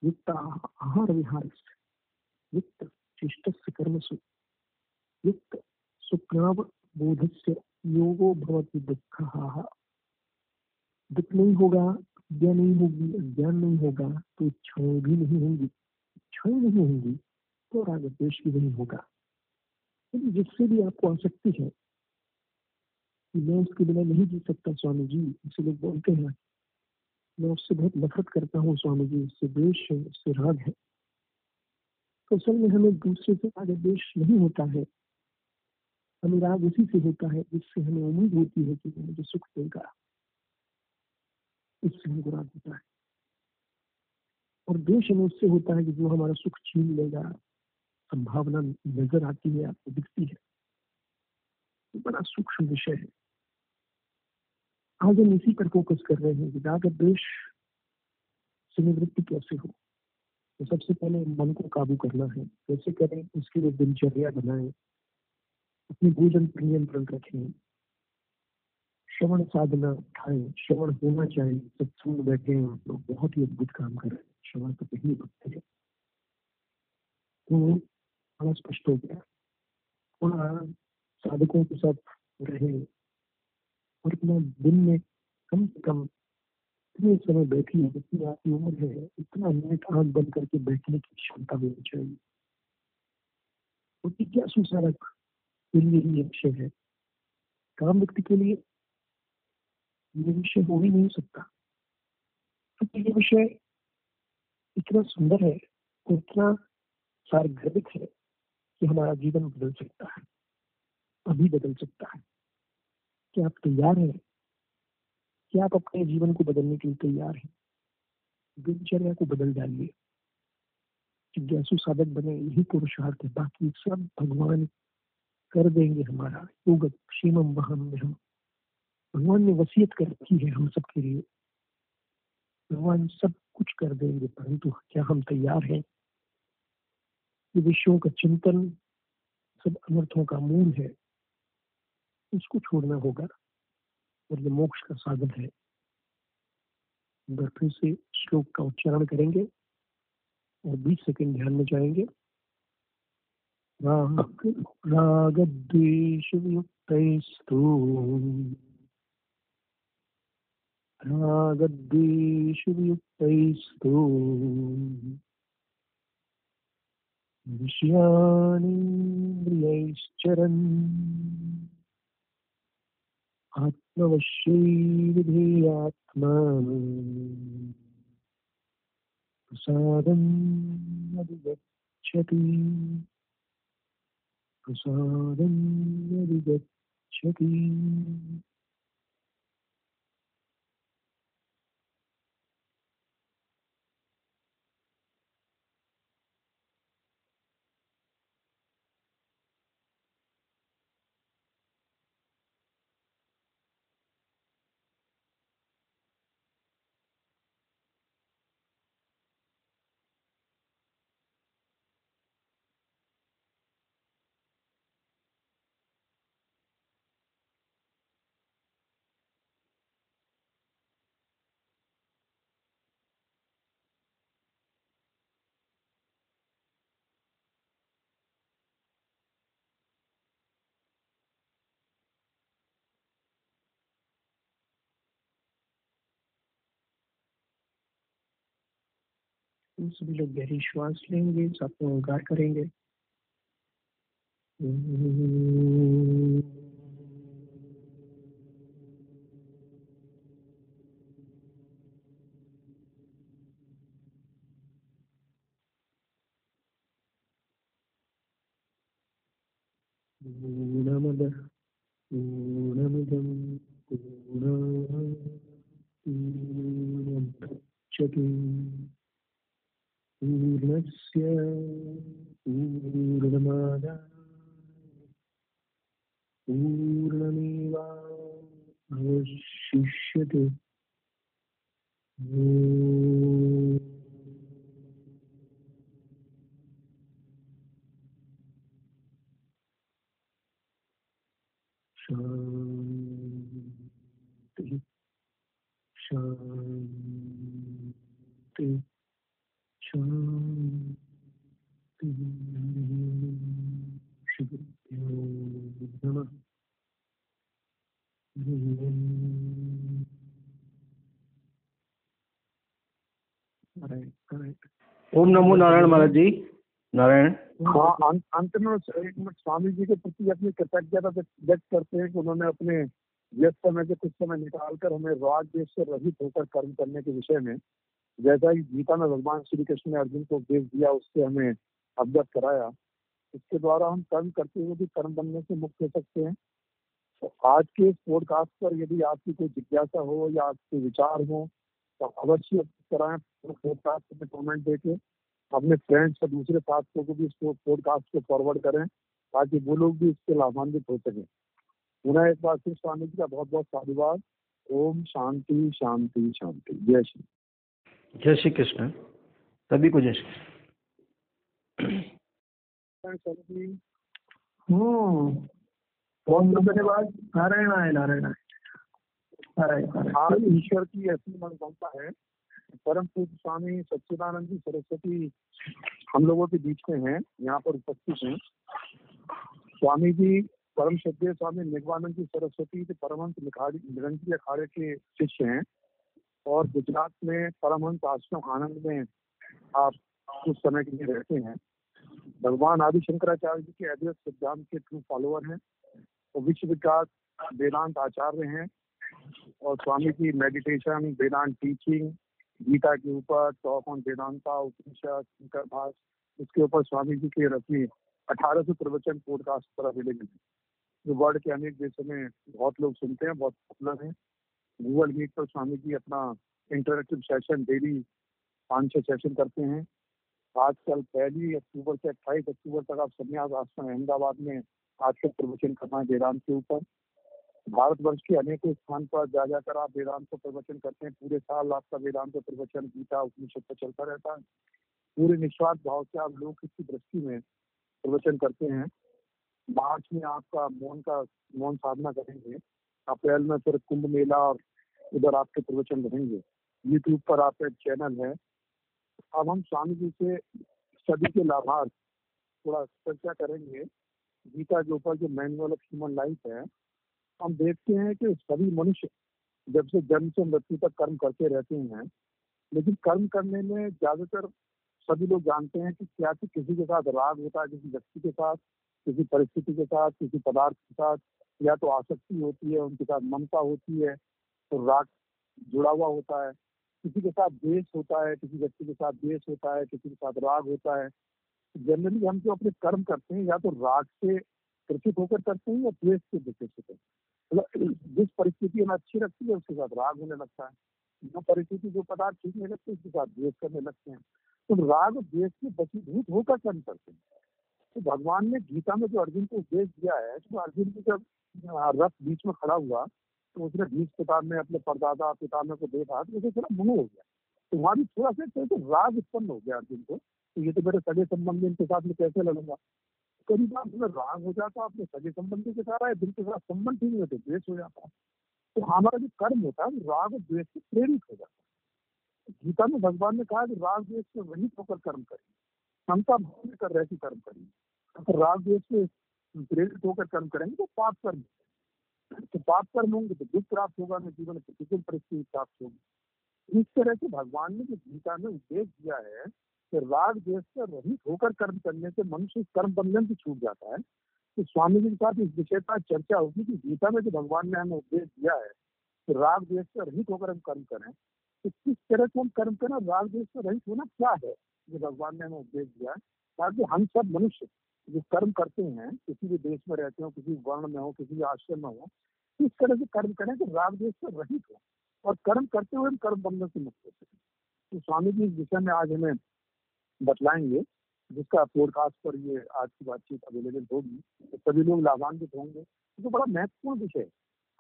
आहार विहार युक्त शिष्ट कर्मसु युक्त सुप्राव बोध से योगो भवती दुख। दुख नहीं होगा, विद्या नहीं होगी ज्ञान नहीं होगा तो इच्छाएँ भी नहीं होंगी। इच्छाएँ नहीं होंगी तो राग द्वेश भी नहीं होगा। जिससे भी आपको आसक्ति है कि मैं उसके बिना नहीं जी सकता, स्वामी जी, इसे लोग बोलते हैं मैं उससे बहुत नफरत करता हूँ स्वामी जी उससे द्वेश है, उससे राग है। तो असल में हमें दूसरे से राग द्वेश नहीं होता है। हमें राग उसी से होता है जिससे हमें उम्मीद होती है कि मुझे सुख देगा इससे हमको राग होता है। और द्वेश हमें उससे होता है कि जो हमारा सुख छीन लेगा, संभावना नज़र आती है, आपको दिखती है। तो बड़ा सूक्ष्म विषय है। आज हम इसी पर फोकस कर रहे हैं कि राग द्वेश से निवृत्ति कैसे हो? तो सबसे पहले मन को काबू करना है। कैसे करें? उसके लिए दिनचर्या बनाएँ। अपने भोजन पर नियंत्रण रखें। श्रवण साधना उठाएँ। श्रवण होना चाहिए। सत्संग बैठे हैं आप लोग। बहुत ही अद्भुत काम कर रहे हैं। श्रवण तो पहली भक्ति है। तो बड़ा स्पष्ट हो गया। थोड़ा साधकों के साथ रहे। और इतना दिन में कम से कम इतने समय बैठी है जितनी आपकी उम्र है, इतना मिनट आँख बंद करके बैठने की क्षमता होनी चाहिए। क्योंकि क्या सुसारक के लिए ही विषय है? काम व्यक्ति के लिए ये विषय हो ही नहीं सकता। क्योंकि ये विषय इतना सुंदर है और इतना सार्वधिक है कि हमारा जीवन बदल सकता है, अभी बदल सकता है। क्या आप तैयार हैं? क्या आप अपने जीवन को बदलने के लिए तैयार हैं? दिनचर्या को बदल डालिए। जिज्ञासु साधक बने, यही पुरुषार्थ है। बाकी सब भगवान कर देंगे हमारा। योग क्षेमम वहम हम भगवान ने वसीयत कर रखी है हम सबके लिए। भगवान सब कुछ कर देंगे, परंतु क्या हम तैयार हैं? ये विषयों का चिंतन सब अनर्थों का मूल है। उसको छोड़ना होगा। और ये मोक्ष का साधन है। फिर से श्लोक का उच्चारण करेंगे और 20 सेकंड ध्यान में जाएँगे। राग राग द्वेष युक्तस्तु राग विषयानीन्द्रियैश्चरन्। आत्मवश्यैर्धेयात्मा प्रसादम् अधिगच्छति प्रसादम् अधिगच्छति सभी लोग गहरी श्वास लेंगे साथ में ओंकार करेंगे। पूर्णमुदच्यते पूर्णस्य पूर्णमादाय नमो नारायण महाराज जी। नारायण। हाँ अंत अंत में एक मिनट स्वामी जी के प्रति अपनी कृतज्ञता व्यक्त करते हैं कि उन्होंने अपने व्यस्त समय से कुछ समय निकालकर हमें राग देश से रहित होकर कर्म करने के विषय में, जैसा ही गीता में भगवान श्री कृष्ण ने अर्जुन को उपदेश दिया, उससे हमें अवगत कराया। इसके द्वारा हम कर्म करते हुए भी कर्म बनने से मुक्त हो सकते हैं। तो आज के इस पॉडकास्ट पर यदि आपकी कोई जिज्ञासा हो या आपके विचार हो तो अवश्य कराएँ पॉडकास्ट में कमेंट देके अपने फ्रेंड्स और दूसरे साथियों को भी इस पॉडकास्ट को फॉरवर्ड करें ताकि वो लोग भी इससे लाभान्वित हो सके। पुनः एक बार फिर स्वामी जी का बहुत बहुत साधुवाद ओम शांति शांति शांति। जय श्री जय श्री कृष्ण। सभी को जय श्री कृष्ण। स्वामी हम्म। बहुत धन्यवाद। नारायण आए नारायण आए। नारायण नारायण। ईश्वर की ऐसी मनोकामना है परम पूज्य स्वामी सच्चिदानंद जी सरस्वती हम लोगों के बीच में हैं, यहाँ पर उपस्थित हैं। स्वामी जी परम श्रद्धेय स्वामी निगवानंद जी सरस्वती के परमहंस निरंजन अखाड़े के शिष्य हैं और गुजरात में परमहंस आश्रम आनंद में आप कुछ समय के लिए रहते हैं। भगवान आदि शंकराचार्य जी के अद्वैत सिद्धांत के ट्रू फॉलोअर हैं और विश्व विकास वेदांत आचार्य हैं और स्वामी जी मेडिटेशन वेदांत टीचिंग गीता के ऊपर टॉक ऑन वेदांता, उपनिषद शंकर भाष इसके ऊपर स्वामी जी के रचने अठारह सौ प्रवचन पॉडकास्ट पर अवेलेबल है। जो वर्ल्ड के अनेक देशों में बहुत लोग सुनते हैं, बहुत पॉपुलर है। गूगल मीट पर स्वामी जी अपना इंटरेक्टिव सेशन डेली पाँच छः सेशन करते हैं। आजकल पहली अक्टूबर से अट्ठाईस अक्टूबर तक आप संन्यास आश्रम अहमदाबाद में आज आजकल प्रवचन करना है वेदांत के ऊपर। भारतवर्ष के अनेकों स्थान पर जा जाकर आप वेदांत को प्रवचन करते हैं। पूरे साल आपका वेदांत का प्रवचन, गीता, उपनिषद पर चलता रहता है। पूरे निस्वार्थ भाव से आप लोग की दृष्टि में प्रवचन करते हैं। मार्च में आपका मौन का, मौन साधना करेंगे। अप्रैल में फिर कुंभ मेला और उधर आपके प्रवचन रहेंगे। यूट्यूब पर आपका चैनल है। अब हम स्वामी जी से, सभी के लाभार्थ थोड़ा चर्चा करेंगे। गीता के ऊपर जो मैनुअल ऑफ़ ह्यूमन लाइफ है हम देखते हैं कि सभी मनुष्य जब से जन्म से मृत्यु तक कर्म करते रहते हैं, लेकिन कर्म करने में ज़्यादातर सभी लोग जानते हैं कि क्या कि किसी के साथ राग होता है किसी व्यक्ति के साथ, किसी परिस्थिति के साथ, किसी पदार्थ के साथ, या तो आसक्ति होती है, उनके साथ ममता होती है तो राग जुड़ा हुआ होता है। किसी के साथ द्वेष होता है, किसी व्यक्ति के साथ द्वेष होता है, किसी के साथ राग होता है। जनरली हम जो अपने कर्म करते हैं, या तो राग से ग्रसित होकर करते हैं या द्वेष से ग्रसित होकर। मतलब जिस परिस्थिति हमें अच्छी लगती है, उसके साथ राग होने लगता है। जो परिस्थिति, जो पदार्थ ठीक नहीं लगते, उसके साथ द्वेष करने लगते हैं। तो राग द्वेष से बसीभूत होकर कर्म करते हैं। तो भगवान ने गीता में जो अर्जुन को उपदेश दिया है तो अर्जुन की जब रथ बीच में खड़ा हुआ तो उसने बीच पिता में अपने परदादा पितामे को देखा तो उसे थोड़ा मोह हो गया। तो वहाँ भी थोड़ा सा तो राग उत्पन्न हो गया अर्जुन को। तो ये तो मेरे सगे संबंधी इनके साथ में कैसे लड़ूँगा? कई बार तुम्हें राग हो जाता अपने सगे संबंधी के साथ दिल के साथ संबंध ठीक नहीं तो द्वेष हो जाता है। तो हमारा जो कर्म होता है राग और द्वेष से प्रेरित हो जाता है। गीता में भगवान ने कहा कि राग द्वेष से रहित होकर कर्म करें क्षमता भाव में कर रहे कर्म करेंगे अगर राग द्वेष से प्रेरित होकर कर्म करेंगे तो पाप कर्म तो पाप कर्म होंगे तो दुख प्राप्त होगा ना जीवन प्रतिकूल परिस्थिति प्राप्त होगी। इस तरह से भगवान ने जो गीता में उपदेश दिया है कि राग द्वेष से रहित होकर कर्म करने से मनुष्य कर्म बंधन से छूट जाता है। तो स्वामी जी के साथ इस विषय पर चर्चा होगी कि गीता में जो भगवान ने हमें उपदेश दिया है कि राग द्वेष से रहित होकर हम कर्म करें तो किस तरह से हम कर्म करें राग द्वेष से रहित होना क्या है? जो भगवान ने हमें उपदेश दिया है। ताकि हम सब मनुष्य जो कर्म करते हैं, किसी भी देश में रहते हो, किसी वर्ण में हो, किसी भी आश्रम में हो, किस तरह से कर्म करें कि राग द्वेष से रहित हो। और कर्म करते हुए हम कर्म बंधन से मुक्त हो सके। तो स्वामी जी इस विषय में आज हमें बतलाएँगे, जिसका पॉडकास्ट पर ये आज की बातचीत अवेलेबल होगी तो सभी लोग लाभान्वित होंगे। तो बड़ा महत्वपूर्ण विषय है।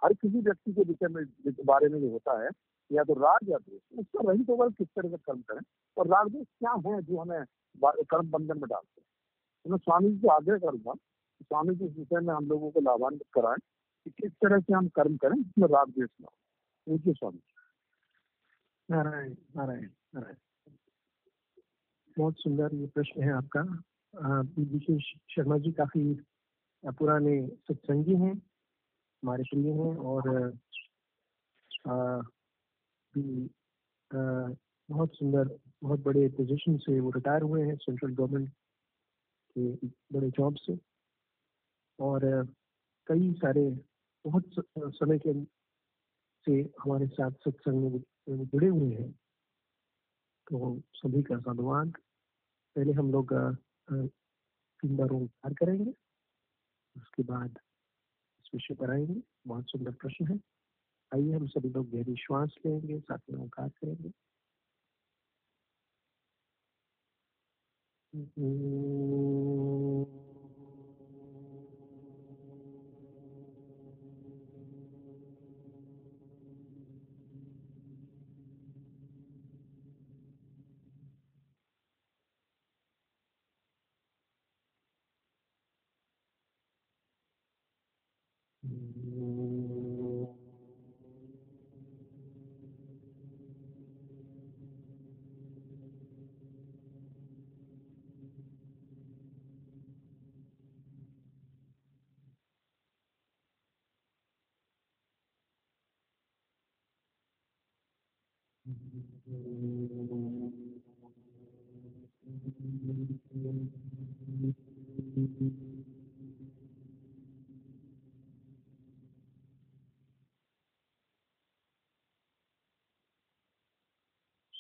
हर किसी व्यक्ति के विषय में बारे में जो होता है, या तो राग या द्वेष उसका रहित होकर किस तरह से कर्म करें, और राग द्वेष क्या है जो हमें कर्म बंधन में डालते हैं। तो मैं स्वामी जी से आग्रह करूँगा स्वामी जी इस विषय में हम लोगों को लाभान्वित कराएँ कि किस तरह से हम कर्म करें जिसमें राग द्वेष ना हो। पूज्य स्वामी नारायण नारायण नारायण। बहुत सुंदर ये प्रश्न है आपका। विशेष शर्मा जी काफ़ी पुराने सत्संगी हैं हमारे प्रिय हैं और आ, भी आ, बहुत सुंदर बहुत बड़े पोजीशन से वो रिटायर हुए हैं सेंट्रल गवर्नमेंट के बड़े जॉब से। और कई सारे बहुत समय के से हमारे साथ सत्संग में जुड़े हुए हैं। तो सभी का धन्यवाद पहले हम लोग तीन बार ओंकार करेंगे, उसके बाद इस विषय पर आएँगे। बहुत सुंदर प्रश्न है। आइए हम सभी लोग गहरी श्वास लेंगे, साथ में ओंकार करेंगे।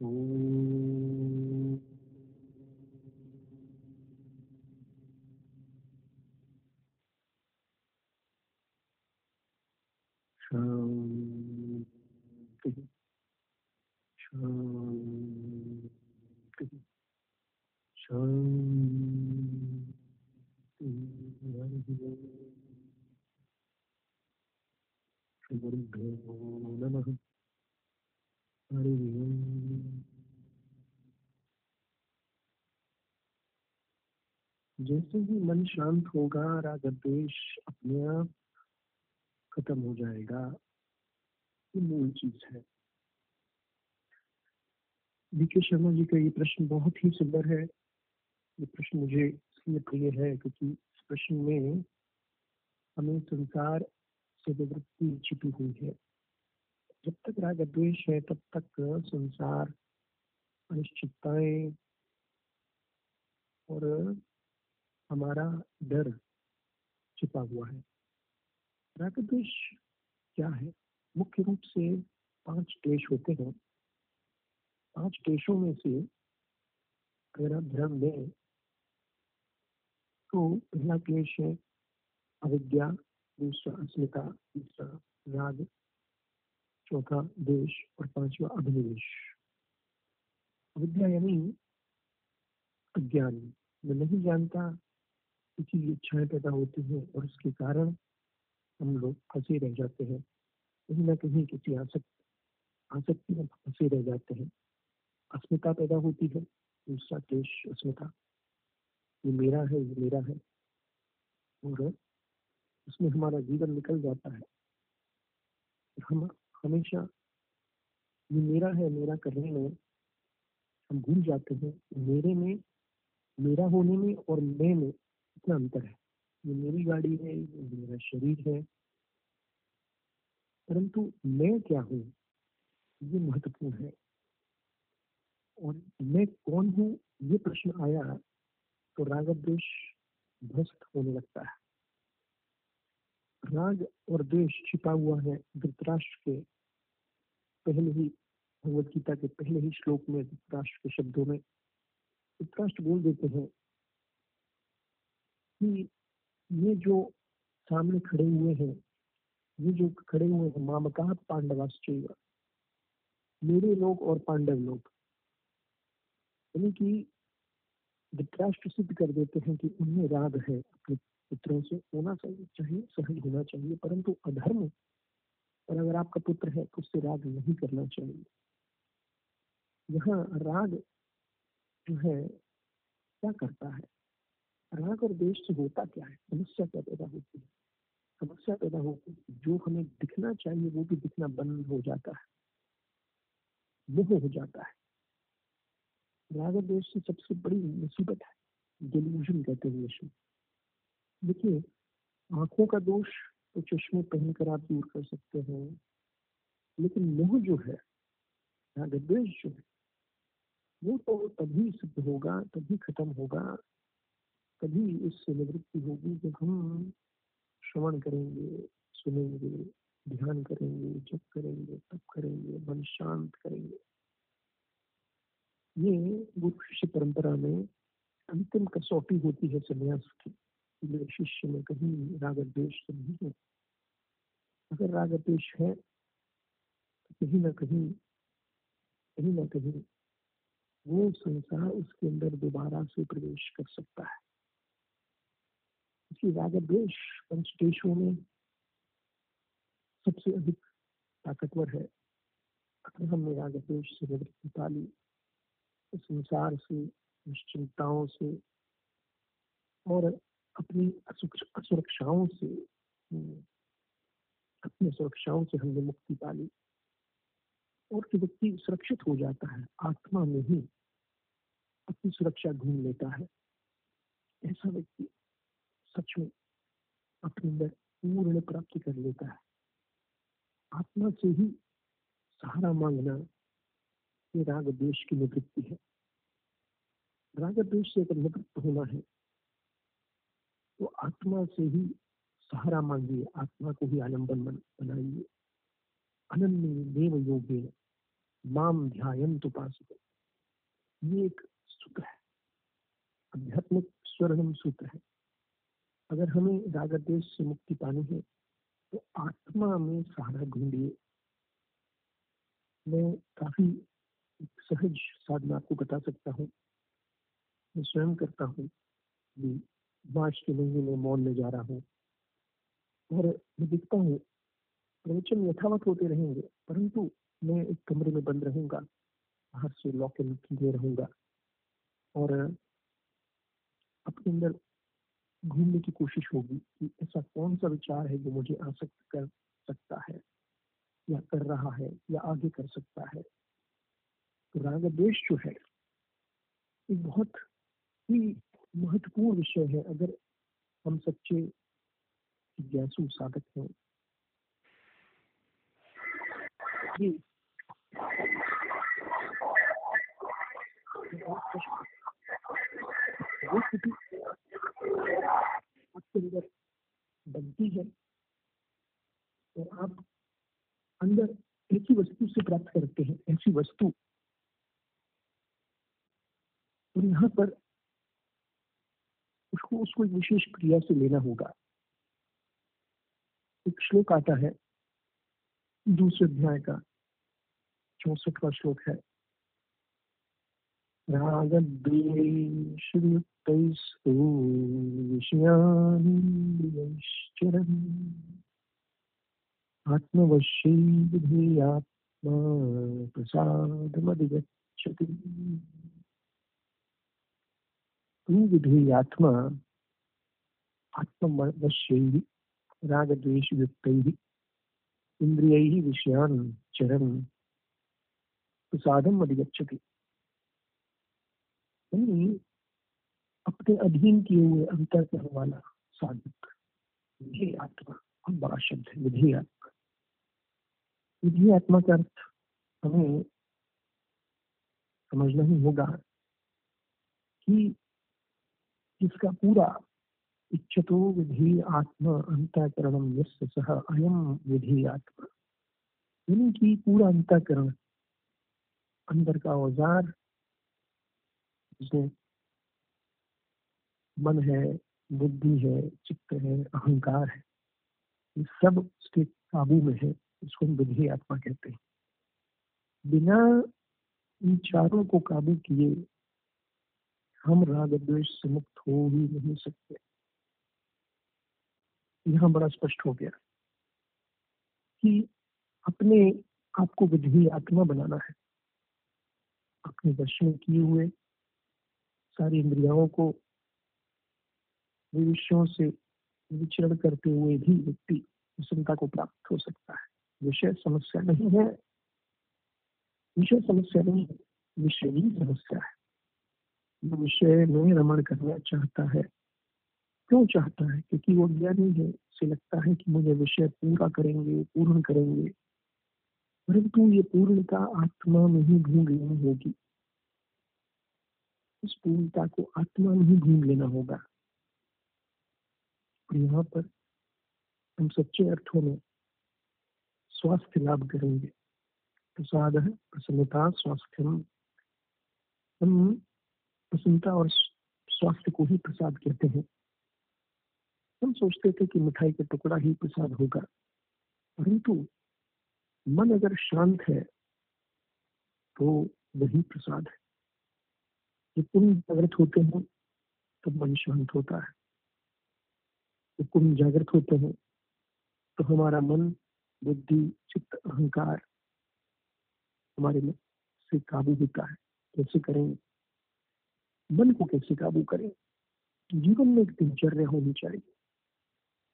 शान्तिः शान्तिः शान्तिः हरिः ओम् श्रीगुरुभ्यो नमः हरि ओम जैसे ही मन शांत होगा राग द्वेष अपने आप खत्म हो जाएगा, ये मूल चीज़ है। बीके शर्मा जी का ये प्रश्न बहुत ही सुंदर है। ये प्रश्न मुझे इसलिए प्रिय है क्योंकि इस प्रश्न में हमें संसार से विवृत्ति छिपी हुई है। जब तक राग द्वेष है, तब तक संसार, अनिश्चितताएँ और हमारा डर छिपा हुआ है। राग द्वेष क्या है? मुख्य रूप से पाँच क्लेश होते हैं। पाँच क्लेशों में से अगर आप ध्यान दें तो पहला क्लेश है अविद्या, दूसरा अस्मिता, तीसरा राग, चौथा देश और पांचवा अभिनिवेश। अविद्या यानी अज्ञान। मैं नहीं जानता किसी इच्छाएँ पैदा होती हैं और उसके कारण हम लोग फंसे रह जाते हैं। कहीं ना कहीं किसी आसक्त, आसक्ति में फंसे रह जाते हैं। अस्मिता पैदा होती है, दूसरा क्लेश अस्मिता। ये मेरा है, ये मेरा है। और उसमें हमारा जीवन निकल जाता है। हम हमेशा, ये मेरा है, मेरा करने में हम भूल जाते हैं। मेरे में, मेरा होने में और मैं में इतना अंतर है। ये मेरी गाड़ी है, ये मेरा शरीर है। परंतु मैं क्या हूँ? ये महत्वपूर्ण है। और मैं कौन हूँ? ये प्रश्न आया तो राग द्वेष ध्वस्त होने लगता है। राग और द्वेष छिपा हुआ है धृतराष्ट्र के पहले ही भगवदगीता के पहले ही श्लोक में, धृतराष्ट्र के शब्दों में। धृतराष्ट्र बोल देते हैं कि ये जो सामने खड़े हुए हैं, ये जो खड़े हुए हैं मामका पांडवाश्चय मेरे लोग और पांडव लोग। यानी कि धृतराष्ट्र सिद्ध कर देते हैं कि उनमें राग है अपने पुत्रों से, होना चाहिए चाहिए, सहज होना चाहिए, परंतु अधर्म, और अगर आपका पुत्र है तो उससे राग नहीं करना चाहिए। यहाँ राग जो है, क्या करता है? राग और देश से होता क्या है? समस्या क्या पैदा होती है। समस्या पैदा होती है जो हमें दिखना चाहिए, वो भी दिखना बंद हो जाता है। मोह हो जाता है। राग और देश से सबसे बड़ी मुसीबत है डिल्यूजन कहते हैं यशु देखिए, आँखों का दोष तो चश्मे पहनकर आप दूर कर सकते हैं, लेकिन मोह जो है, राग द्वेष जो है, वो तो तभी सिद्ध होगा, तभी खत्म होगा तभी उससे निवृत्ति होगी जब हम श्रवण करेंगे, सुनेंगे, ध्यान करेंगे, जप करेंगे, तप करेंगे, मन शांत करेंगे। ये गुरु शिष्य परंपरा में अंतिम कसौटी होती है संन्यास की। मेरे शिष्य में कहीं राग द्वेष तो नहीं है। अगर राग द्वेष है तो कहीं ना कहीं कहीं ना कहीं वो संसार उसके अंदर दोबारा से प्रवेश कर सकता है। इसलिए राग द्वेष पंचदेशों में सबसे अधिक ताकतवर है। अगर हमने राग द्वेष से निवृत्ति पाली संसार से, निश्चिंताओं से और अपनी असुरक्षाओं से, अपनी सुरक्षाओं से हमने मुक्ति पाली। और कि व्यक्ति सुरक्षित हो जाता है, आत्मा में ही अपनी सुरक्षा ढूंढ लेता है। ऐसा व्यक्ति सच में अपने अंदर पूर्ण प्राप्ति कर लेता है। आत्मा से ही सहारा मांगना ये राग द्वेष की निवृत्ति है। राग द्वेष से अगर निवृत्त होना है तो आत्मा से ही सहारा मांगिए, आत्मा को ही आलंबन बनाइए। अनन्य देव योगे माम ध्यान तो पास ये एक सूत्र है। आध्यात्मिक स्वर्णम सूत्र है। अगर हमें राग देश से मुक्ति पानी है तो आत्मा में सहारा ढूंढिए। मैं काफ़ी सहज साधना आपको बता सकता हूँ। मैं स्वयं करता हूँ मार्च के महीने में मॉल में जा रहा हूँ। और मैं दिखता हूँ, प्रवचन यथावत होते रहेंगे, परंतु मैं एक कमरे में बंद रहूँगा, बाहर से लॉक इन किए रहूँगा। और अपने अंदर घूमने की कोशिश होगी कि ऐसा कौन सा विचार है जो मुझे आसक्त कर सकता है, या कर रहा है, या आगे कर सकता है। तो राग देश जो है, एक बहुत ही महत्वपूर्ण विषय है। अगर हम सच्चे जिज्ञासु साधक हैं। जी। आपके अंदर बनती है और आप अंदर ऐसी वस्तु से प्राप्त करते हैं ऐसी वस्तु। और यहाँ पर उसको उसको एक विशेष क्रिया से लेना होगा। एक श्लोक आता है, दूसरे अध्याय का, चौसठवा श्लोक है। रागद्वेषयुक्तैस्तु विषयानिन्द्रियैश्चरन् आत्मवश्यै विधेयात् प्रसादमधिगच्छति आत्मा आत्मवश्यैः रागद्वेषयुक्तैः इन्द्रियैः विषयान् चरन् प्रसादम अधिगच्छति यानी अपने अधीन किए हुए अंतर करने वाला साधक विधि आत्मा। बहुत बड़ा शब्द है विधि आत्मा। विधि आत्मा का अर्थ हमें समझना ही होगा कि इसका पूरा इच्छतो विधि आत्मा अंतकरणम यस्य सह अयम विधि आत्मा। यानी कि पूरा अंतकरण, अंदर का औज़ार जिसमें मन है, बुद्धि है, चित्त है, अहंकार है, ये सब उसके काबू में है इसको हम विधि आत्मा कहते हैं। बिना इन चारों को काबू किए हम राग द्वेष से मुक्त हो ही नहीं सकते। यहाँ बड़ा स्पष्ट हो गया कि अपने आप को विधि आत्मा बनाना है। अपने दर्शन किए हुए सारी इंद्रियाओं को विषयों से विचरण करते हुए भी व्यक्ति प्रसन्नता को प्राप्त हो सकता है। विषय समस्या नहीं है। विषय समस्या नहीं है, विषय ही समस्या है। जो विषय में रमण करना चाहता है, क्यों चाहता है? क्योंकि वो ज्ञानी है, उसे लगता है कि मुझे विषय पूरा करेंगे, पूर्ण करेंगे, परंतु ये पूर्णता आत्मा में ही लेनी होगी। उस पूर्णता को आत्मा में ही ढूंढ लेना होगा। और यहाँ पर हम सच्चे अर्थों में स्वास्थ्य लाभ करेंगे। प्रसाद है, प्रसन्नता स्वास्थ्य हम प्रसन्नता और स्वास्थ्य को ही प्रसाद कहते हैं। हम सोचते थे कि मिठाई का टुकड़ा ही प्रसाद होगा, परंतु मन अगर शांत है तो वही प्रसाद है। पुण्य जागृत होते हैं तो मन शांत होता है। पुण्य जागृत होते हैं तो हमारा मन, बुद्धि, चित्त, अहंकार हमारे में से काबू होता है। कैसे करेंगे? मन को कैसे काबू करें? जीवन में एक दिनचर्या होनी चाहिए,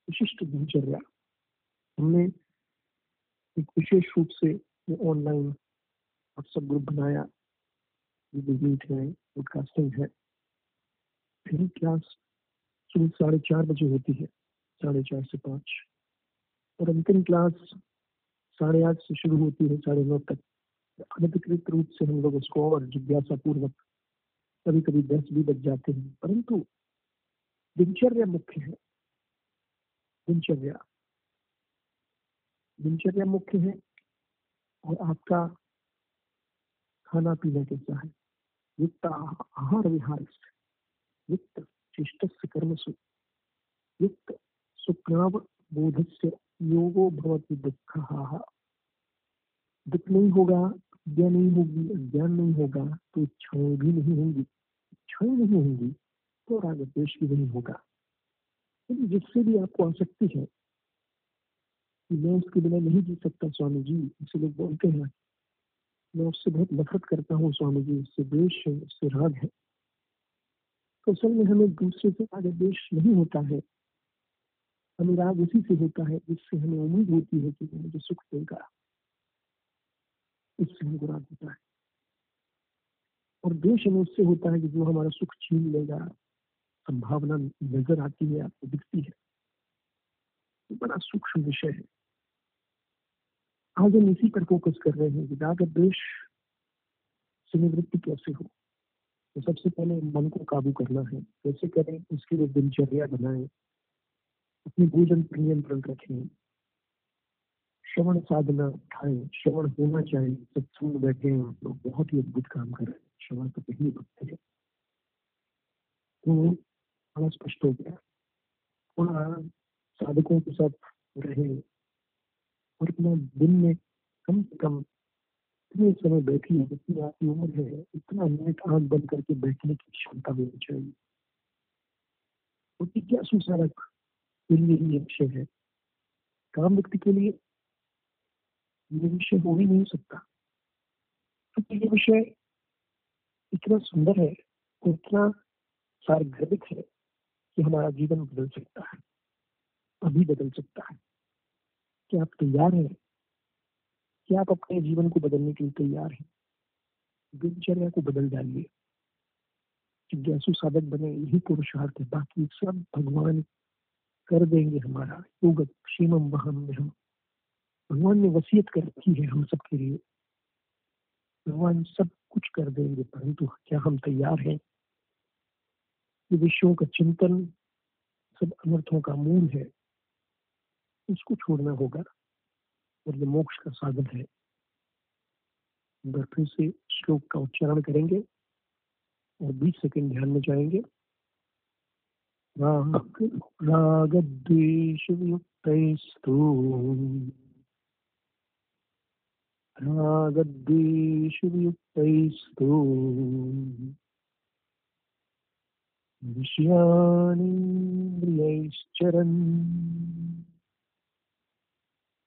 विशिष्ट दिनचर्या। हमने एक विशेष रूप से ऑनलाइन व्हाट्सएप ग्रुप बनाया मीट है। पॉडकास्टिंग है। पहली क्लास सुबह साढ़े चार बजे होती है? साढ़े चार से पाँच। और अंतिम क्लास साढ़े आठ से शुरू होती है, साढ़े नौ तक। अनधिकृत रूप से हम लोग उसको और जिज्ञासा पूर्वक कभी कभी दस भी बज जाते हैं। परंतु दिनचर्या मुख्य है। दिनचर्या। दिनचर्या मुख्य है और आपका खाना पीना कैसा है? युक्त आहार विहार युक्त शिष्ट कर्मसु। युक्त बोध से योगो भवती दुख। दुख नहीं होगा नहीं होगी, अज्ञान नहीं होगा तो इच्छाएँ भी नहीं होंगी। इच्छाएँ नहीं होंगी तो राग द्वेष भी नहीं होगा। जिससे भी आपको आसक्ति है, कि मैं उसके बिना नहीं जी सकता स्वामी जी इसे लोग बोलते हैं मैं उससे बहुत नफरत करता हूँ स्वामी जी, उससे द्वेष है, उससे राग है। तो असल में हमें दूसरे से राग द्वेष नहीं होता है। हमें राग उसी से होता है जिससे हमें उम्मीद होती है कि मुझे सुख देगा उससे हमको राग होता है। और द्वेष हमें उससे होता है कि जो हमारा सुख छीन लेगा, संभावना नज़र आती है, आपको दिखती है। तो बड़ा सूक्ष्म विषय है। आज हम इसी पर फोकस कर रहे हैं कि राग द्वेष से निवृत्ति कैसे हो तो सबसे पहले मन को काबू करना है। कैसे करें, उसके लिए दिनचर्या बनाए, अपने भोजन पर नियंत्रण रखें, श्रवण साधना उठाए, श्रवण होना चाहिए, सत्संग बैठे हैं आप लोग, बहुत ही अद्भुत काम कर रहे हैं, श्रवण तो पहली वक्त है। तो बड़ा स्पष्ट हो गया। थोड़ा साधकों के साथ रहे और अपना दिन में कम से कम इतने समय बैठी है जितनी आपकी उम्र है, इतना मिनट आँख बंद करके बैठने की क्षमता होनी चाहिए। क्योंकि क्या सुसारक के लिए ही विषय है? काम व्यक्ति के लिए ये विषय हो ही नहीं सकता। क्योंकि ये विषय इतना सुंदर है और इतना सारगर्भिक है कि हमारा जीवन बदल सकता है, अभी बदल सकता है। क्या आप तैयार हैं? क्या आप अपने जीवन को बदलने के लिए तैयार हैं? दिनचर्या को बदल डालिए। जिज्ञासु साधक बने, यही पुरुषार्थ है। बाकी सब भगवान कर देंगे हमारा। योग क्षेम वहम हम भगवान ने वसीयत कर रखी है हम सबके लिए। भगवान सब कुछ कर देंगे, परंतु क्या हम तैयार हैं? ये विषयों का चिंतन सब अनर्थों का मूल है। उसको छोड़ना होगा। और ये मोक्ष का साधन है। फिर से श्लोक का उच्चारण करेंगे और 20 सेकंड ध्यान में जाएँगे। राग रागद्वेष युक्तस्तु रागद्वेष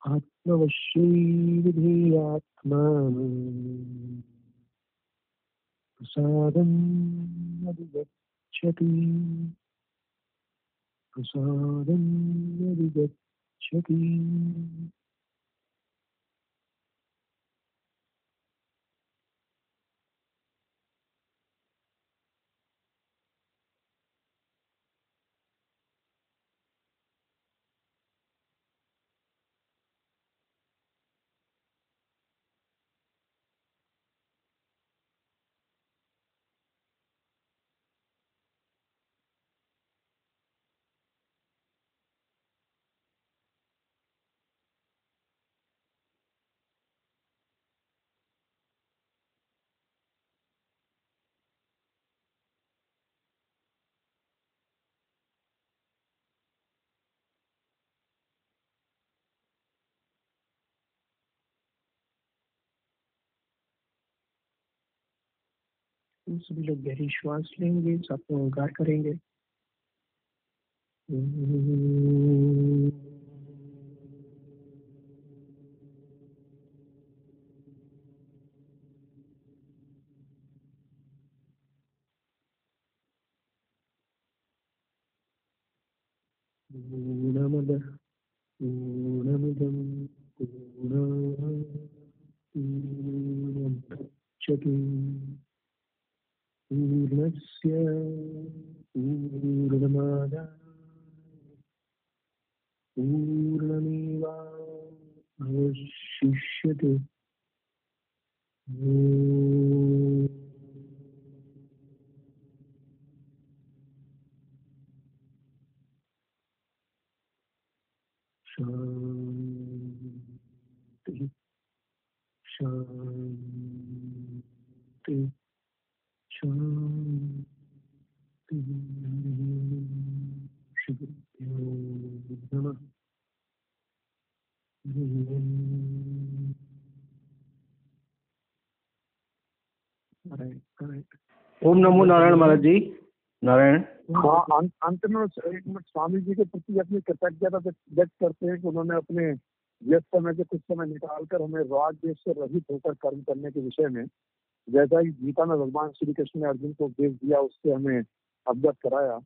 युक्तस्तु विषयानीन्द्रियैश्चरन् आत्मवश्यैर्धेयात्मा प्रसादम् अधिगच्छति प्रसादम् अधिगच्छति सभी लोग गहरी श्वास लेंगे सबको ओंकार करेंगे। नमो नारायण महाराज जी। नारायण। हाँ अंत अंत में एक मिनट, स्वामी जी के प्रति अपनी कृतज्ञता व्यक्त करते हैं कि उन्होंने अपने व्यस्त समय से कुछ समय निकालकर हमें राग देश से रहित होकर कर्म करने के विषय में, जैसा ही गीता में भगवान श्री कृष्ण ने अर्जुन को उपदेश दिया, उससे हमें अवगत कराया।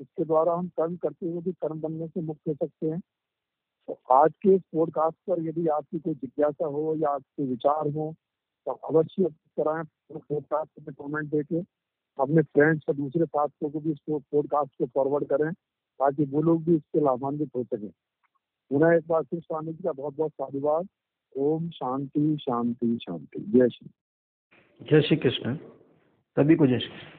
इसके द्वारा हम कर्म करते हुए भी कर्म बनने से मुक्त हो सकते हैं। तो आज के इस पॉडकास्ट पर यदि आपकी कोई जिज्ञासा हो या आपके विचार हो तो अवश्य कराएँ पॉडकास्ट में कमेंट देके अपने फ्रेंड्स और दूसरे साथियों को भी इस पॉडकास्ट को फॉरवर्ड करें ताकि वो लोग भी इससे लाभान्वित हो सके। पुनः एक बार फिर स्वामी जी का बहुत बहुत साधुवाद। ओम शांति शांति शांति। जय श्री। जय श्री कृष्ण। सभी को जय श्री। कृष्ण